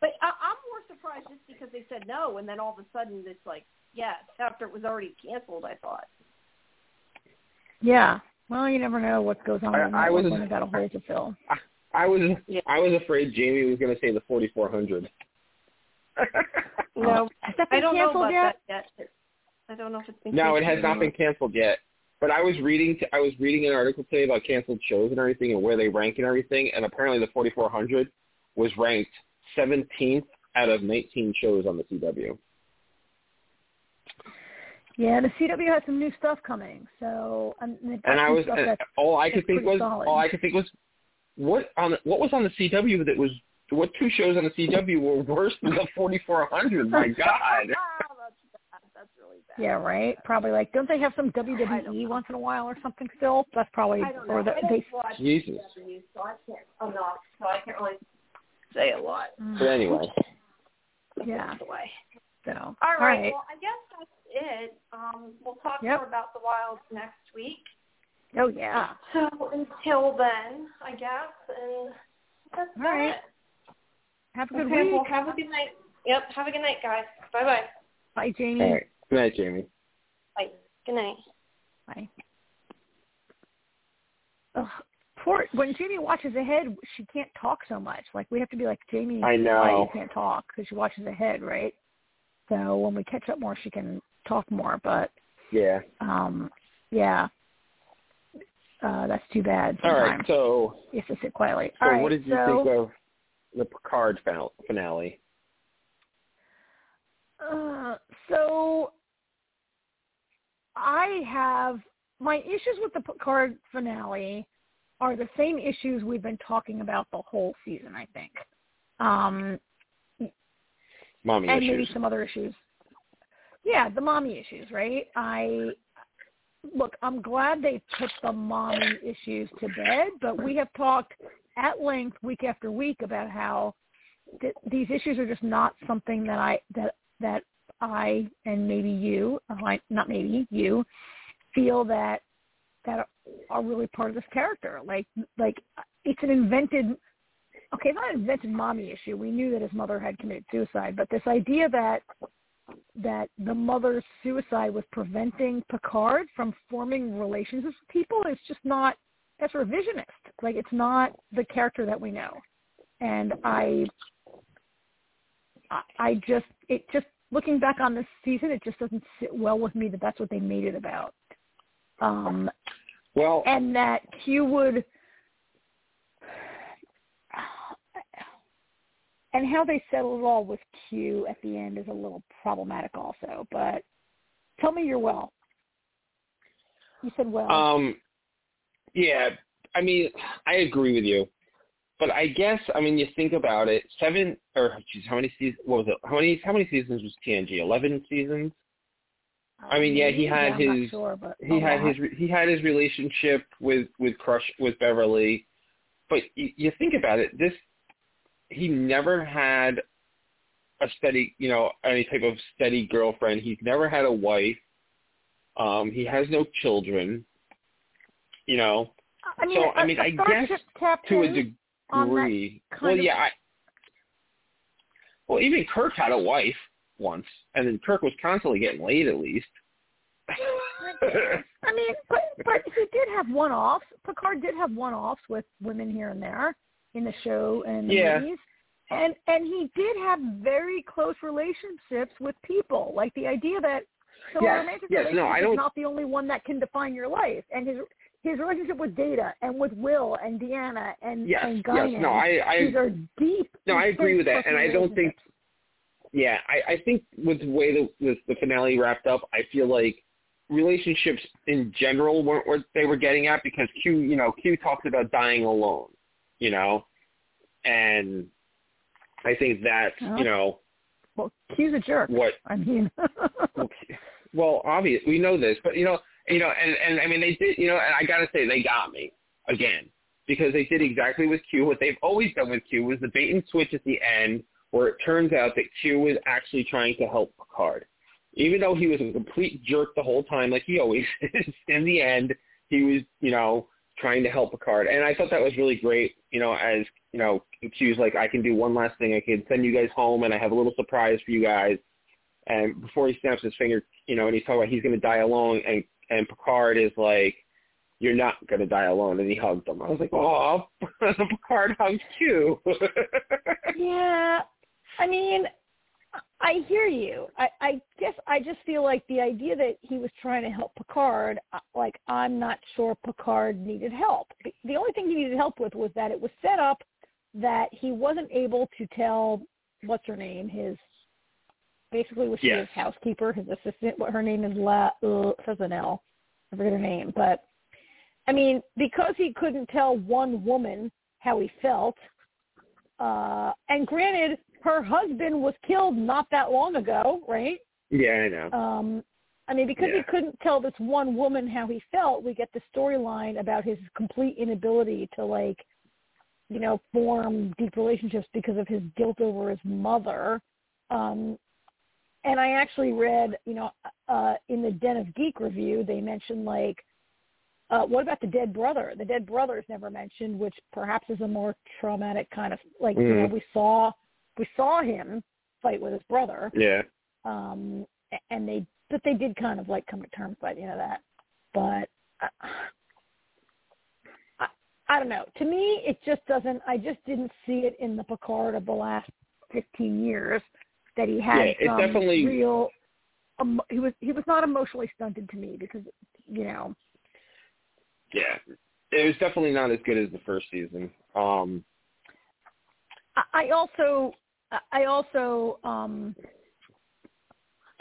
But I, I'm more surprised just because they said no, and then all of a sudden it's like, yes, after it was already canceled. I thought. yeah. Well, you never know what goes on I- in I that was- when they got a hole to fill. I was Yeah. I was afraid Jamie was going to say the 4400. No, Has that I been don't know canceled about yet? that yet. I don't know if it's been. no, it has not been canceled yet. But I was reading I was reading an article today about canceled shows and everything and where they rank and everything, and apparently the 4400 was ranked 17th out of 19 shows on the CW. Yeah, the CW has some new stuff coming, so um, And I was stuff and all I could think was solid. all I could think was what on what was on the CW that was what two shows on the CW were worse than the 4400? My God. That's bad. That's really bad. yeah, right. Probably like, don't they have some WWE once in a while or something still? That's probably I don't know. or the, I don't they. watch Jesus. CW, so I can't. I'm not. So I can't really say a lot. But anyway, Yeah. That's. So All all right. right. Well, I guess that's it. Um, we'll talk Yep. more about the wilds next week. Oh yeah. So until then, I guess, and that's All about right. it. Have a good Okay, week. well, have a good night. Yep, have a good night, guys. Bye-bye. Bye, Jamie. all right. Good night, Jamie. Bye. Good night. Bye. Ugh, poor when Jamie watches ahead, she can't talk so much. Like we have to be like Jamie. I why know. you can't talk because she watches ahead, right? So when we catch up more, she can talk more. But Yeah. um, yeah, uh, that's too bad. All Sometimes right. So, you have to sit quietly. so All right, what did you so, think of the Picard finale? Uh, so I have my issues with the Picard finale are the same issues we've been talking about the whole season. I think, um, Mommy and issues. maybe some other issues. Yeah, the mommy issues, right? I look. I'm glad they put the mommy issues to bed, but we have talked at length week after week about how th- these issues are just not something that I that that I and maybe you, uh, not maybe you, feel that that are really part of this character. Like like it's an invented okay, it's not an invented mommy issue. We knew that his mother had committed suicide, but this idea that that the mother's suicide was preventing Picard from forming relationships with people is just not that's revisionist. Like it's not the character that we know. And I I- I just it just looking back on this season, it just doesn't sit well with me that that's what they made it about. Um, Well, and that Q would and how they settle it all with Q at the end is a little problematic also. But tell me you're well. You said well. um, yeah. I mean, I agree with you, but I guess I mean you think about it. Seven or geez, how many seasons? What was it? How many? How many seasons was TNG? Eleven seasons. I mean, yeah, he had I'm not his- sure, but he a had lot. his he had his relationship with with Crush with Beverly, but you, you think about it, this he never had a steady, you know, any type of steady girlfriend. He's never had a wife. Um, he has no children. You know, I mean, so, I mean, I guess to a degree. Well, yeah. I, well, even Kirk had a wife once, and then Kirk was constantly getting laid, at least. I mean, but but he did have one offs. Picard did have one offs with women here and there in the show and the Yeah. movies. And and he did have very close relationships with people. Like the idea that so Yes, romantic yes, no, relationship I is don't- not the only one that can define your life. And his his relationship with Data and with Will and Deanna and yes, and Guinan. yes, no, I, I, these are deep. no, I agree with that, and I don't think, yeah, I, I think with the way the, the the finale wrapped up, I feel like relationships in general weren't what they were getting at because Q, you know, Q talks about dying alone, you know, and I think Well, you know Well, Q's a jerk. what I mean, well, obvious. We know this, but you know, you know, and and I mean, they did, you know, and I gotta say, they got me again because they did exactly with Q what they've always done with Q was the bait and switch at the end, where it turns out that Q was actually trying to help Picard, even though he was a complete jerk the whole time, like he always is. In the end, he was, you know, trying to help Picard, and I thought that was really great. You know, as you know, Q's like, I can do one last thing. I can send you guys home, and I have a little surprise for you guys. And before he snaps his finger, you know, and he's talking about he's going to die alone, and and Picard is like, "You're not going to die alone," and he hugged him. I was like, "Oh, Picard hugs Q." yeah. I mean, I hear you. I, I guess I just feel like the idea that he was trying to help Picard, uh, like I'm not sure Picard needed help. The- The only thing he needed help with was that it was set up that he wasn't able to tell what's her name, his basically was she Yes. his housekeeper, his assistant. What her name is, La uh, says an L. I forget her name, but I mean, because he couldn't tell one woman how he felt, uh, and granted, her husband was killed not that long ago, right? yeah, I know. Um, I mean, because Yeah. he couldn't tell this one woman how he felt, we get the storyline about his complete inability to like, you know, form deep relationships because of his guilt over his mother. Um, and I actually read, you know, uh, in the Den of Geek review, they mentioned like, uh, what about the dead brother? The dead brother is never mentioned, which perhaps is a more traumatic kind of like, you know, Mhm. we saw we saw him fight with his brother. Yeah, um and they but they did kind of like come to terms by the end of that. But uh, I, I don't know. To me it just doesn't i just didn't see it in the picard of the last 15 years that he had Yeah, it some definitely- real um, he was he was not emotionally stunted to me because you know. Yeah. It was definitely not as good as the first season. Um, I also I also um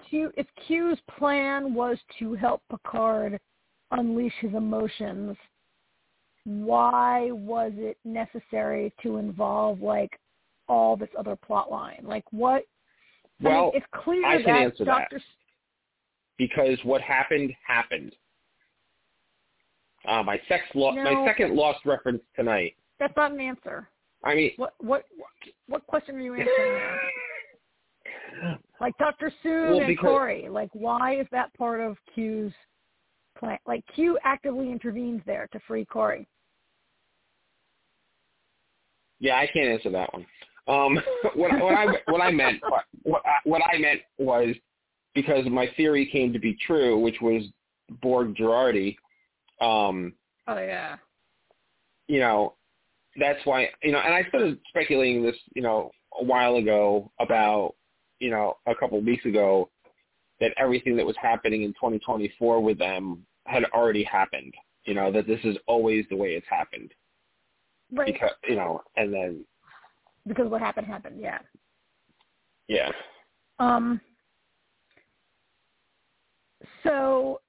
Q if Q's plan was to help Picard unleash his emotions, why was it necessary to involve like all this other plot line? Like what I well, mean, it's clear I can that answer that. Dr. because what happened happened. Uh, my sex lo- No. my second lost reference tonight. That's not an answer. I mean, What what what question are you answering now? Like Dr. Soong Well, and Kore, like why is that part of Q's plan? Like Q actively intervenes there to free Kore. yeah, I can't answer that one. Um, what, what I what I meant what I, what I meant was because my theory came to be true, which was Borg Jurati. Um, Oh yeah. you know, that's why you know, and I started speculating this, you know, a while ago about, you know, a couple of weeks ago that everything that was happening in 2024 with them had already happened. You know, that this is always the way it's happened Right. because you know, and then because what happened happened, yeah. yeah, Um so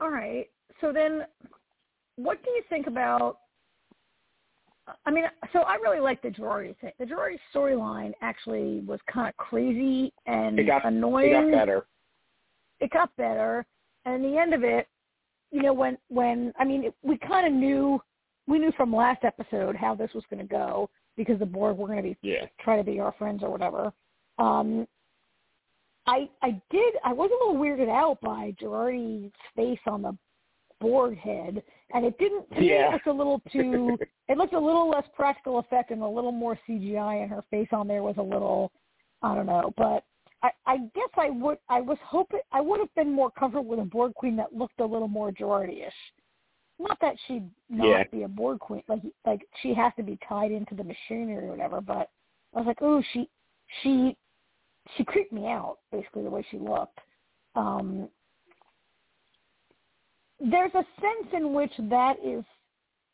all right. So then what do you think about I mean, so I really like the Jurati thing. The Jurati storyline actually was kind of crazy and it got annoying. it got better. it got better and in the end of it you know when when i mean it, we kind of knew we knew from last episode how this was going to go because the Borg were going to be Yeah, try to be our friends or whatever um i i did i was a little weirded out by Jurati's face on the Borg head and it didn't to me Yeah. it looked a little too it looked a little less practical effect and a little more cgi and her face on there was a little i don't know but I, I guess I would. I was hoping I would have been more comfortable with a Borg queen that looked a little more Jurati-ish. Not that she'd not Yeah. be a Borg queen, like like she has to be tied into the machinery or whatever. But I was like, oh, she she she creeped me out basically the way she looked. Um, there's a sense in which that is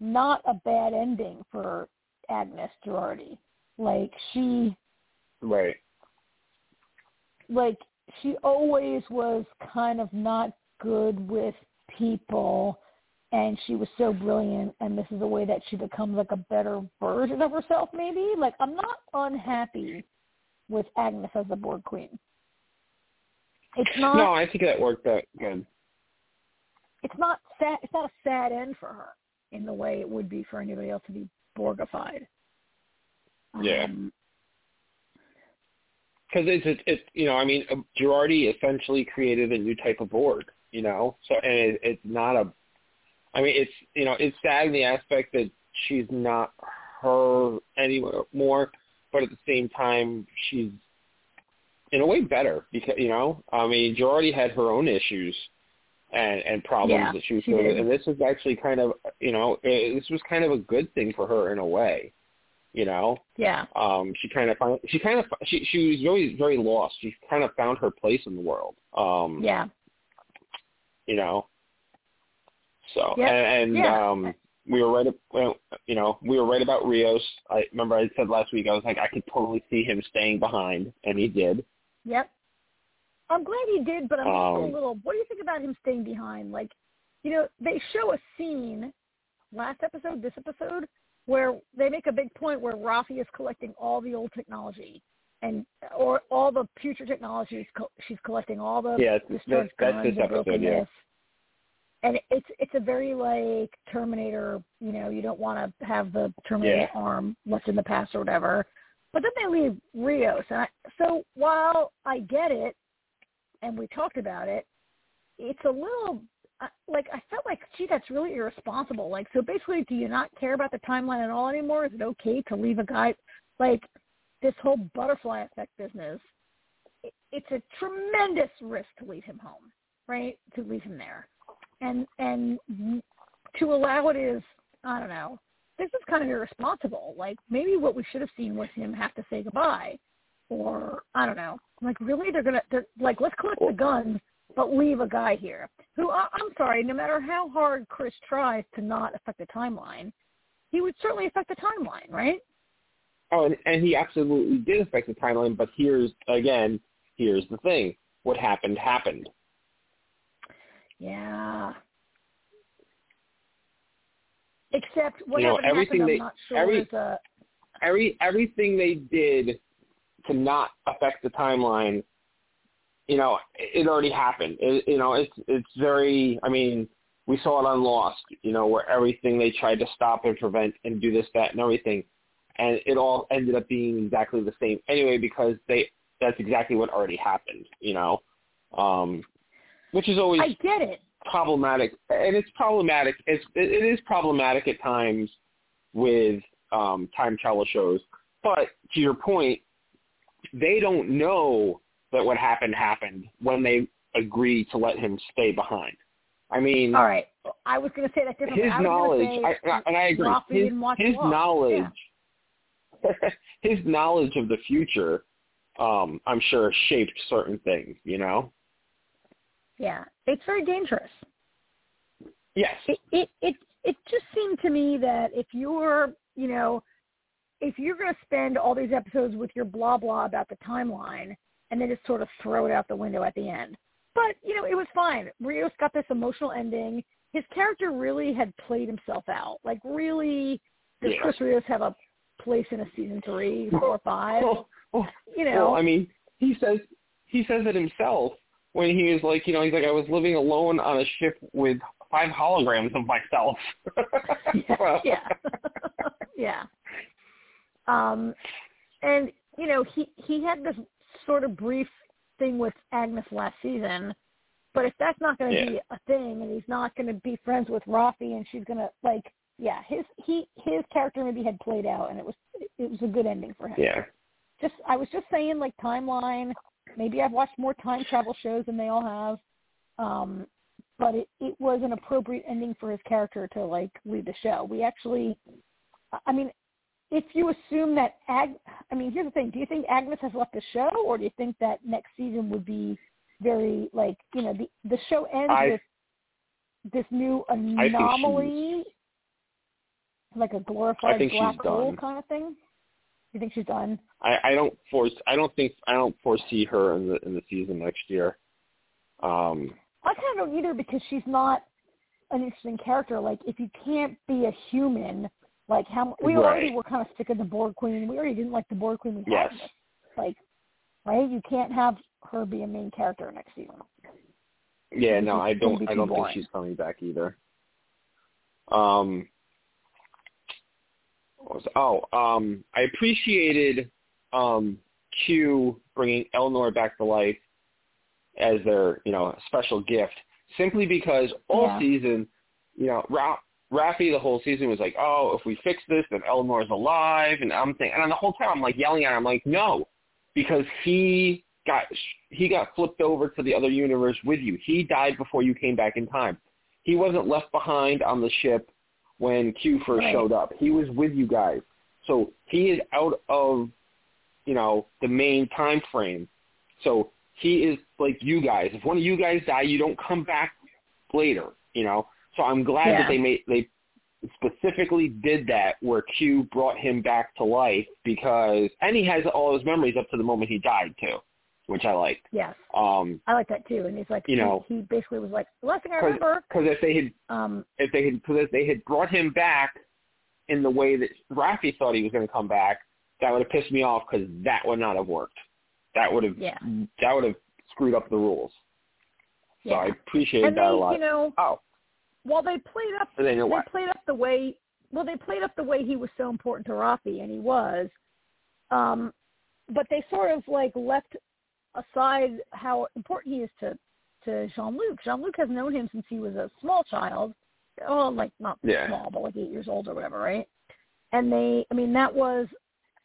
not a bad ending for Agnes Jurati. Like she Right. like she always was kind of not good with people and she was so brilliant and this is a way that she becomes like a better version of herself maybe. Like I'm not unhappy with Agnes as the Borg Queen. It's not No, I think that worked out good. It's not sad it's not a sad end for her in the way it would be for anybody else to be Borgified. Yeah. Um, Because it's, it's, it's, you know, I mean, uh, Jurati essentially created a new type of Borg, you know, so, and it, it's not a, I mean, it's, you know, it's sad in the aspect that she's not her anymore, but at the same time, she's in a way better because, you know, I mean, Jurati had her own issues and, and problems Yeah, that she was she going did. and this was actually kind of, you know, eh, this was kind of a good thing for her in a way, you know, yeah. um she kind of found she kind of she she was very very lost she kind of found her place in the world um Yeah. you know so and, and Yeah. um we were right you know we were right about rios i remember i said last week i was like i could totally see him staying behind and he did Yep. I'm glad he did, but I'm also Um, a little. What do you think about him staying behind? Like, you know, they show a scene last episode, this episode, where they make a big point where Raffi is collecting all the old technology and or all the future technologies. Co- she's collecting all the yeah that's that's, this and episode yeah. And it's it's a very like Terminator. You know, you don't want to have the Terminator Yeah. arm left in the past or whatever. But then they leave Rios, and I, so while I get it, and we talked about it, it's a little I- like I felt like, gee, that's really irresponsible. Like, so basically, do you not care about the timeline at all anymore? Is it okay to leave a guy like this whole butterfly effect business? It, it's a tremendous risk to leave him home, right? To leave him there, and and to allow it is, I don't know. This is kind of irresponsible. Like maybe what we should have seen was him have to say goodbye, or I don't know. Like really, they're gonna they're like let's collect the guns, but leave a guy here who I, I'm sorry. No matter how hard Chris tries to not affect the timeline, he would certainly affect the timeline, right? oh and, and he absolutely did affect the timeline but here's again here's the thing what happened happened Yeah. Except what You know, happened everything happened, they- I'm not sure every- is a every everything they did to not affect the timeline, you know, it already happened. It, you know, it's it's very. I mean, we saw it on Lost, you know, where everything they tried to stop and prevent and do this, that, and everything, and it all ended up being exactly the same anyway because they that's exactly what already happened, you know, um, which is always I get it. problematic, and it's problematic. It's it, it is problematic at times with um, time travel shows. But to your point, they don't know that what happened happened when they agree to let him stay behind. I mean, All right. I was going to say that differently. his I knowledge, say I, I, and I agree. His, his knowledge, Yeah. his knowledge of the future, um, I'm sure shaped certain things. You know. Yeah. It's very dangerous. Yes. it it it it just seemed to me that if you're you know if you're going to spend all these episodes with your blah blah about the timeline and then just sort of throw it out the window at the end. But you know it was fine. Rios got this emotional ending. His character really had played himself out. Like really does Yeah. chris rios have a place in a season three four five? Well, well, you know? Well, I mean, he says he says it himself when he was like, you know, he's like, I was living alone on a ship with five holograms of myself. yeah, yeah, yeah. Um, and you know, he he had this sort of brief thing with Agnes last season, but if that's not going to Yeah. be a thing, and he's not going to be friends with Raffi, and she's going to like, yeah, his he his character maybe had played out, and it was it was a good ending for him. yeah. Just I was just saying, like timeline. Maybe I've watched more time travel shows than they all have. Um, but it, it was an appropriate ending for his character to like leave the show. We actually, I mean, if you assume that Ag, I mean, here's the thing: do you think Agnes has left the show, or do you think that next season would be very like, you know, the the show ends I- with this new anomaly, like a glorified black hole kind of thing? Do you think she's done? I, I don't force. I don't think. I don't foresee her in the in the season next year. Um, I kind of don't either because she's not an interesting character. Like if you can't be a human, like how we right. already were kind of sick of the Borg Queen. We already didn't like the Borg Queen. We yes. Like, right? You can't have her be a main character next season. Yeah, no, I don't. I don't boring. think she's coming back either. Um, was, oh, um, I appreciated um, Q bringing Elnor back to life as their, you know, special gift, simply because all yeah. season, you know, Raffi the whole season was like, oh, if we fix this, then Elnor's alive, and I'm thinking, and the whole time I'm like yelling at him, I'm like, no, because he got he got flipped over to the other universe with you. He died before you came back in time. He wasn't left behind on the ship when Q first right. showed up. He was with you guys. So he is out of, you know, the main time frame. So he is like you guys. If one of you guys die, you don't come back later, you know. So I'm glad yeah. that they made they specifically did that where Q brought him back to life because and he has all his memories up to the moment he died too, which I liked. Yes. Um I like that too. And he's like you he, know he basically was like, the last thing I remember because if they had um if they had cause if they had brought him back in the way that Raffi thought he was going to come back, that would have pissed me off because that would not have worked. That would have yeah. that would have screwed up the rules. So. I appreciated and that they, a lot. You know, oh, well, they played up. And then you know they what? played up the way. Well, they played up the way he was so important to Raffi, and he was. Um, but they sort of like left aside how important he is to to Jean Luc. Jean Luc has known him since he was a small child. Oh, like not Yeah. small, but like eight years old or whatever, right? And they, I mean, that was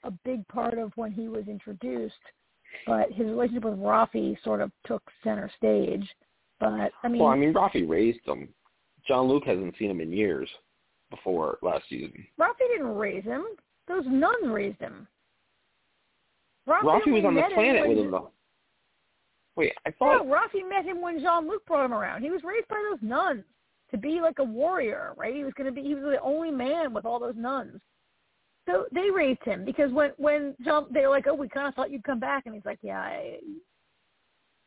a big part of when he was introduced. But his relationship with Raffi sort of took center stage. But I mean, well, I mean, Raffi raised him. Jean Luc hasn't seen him in years before last season. Raffi didn't raise him. Those nuns raised him. Raffi was on the him planet with him though. Wait, I thought No, Raffi met him when Jean Luc brought him around. He was raised by those nuns to be like a warrior, right? He was going to be. He was the only man with all those nuns. So they raised him because when when Jean, they were like, "Oh, we kind of thought you'd come back," and he's like, "Yeah." I,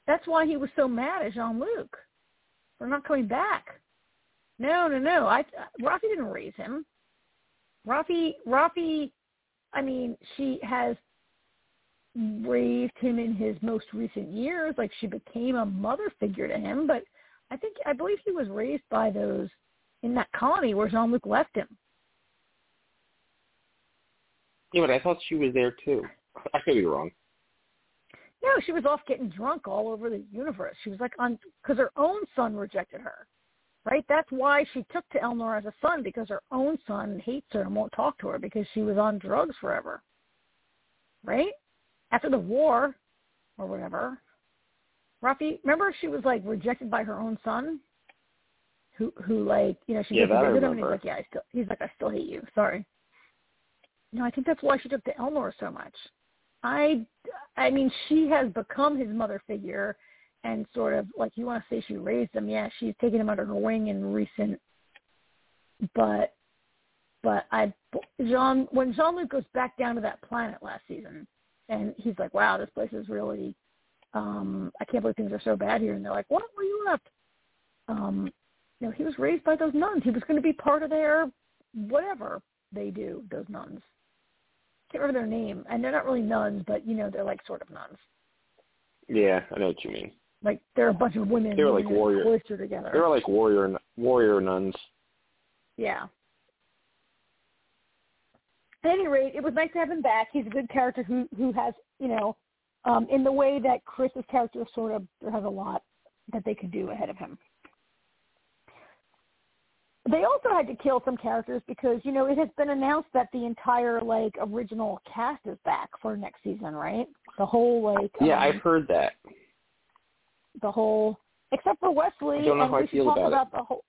that's why he was so mad at Jean Luc for not coming back. No, no, no. I Raffi didn't raise him. Raffi, Raffi. I mean, she has raised him in his most recent years. Like she became a mother figure to him, but I think I believe he was raised by those in that colony where Jean Luc left him. yeah, but I thought she was there too. I could be wrong. No, she was off getting drunk all over the universe. She was like on because her own son rejected her, right? That's why she took to Elnor as a son because her own son hates her and won't talk to her because she was on drugs forever, right? After the war or whatever, Raffi, remember she was like rejected by her own son, who who like you know she Yeah, goes to that I him and he's like yeah I still he's like I still hate you sorry. No, I think that's why she took to Elnor so much. I I mean she has become his mother figure, and sort of like you want to say she raised him. Yeah, she's taken him under her wing in recent, but but I Jean when Jean Luc goes back down to that planet last season, and he's like, wow, this place is really um I can't believe things are so bad here and they're like, What were you left? Um you know, he was raised by those nuns. He was gonna be part of their whatever they do, those nuns. Can't remember their name. And they're not really nuns, but you know, they're like sort of nuns. Yeah, I know what you mean. Like they're a bunch of women They were who like warrior- cloister together. They were like warrior warrior nuns. Yeah. At any rate, it was nice to have him back. He's a good character who who has, you know, um, in the way that Chris's character sort of has a lot that they could do ahead of him. They also had to kill some characters because, you know, it has been announced that the entire like original cast is back for next season, right? The whole like Yeah, um, I've heard that. The whole except for Wesley I don't know and how I we should feel talk about it. the whole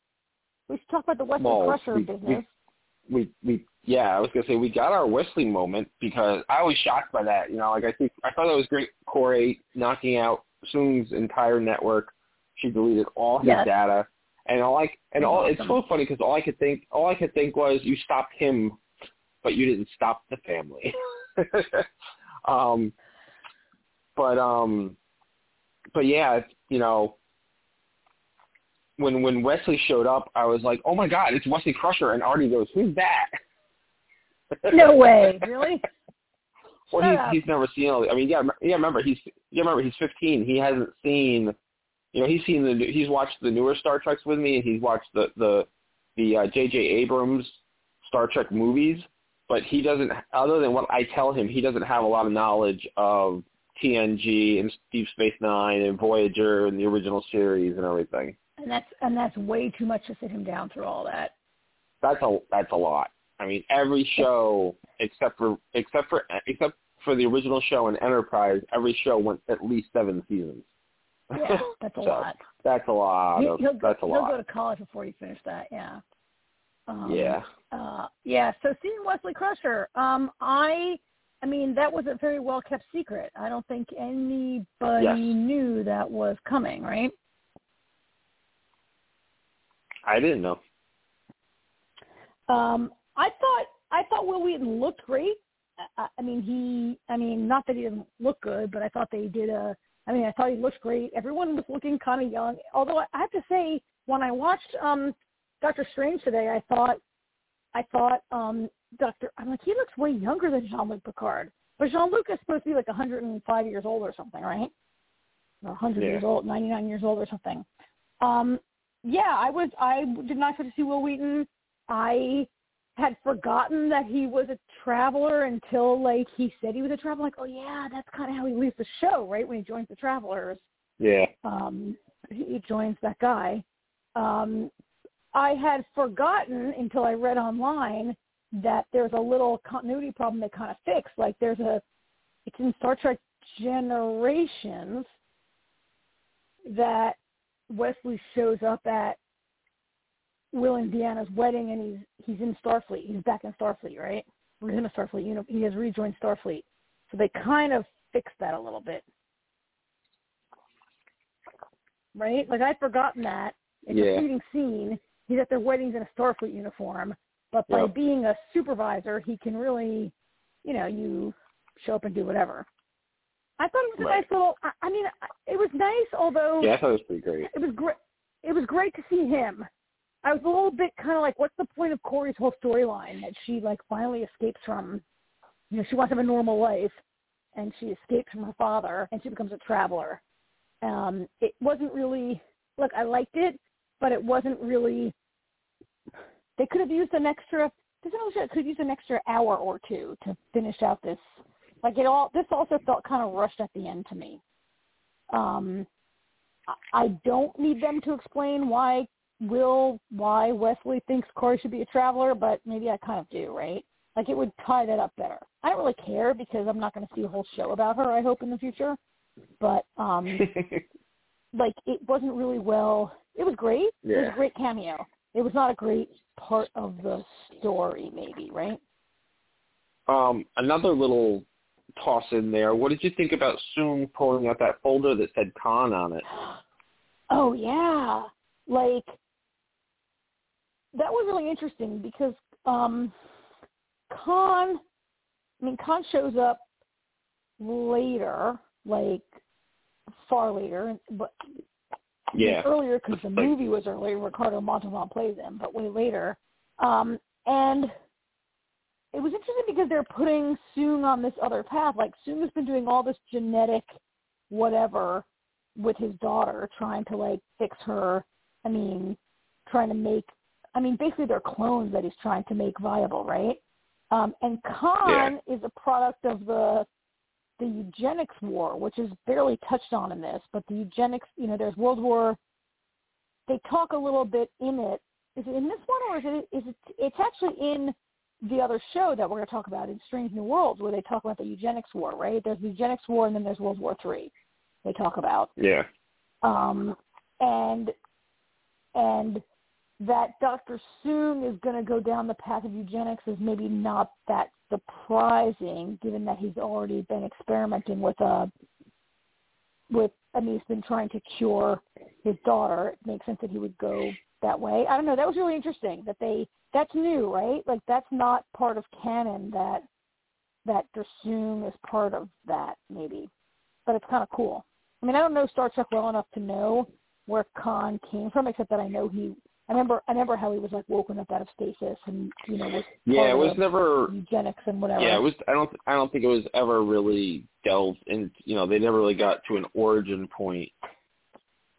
we should talk about the Wesley Well, Crusher we- business. we we yeah, I was gonna say we got our Wesley moment because I was shocked by that. You know, like I think I thought that was great. Kore knocking out Soong's entire network. She deleted all his Yes. data, And all I and all it's so funny because all I could think all I could think was you stopped him, but you didn't stop the family. um, but um, but yeah, you know, when when Wesley showed up, I was like, oh my god, it's Wesley Crusher, and Artie goes, who's that? no way, really? well, Shut he's up. he's never seen all. The, I mean, yeah, yeah. Remember, he's yeah. Remember, he's 15. He hasn't seen. You know, he's seen the new- he's watched the newer Star Treks with me, and he's watched the the the uh, J.J. Abrams Star Trek movies. But he doesn't, other than what I tell him, he doesn't have a lot of knowledge of TNG and Deep Space Nine and Voyager and the original series and everything. And that's and that's way too much to sit him down through all that. That's a that's a lot. I mean, every show except for except for except for the original show and Enterprise, every show went at least seven seasons. Yeah, that's a So, lot. That's a lot. Of, he'll that's a he'll lot. go to college before he finished that. Yeah. Um, yeah. Uh, yeah. So seeing Wesley Crusher, um, I, I mean, that was a very well kept secret. I don't think anybody Yes. knew that was coming, right? I didn't know. Um, I thought I thought Wil Wheaton looked great. I, I mean, he. I mean, not that he didn't look good, but I thought they did a. I mean, I thought he looked great. Everyone was looking kind of young. Although I I have to say, when I watched um Doctor Strange today, I thought, I thought um Doctor. I'm like, he looks way younger than Jean-Luc Picard. But Jean-Luc is supposed to be like 105 years old or something, right? Or 100 Yeah. years old, 99 years old or something. Um, yeah, I was. I did not get to see Wil Wheaton. I had forgotten that he was a traveler until like he said he was a traveler. Like, oh yeah, that's kind of how he leaves the show, right? When he joins the Travelers, Yeah. um, he he joins that guy. Um, I had forgotten until I read online that there's a little continuity problem they kind of fixed. Like there's a, it's in Star Trek Generations that Wesley shows up at Will and Deanna's wedding, and he's he's in Starfleet. He's back in Starfleet, right? Or He's in a Starfleet. You know, he has rejoined Starfleet. So they kind of fixed that a little bit, right? Like I'd forgotten that. It's Yeah. a fleeting scene. He's at their weddings in a Starfleet uniform, but by Yep. being a supervisor, he can really, you know, you show up and do whatever. I thought it was a Right. nice little. I, I mean, it was nice, although Yeah, I thought it was pretty great. it was great. It was great to see him. I was a little bit kind of like, what's the point of Kore's whole storyline that she like finally escapes from? You know, she wants to have a normal life, and she escapes from her father, and she becomes a traveler. Um, it wasn't really. Look, I liked it, but it wasn't really. They could have used an extra. This also could use an extra hour or two to finish out this. Like it all. This also felt kind of rushed at the end to me. Um, I- don't need them to explain why Will, why Wesley thinks Kore should be a traveler, but maybe I kind of do, right? Like it would tie that up better. I don't really care because I'm not going to see a whole show about her. I hope in the future, but um, like it wasn't really well. It was great. It was a great cameo. It was not a great part of the story, maybe, right? um, another little toss in there. What did you think about Soong pulling out that folder that said Khan on it? Oh yeah, like that was really interesting because um Khan, I mean Khan shows up later, like far later, but Yeah. earlier because the movie was earlier. Ricardo Montalban plays him, but way later. Um, and it was interesting because they're putting Soong on this other path. Like Soong has been doing all this genetic whatever with his daughter, trying to like fix her. I mean, trying to make. I mean, basically they're clones that he's trying to make viable, right? Um, and Khan is a product of the the eugenics war, which is barely touched on in this, but the eugenics, you know, there's World War. They talk a little bit in it. Is it in this one, or is it? Is it? It's actually in the other show that we're going to talk about in Strange New Worlds, where they talk about the eugenics war. Right? There's the eugenics war, and then there's World War Three. They talk about, Yeah. um, and and that Dr. Soong is going to go down the path of eugenics is maybe not that surprising, given that he's already been experimenting with a with. I mean, he's been trying to cure his daughter. It makes sense that he would go that way. I don't know. That was really interesting. That they that's new, right? Like that's not part of canon. That that Dr. Soong is part of that, maybe. But it's kind of cool. I mean, I don't know Star Trek well enough to know where Khan came from, except that I know he. I remember. I remember how he was like woken up out of stasis, and you know was yeah. It was never eugenics and whatever. Yeah, it was. I don't. I don't think it was ever really delved in. You know, they never really got to an origin point.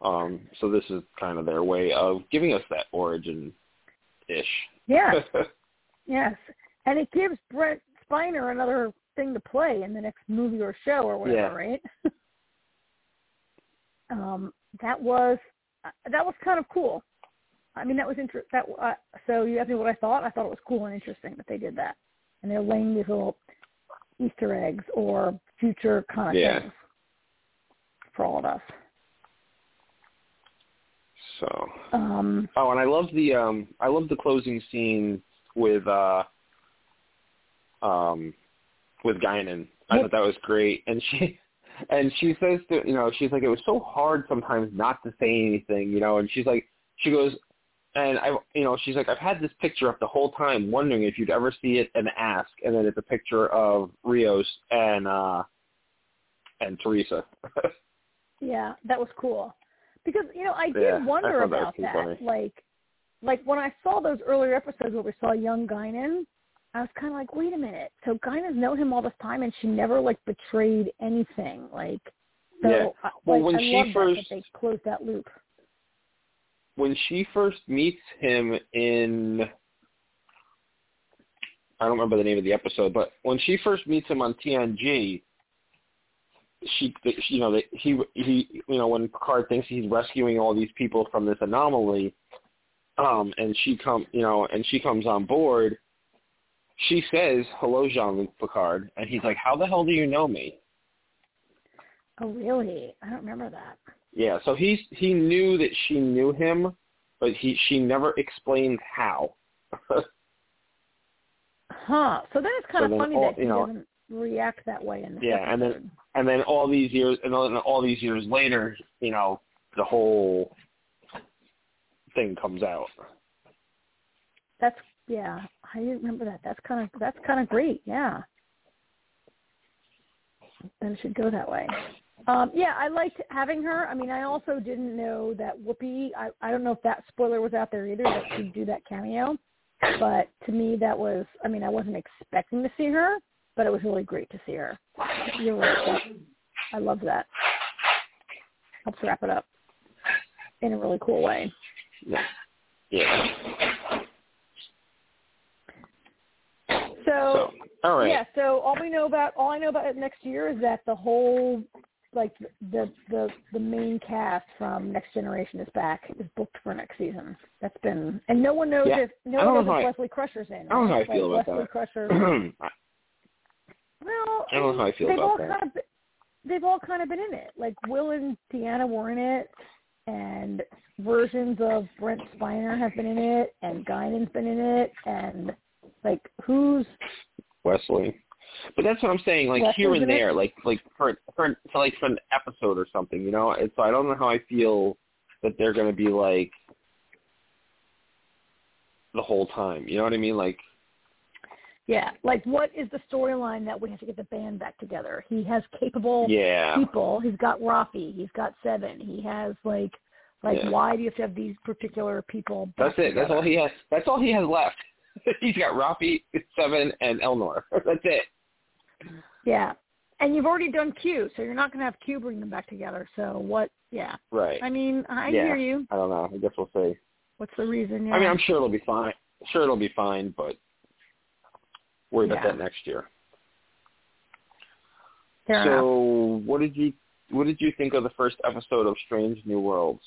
Um. So this is kind of their way of giving us that origin ish. Yes. yes, and it gives Brent Spiner another thing to play in the next movie or show or whatever, yeah. right? um, that was uh, that was kind of cool. I mean, that was inter- that. Uh, so you asked me what I thought. I thought it was cool and interesting that they did that, and they're laying these little Easter eggs or future kind of yeah. things for all of us. So. Um, oh, and I love the um I love the closing scene with uh um with Guinan. I thought that was great, and she and she says to you know she's like it was so hard sometimes not to say anything you know and she's like she goes and I you know she's like I've had this picture up the whole time wondering if you'd ever see it and ask and then it's a picture of Rios and uh and Teresa. yeah, that was cool because you know I did yeah, wonder I about that, that like like when I saw those earlier episodes where we saw young Guinan I was kind of like, wait a minute. So Guinan's known him all this time, and she never like betrayed anything. Like, so yeah. Well, like, when I she first that, that they closed that loop. When she first meets him in, I don't remember the name of the episode, but when she first meets him on TNG, she, you know, he, he, you know, when Picard thinks he's rescuing all these people from this anomaly, um, and she come, you know, and she comes on board she says, hello, Jean-Luc Picard. And he's like, how the hell do you know me? Oh, really? I don't remember that. Yeah, so he's he knew that she knew him, but he she never explained how. huh. So then it's kind so of funny all, that he you know, doesn't react that way in the Yeah, episode. and then and then all these years and then all these years later, you know, the whole thing comes out. That's yeah, I didn't remember that. That's kind of that's kind of great. Yeah, then it should go that way. Um, yeah, I liked having her. I mean, I also didn't know that Whoopi. I I don't know if that spoiler was out there either that she'd do that cameo, but to me that was. I mean, I wasn't expecting to see her, but it was really great to see her. You're right. I love that. Helps wrap it up in a really cool way. Yeah. Yeah. So, all right. yeah, so all we know about all I know about it next year is that the whole like the the the main cast from Next Generation is back is booked for next season. That's been and no one knows Yeah. if no one know knows if how I- Wesley Crusher's in. I don't know how I right? feel like about Wesley that. Crusher. I well, I don't know how I feel they've about all that. kind of they've all kind of been in it. Like Will and Deanna were in it, and versions of Brent Spiner have been in it, and Guinan's been in it, and like who's Wesley. But that's what I'm saying, like here and it? there, like like for for, for like for an episode or something, you know. And so I don't know how I feel that they're going to be like the whole time. You know what I mean? Like Yeah, like what is the storyline that we have to get the band back together? He has capable yeah, people. He's got Raffi. He's got Seven. He has like like Yeah. why do you have to have these particular people? Back that's it. That's all he has. That's all he has left. He's got Raffi, Seven, and Elnor. That's it. Yeah, and you've already done Q, so you're not going to have Q bring them back together. So what? Yeah, Right. I mean, I Yeah. hear you. I don't know. I guess we'll see. What's the reason? Yeah. I mean, I'm sure it'll be fine. Sure, it'll be fine, but worry about that next year. Fair so, enough. what did you what did you think of the first episode of Strange New Worlds?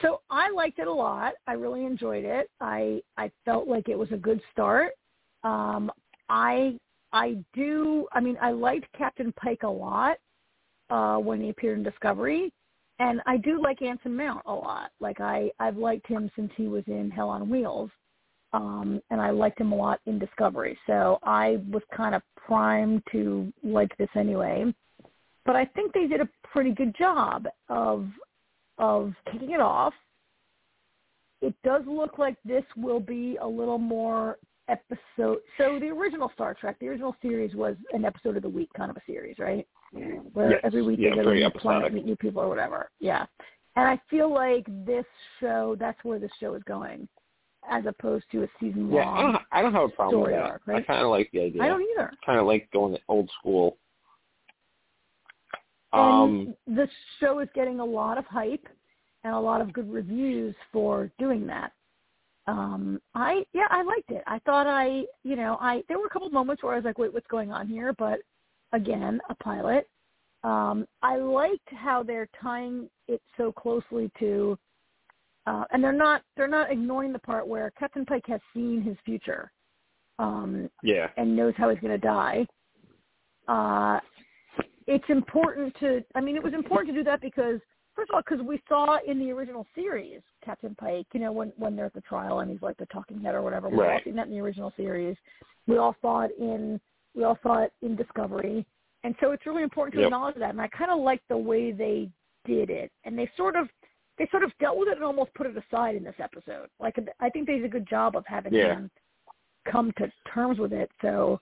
So I liked it a lot. I really enjoyed it. I I felt like it was a good start. Um, I I do. I mean, I liked Captain Pike a lot uh, when he appeared in Discovery, and I do like Anson Mount a lot. Like I I've liked him since he was in Hell on Wheels, um, and I liked him a lot in Discovery. So I was kind of primed to like this anyway. But I think they did a pretty good job of of kicking it off it does look like this will be a little more episode. So the original Star Trek, the original series was an episode of the week kind of a series, right? Where Yes. every week Yeah, they go to very a new planet, meet new people or whatever. Yeah. And I feel like this show, that's where this show is going, as opposed to a season Yeah, I long. don't. I don't have a problem with that. arc, I kind of like the idea. I don't either. kind of like going old school. And Um, the show is getting a lot of hype and a lot of good reviews for doing that. Um, I yeah, I liked it. I thought I, you know, I there were a couple of moments where I was like, wait, what's going on here? But again, a pilot. Um, I liked how they're tying it so closely to, uh, and they're not they're not ignoring the part where Captain Pike has seen his future. Um, yeah, and knows how he's going to die. Uh, it's important to, I mean, it was important to do that because, first of all, because we saw in the original series, Captain Pike, you know, when, when they're at the trial and he's like the talking head or whatever, we all seen that in the original series. We all saw it in, we all saw it in Discovery. And so it's really important to Yep. acknowledge that. And I kind of like the way they did it. And they sort of, they sort of dealt with it and almost put it aside in this episode. Like, I think they did a good job of having Yeah. him come to terms with it. So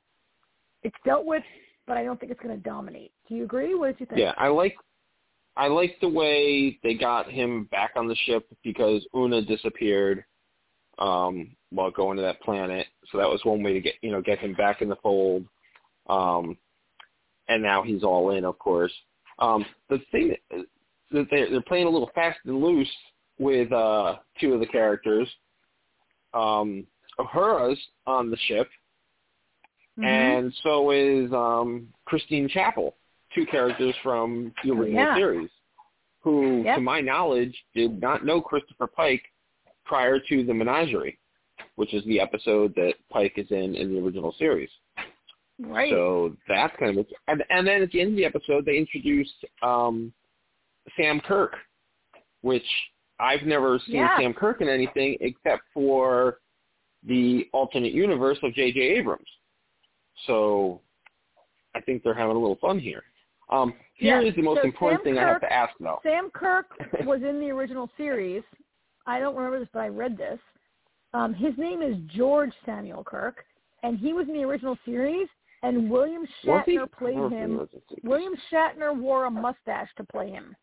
it's dealt with, but I don't think it's going to dominate. Do you agree? What did you think? yeah. I like. I like the way they got him back on the ship because Una disappeared um, while going to that planet. So that was one way to get you know get him back in the fold. Um, and now he's all in, of course. Um, the thing that that they're, they're playing a little fast and loose with uh, two of the characters. Um, Uhura's on the ship, Mhm. and so is um, Christine Chapel, two characters from the original yeah. series, who, Yep. to my knowledge, did not know Christopher Pike prior to the Menagerie, which is the episode that Pike is in in the original series. right. So that's kind of and, and then at the end of the episode, they introduced um, Sam Kirk, which I've never seen Yeah. Sam Kirk in anything except for the alternate universe of J.J. Abrams. So I think they're having a little fun here. Um, here Yeah, is the most so important Sam thing I have to ask, though. Sam Kirk was in the original series. I don't remember this, but I read this. Um, his name is George Samuel Kirk, and he was in the original series. And William Shatner played him. know if he was. William Shatner wore a mustache to play him.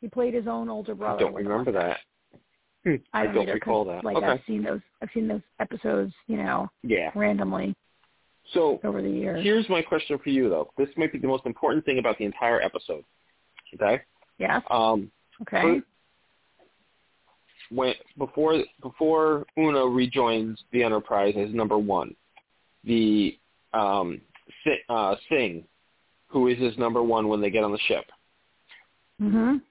He played his own older brother. I don't remember that. Hmm, I, I don't, either, recall that. Like okay. I've seen those. I've seen those episodes, you know, Yeah. randomly So over the years. Here's my question for you, though. This might be the most important thing about the entire episode. Okay. Yes. Um, Okay. for- when before before Una rejoins the Enterprise as number one, the um, uh, Singh, who is his number one when they get on the ship. Mhm.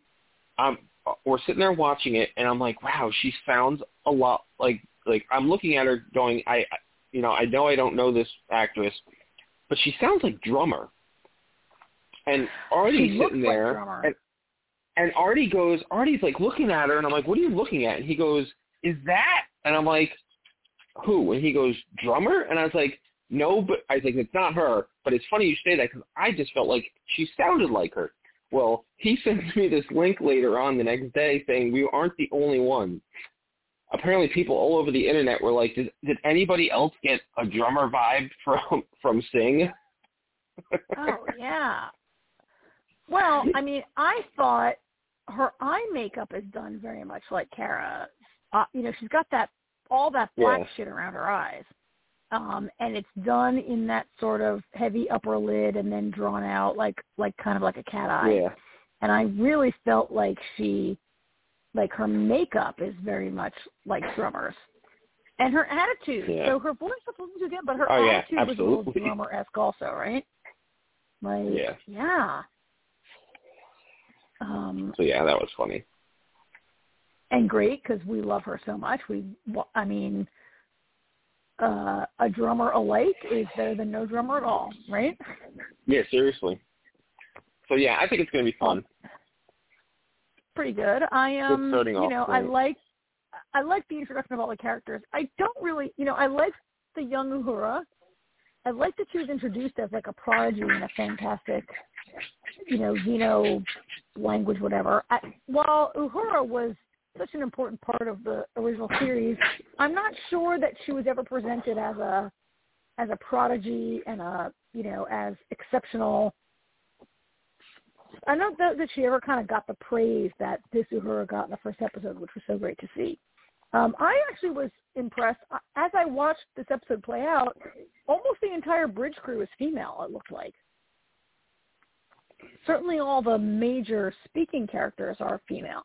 I'm we're sitting there watching it, and I'm like, wow, she sounds a lot like like I'm looking at her going, I- you know, I know I don't know this actress, but she sounds like drummer. And Artie's sitting there, Drummer. and and Artie goes, Artie's like looking at her, and I'm like, what are you looking at? And he goes, is that? And I'm like, who? And he goes, drummer? And I was like, no, but I think it's not her. But it's funny you say that because I just felt like she sounded like her. Well, he sends me this link later on the next day saying we aren't the only ones. Apparently, people all over the internet were like, "Did, did anybody else get a drummer vibe from from Singh?" Oh yeah. Well, I mean, I thought her eye makeup is done very much like Cara. Uh, you know, she's got that all that black Yeah. shit around her eyes, um, and it's done in that sort of heavy upper lid and then drawn out like like kind of like a cat eye. Yeah, And I really felt like she, like her makeup is very much like drummers. And her attitude. Yeah. So her voice was too good, but her Oh, yeah, attitude was a little absolutely. drummer esque also, right? Like Yeah. yeah. Um, so yeah, that was funny. and great because we love her so much. We, I mean, uh, a drummer alike is better than no drummer at all, right? Yeah, seriously. So yeah, I think it's going to be fun. Pretty good. I um, you know, I like, I like the introduction of all the characters. I don't really, you know, I like the young Uhura. I like that she was introduced as like a prodigy and a fantastic, you know, Xeno language, whatever. I, while Uhura was such an important part of the original series. I'm not sure that she was ever presented as a as a prodigy and a you know as exceptional. I don't know that she ever kind of got the praise that this Uhura got in the first episode, which was so great to see. Um, I actually was impressed as I watched this episode play out. Almost the entire bridge crew is female. It looked like. Certainly, all the major speaking characters are female,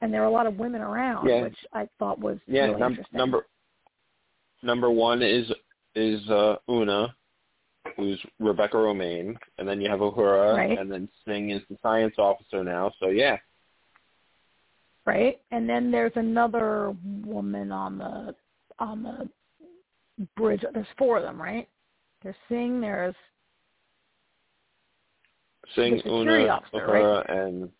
and there are a lot of women around, Yeah. which I thought was Yeah, really num- number number one is is uh, Una, who's Rebecca Romijn, and then you have Uhura, Right. and then Singh is the science officer now. So yeah, right? And then there's another woman on the on the bridge. There's four of them, right? There's Singh. There's Singh, The Una, officer, Uhura, and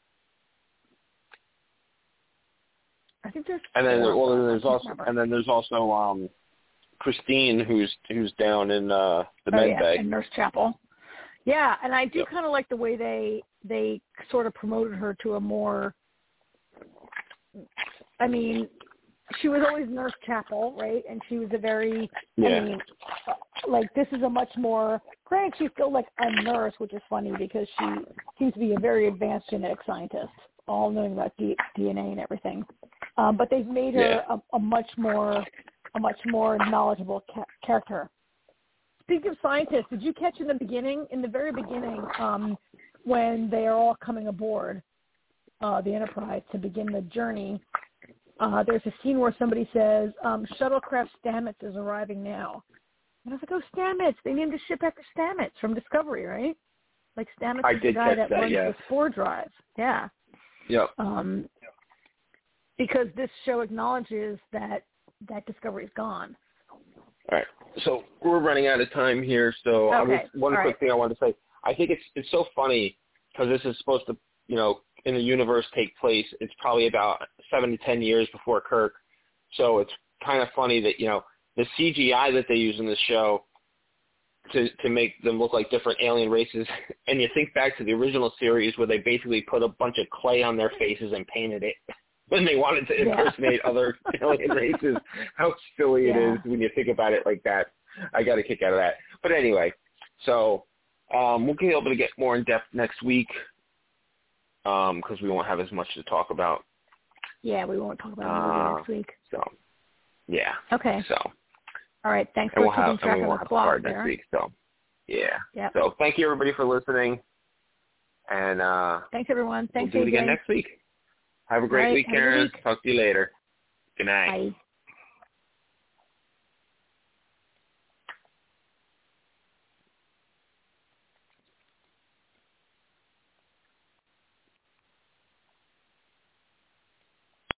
I think there's and then well, there's also and then there's also um Christine, who's who's down in uh the oh, med yeah, bay. and Nurse Chapel. Yeah, and I do Yep. kind of like the way they they sort of promoted her to a more. I mean, she was always Nurse Chapel, right? And she was a very Yeah. I mean, like this is a much more. Granted, she's still like a nurse, which is funny because she seems to be a very advanced genetic scientist, all knowing about D- DNA and everything. Um, but they've made her Yeah. a, a much more, a much more knowledgeable ca- character. Speaking of scientists, did you catch in the beginning, in the very beginning, um, when they are all coming aboard uh, the Enterprise to begin the journey? Uh, there's a scene where somebody says, um, "Shuttlecraft Stamets is arriving now," and I was like, "Oh, Stamets! They named the ship after Stamets from Discovery, right? Like Stamets I is the guy that, that, runs yes. the spore drive. Yeah, Yep. um, because this show acknowledges that that discovery is gone. All right. So we're running out of time here. So I was, one All quick right. thing I wanted to say. I think it's it's so funny because this is supposed to, you know, in the universe take place. It's probably about seven to ten years before Kirk. So it's kind of funny that you know the CGI that they use in this show to to make them look like different alien races. And you think back to the original series where they basically put a bunch of clay on their faces and painted it when they wanted to Yeah. impersonate other alien races. How silly it Yeah. is when you think about it like that. I got a kick out of that. But anyway, so um, we'll be able to get more in depth next week because we won't have as much to talk about. Yeah, we won't talk about Uh, next week. So yeah. Okay. So All right. Thanks for we'll keeping have and track we of the have a clock there. next week. So yeah. Yep. So thank you everybody for listening, and uh, Thanks everyone. Thanks we'll do it again next week. Have a great right, week, have a good Karen. Talk to you later. Good night. Bye.